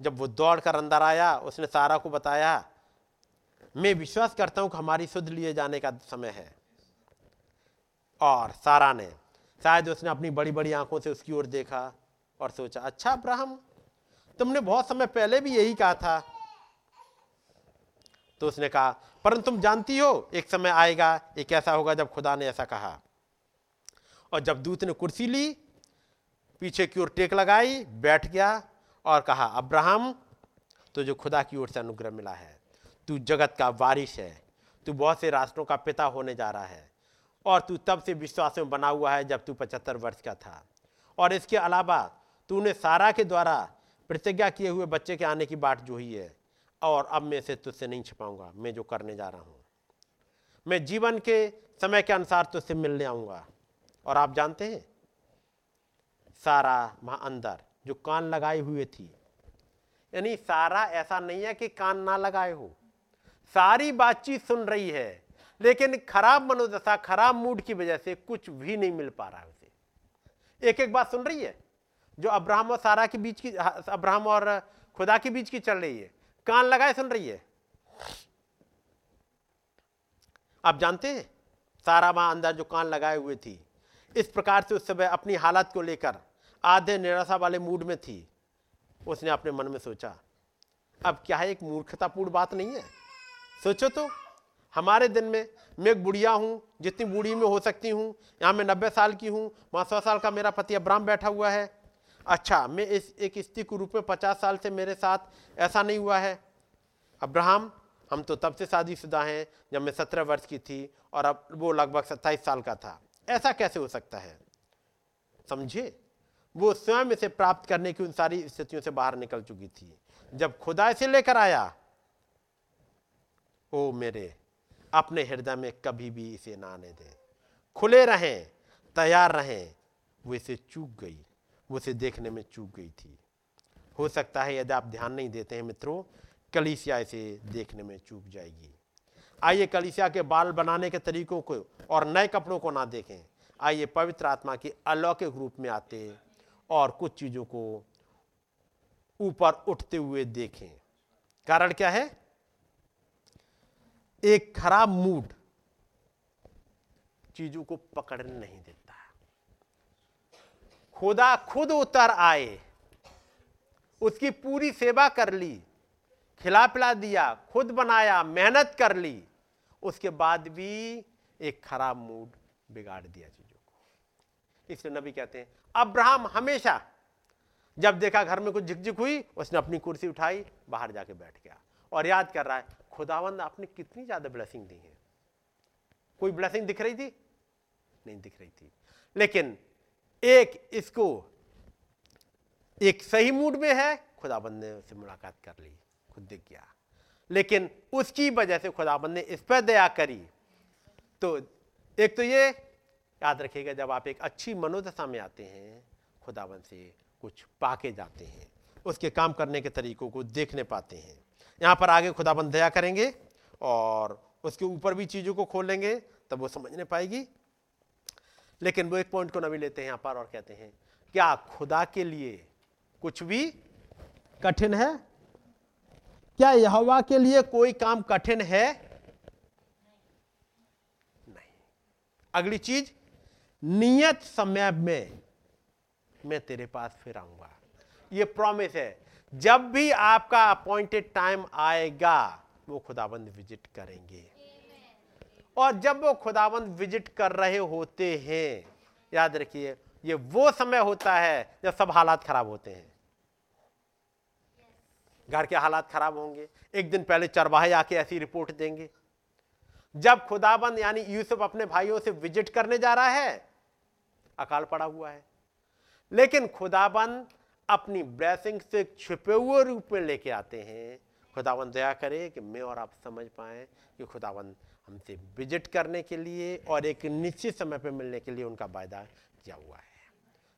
जब वो दौड़ कर अंदर आया, उसने सारा को बताया, मैं विश्वास करता हूँ कि हमारी शुद्ध लिए जाने का समय है। और सारा ने, शायद उसने अपनी बड़ी बड़ी आँखों से उसकी ओर देखा और सोचा अच्छा अब्राहम, तुमने बहुत समय पहले भी यही कहा था तो उसने कहा, परंतु तुम जानती हो, एक समय आएगा एक ऐसा होगा जब खुदा ने ऐसा कहा? और जब दूत ने कुर्सी ली, पीछे की ओर टेक लगाई, बैठ गया और कहा, अब्राहम तो जो खुदा की ओर से अनुग्रह मिला है। तू जगत का वारिश है। तू बहुत से राष्ट्रों का पिता होने जा रहा है। और तू तब से विश्वास में बना हुआ है जब तू पचहत्तर वर्ष का था। और इसके अलावा तूने सारा के द्वारा प्रतिज्ञा किए हुए बच्चे के आने की बात जो ही है। और अब मैं इसे तुझसे नहीं छिपाऊँगा, मैं जो करने जा रहा हूँ। मैं जीवन के समय के अनुसार तुझसे मिलने आऊँगा। और आप जानते हैं, सारा वहाँ अंदर जो कान लगाए हुए थी, यानी सारा ऐसा नहीं है कि कान ना लगाए हो। सारी बातचीत सुन रही है, लेकिन खराब मनोदशा खराब मूड की वजह से कुछ भी नहीं मिल पा रहा है उसे। एक एक बात सुन रही है, जो अब्राहम और सारा के बीच की, अब्राहम और खुदा के बीच की चल रही है। कान लगाए सुन रही है। आप जानते हैं, सारा वहाँ अंदर जो कान लगाए हुए थी, इस प्रकार से उस समय अपनी हालत को लेकर आधे निराशा वाले मूड में थी। उसने अपने मन में सोचा, अब क्या है, एक मूर्खतापूर्ण बात नहीं है? सोचो तो हमारे दिन में मैं एक बुढ़िया हूँ, जितनी बूढ़ी में हो सकती हूँ, यहाँ मैं नब्बे साल की हूँ, वहाँ सौ साल का मेरा पति अब्राम बैठा हुआ है। अच्छा मैं इस, एक स्त्री के रूप में पचास साल से मेरे साथ ऐसा नहीं हुआ है। अब्राहम, हम तो तब से शादीशुदा हैं, जब मैं सत्रह वर्ष की थी और अब वो लगभग सत्ताईस साल का था। ऐसा कैसे हो सकता है? समझे वो स्वयं इसे प्राप्त करने की उन सारी स्थितियों से बाहर निकल चुकी थी। जब खुदा इसे लेकर आया, ओ मेरे, अपने हृदय में कभी भी इसे ना आने दें। खुले रहें, तैयार रहें, वो इसे चूक गई। इसे देखने में चूक गई थी। हो सकता है यदि आप ध्यान नहीं देते हैं मित्रों, कलिसिया इसे देखने में चूक जाएगी। आइए कलिसिया के बाल बनाने के तरीकों को और नए कपड़ों को ना देखें। आइए पवित्र आत्मा के अलौकिक रूप में आते और कुछ चीज़ों को ऊपर उठते हुए देखें। कारण क्या है? एक खराब मूड चीज़ों को पकड़ने नहीं देता। खुदा खुद उतर आए। उसकी पूरी सेवा कर ली खिला पिला दिया, खुद बनाया, मेहनत कर ली। उसके बाद भी एक खराब मूड बिगाड़ दिया चीज़ों को। इसलिए नबी कहते हैं, अब्राहम हमेशा जब देखा घर में कुछ झिकझिक हुई, उसने अपनी कुर्सी उठाई, बाहर जाके बैठ गया। और याद कर रहा है, खुदावंद आपने कितनी ज़्यादा ब्लेसिंग दी है। कोई ब्लेसिंग दिख रही थी? नहीं दिख रही थी। लेकिन एक इसको, एक सही मूड में है, खुदाबंद ने उससे मुलाकात कर ली, खुद दिख गया लेकिन उसकी वजह से खुदाबंद ने इस पर दया करी। तो एक तो ये याद रखिएगा, जब आप एक अच्छी मनोदशा में आते हैं, खुदाबंद से कुछ पाके जाते हैं, उसके काम करने के तरीकों को देखने पाते हैं। यहाँ पर आगे खुदाबंद दया करेंगे और उसके ऊपर भी चीज़ों को खोलेंगे तब वो समझने पाएगी लेकिन वो एक पॉइंट को नवी लेते हैं, यहाँ पर और कहते हैं, क्या खुदा के लिए कुछ भी कठिन है? क्या यहोवा के लिए कोई काम कठिन है? नहीं। अगली चीज़, नियत समय में मैं तेरे पास फिर आऊँगा। ये प्रॉमिस है, जब भी आपका अपॉइंटेड टाइम आएगा, वो खुदाबंद विज़िट करेंगे। और जब वो खुदाबंद विज़िट कर रहे होते हैं, याद रखिए, ये वो समय होता है जब सब हालात खराब होते हैं। घर के हालात खराब होंगे, एक दिन पहले चरवाहे आके ऐसी रिपोर्ट देंगे। जब खुदाबंद यानी यूसुफ, अपने भाइयों से विज़िट करने जा रहा है, अकाल पड़ा हुआ है। लेकिन खुदाबंद अपनी ब्लेसिंग से छिपे हुए रूप में लेके आते हैं। खुदाबंद दया करे कि मैं और आप समझ पाए कि खुदाबंद हमसे विज़िट करने के लिए और एक निश्चित समय पर मिलने के लिए उनका वायदा किया हुआ है।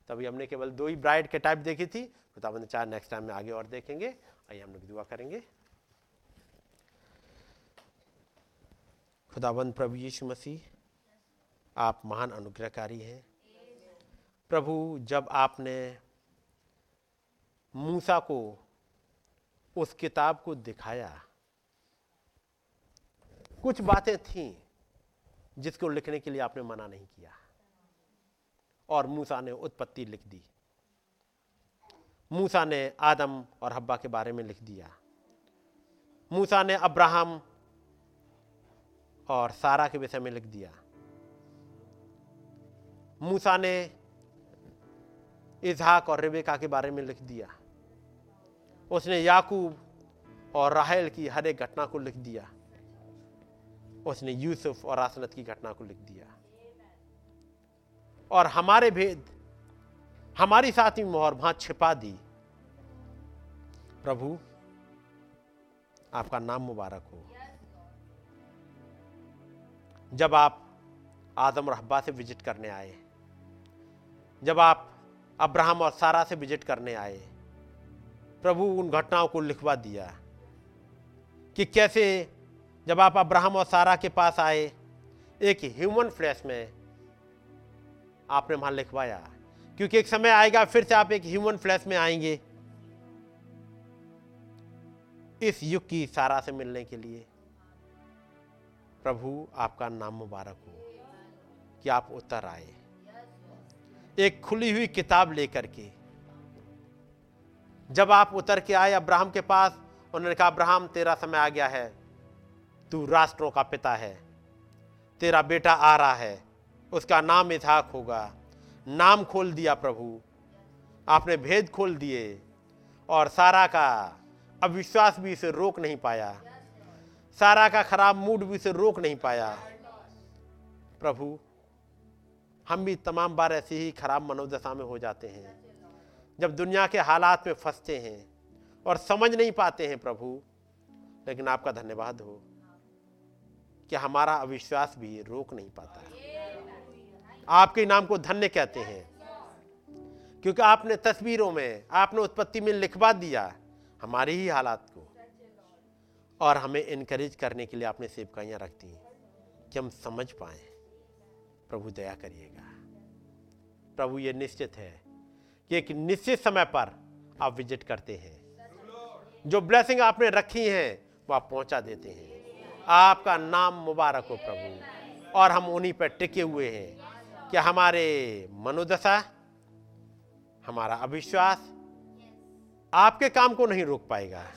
तभी हमने केवल दो ही ब्राइड के टाइप देखी थी। खुदाबंद चार नेक्स्ट टाइम में आगे और देखेंगे। आइए हम लोग दुआ करेंगे। खुदाबंद प्रभु यीशु मसीह, आप महान अनुग्रहकारी हैं। प्रभु, जब आपने मूसा को, उस किताब को दिखाया कुछ बातें थीं जिसको लिखने के लिए आपने मना नहीं किया। और मूसा ने उत्पत्ति लिख दी। मूसा ने आदम और हब्बा के बारे में लिख दिया। मूसा ने अब्राहम और सारा के विषय में लिख दिया। मूसा ने इजहाक और रिबेका के बारे में लिख दिया। उसने याकूब और राहल की हर एक घटना को लिख दिया। उसने यूसुफ और आसनत की घटना को लिख दिया। और हमारे भेद, हमारी साथ ही मोहर वहाँ छिपा दी। प्रभु, आपका नाम मुबारक हो। जब आप आदम और हब्बा से विज़िट करने आए, जब आप अब्राहम और सारा से विज़िट करने आए, प्रभु उन घटनाओं को लिखवा दिया कि कैसे जब आप अब्राहम और सारा के पास आए, एक ह्यूमन फ्लैश में आपने वहाँ लिखवाया, क्योंकि एक समय आएगा, फिर से आप एक ह्यूमन फ्लैश में आएँगे। इस युग की सारा से मिलने के लिए प्रभु आपका नाम मुबारक हो कि आप उतर आए। एक खुली हुई किताब लेकर के, जब आप उतर के आए अब्राहम के पास, उन्होंने कहा, अब्राहम, तेरा समय आ गया है। तू राष्ट्रों का पिता है। तेरा बेटा आ रहा है। उसका नाम इजहाक होगा। नाम खोल दिया प्रभु। आपने भेद खोल दिए और सारा का अविश्वास भी इसे रोक नहीं पाया। सारा का खराब मूड भी इसे रोक नहीं पाया। प्रभु, हम भी तमाम बार ऐसी ही खराब मनोदशा में हो जाते हैं। जब दुनिया के हालात में फंसते हैं और समझ नहीं पाते हैं प्रभु, लेकिन आपका धन्यवाद हो। कि हमारा अविश्वास भी रोक नहीं पाता आपके नाम को धन्य कहते हैं। क्योंकि आपने तस्वीरों में, आपने उत्पत्ति में लिखवा दिया हमारी ही हालात को। और हमें इनकरेज करने के लिए आपने सेवकाइयाँ दी कि हम समझ पाए। प्रभु दया करिएगा। प्रभु, ये निश्चित है कि एक निश्चित समय पर आप विज़िट करते हैं। जो ब्लेसिंग आपने रखी हैं, वो आप पहुँचा देते हैं। आपका नाम मुबारक हो प्रभु। और हम उन्हीं पर टिके हुए हैं कि हमारे मनोदशा, हमारा अविश्वास आपके काम को नहीं रोक पाएगा।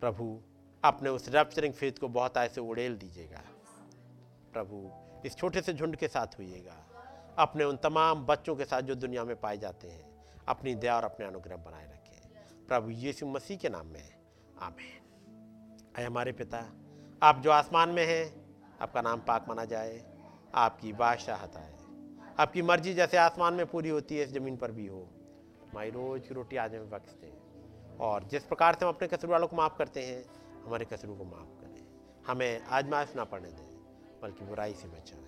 प्रभु, अपने उस रैप्चरिंग फ़ेज़ को बहुत ऐसे उड़ेल दीजिएगा। प्रभु, इस छोटे से झुंड के साथ होइएगा। अपने उन तमाम बच्चों के साथ जो दुनिया में पाए जाते हैं, अपनी दया और अपने अनुग्रह बनाए रखें। प्रभु यीशु मसीह के नाम में, आमेन। अय हमारे पिता। आप जो आसमान में हैं, आपका नाम पाक माना जाए, आपकी बादशाहत आए आपकी मर्ज़ी जैसे आसमान में पूरी होती है, इस ज़मीन पर भी हो। हमारी रोज़ की रोटी आज हमें बख्श दें। और जिस प्रकार से हम अपने कसर वालों को माफ़ करते हैं, हमारे कसरों को माफ़ करें। हमें आजमाइश ना पड़ने दें, बल्कि बुराई से बचाएँ।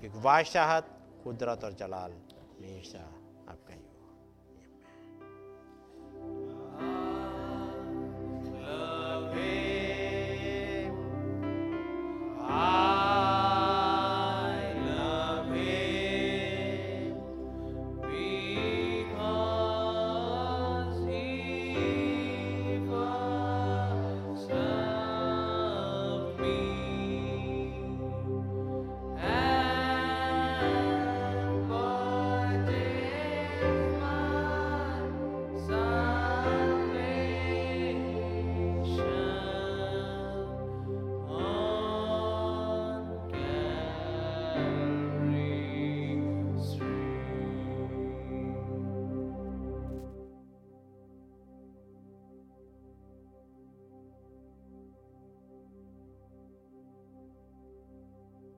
क्योंकि बादशाहत कुदरत और जलाल हमेशा आपका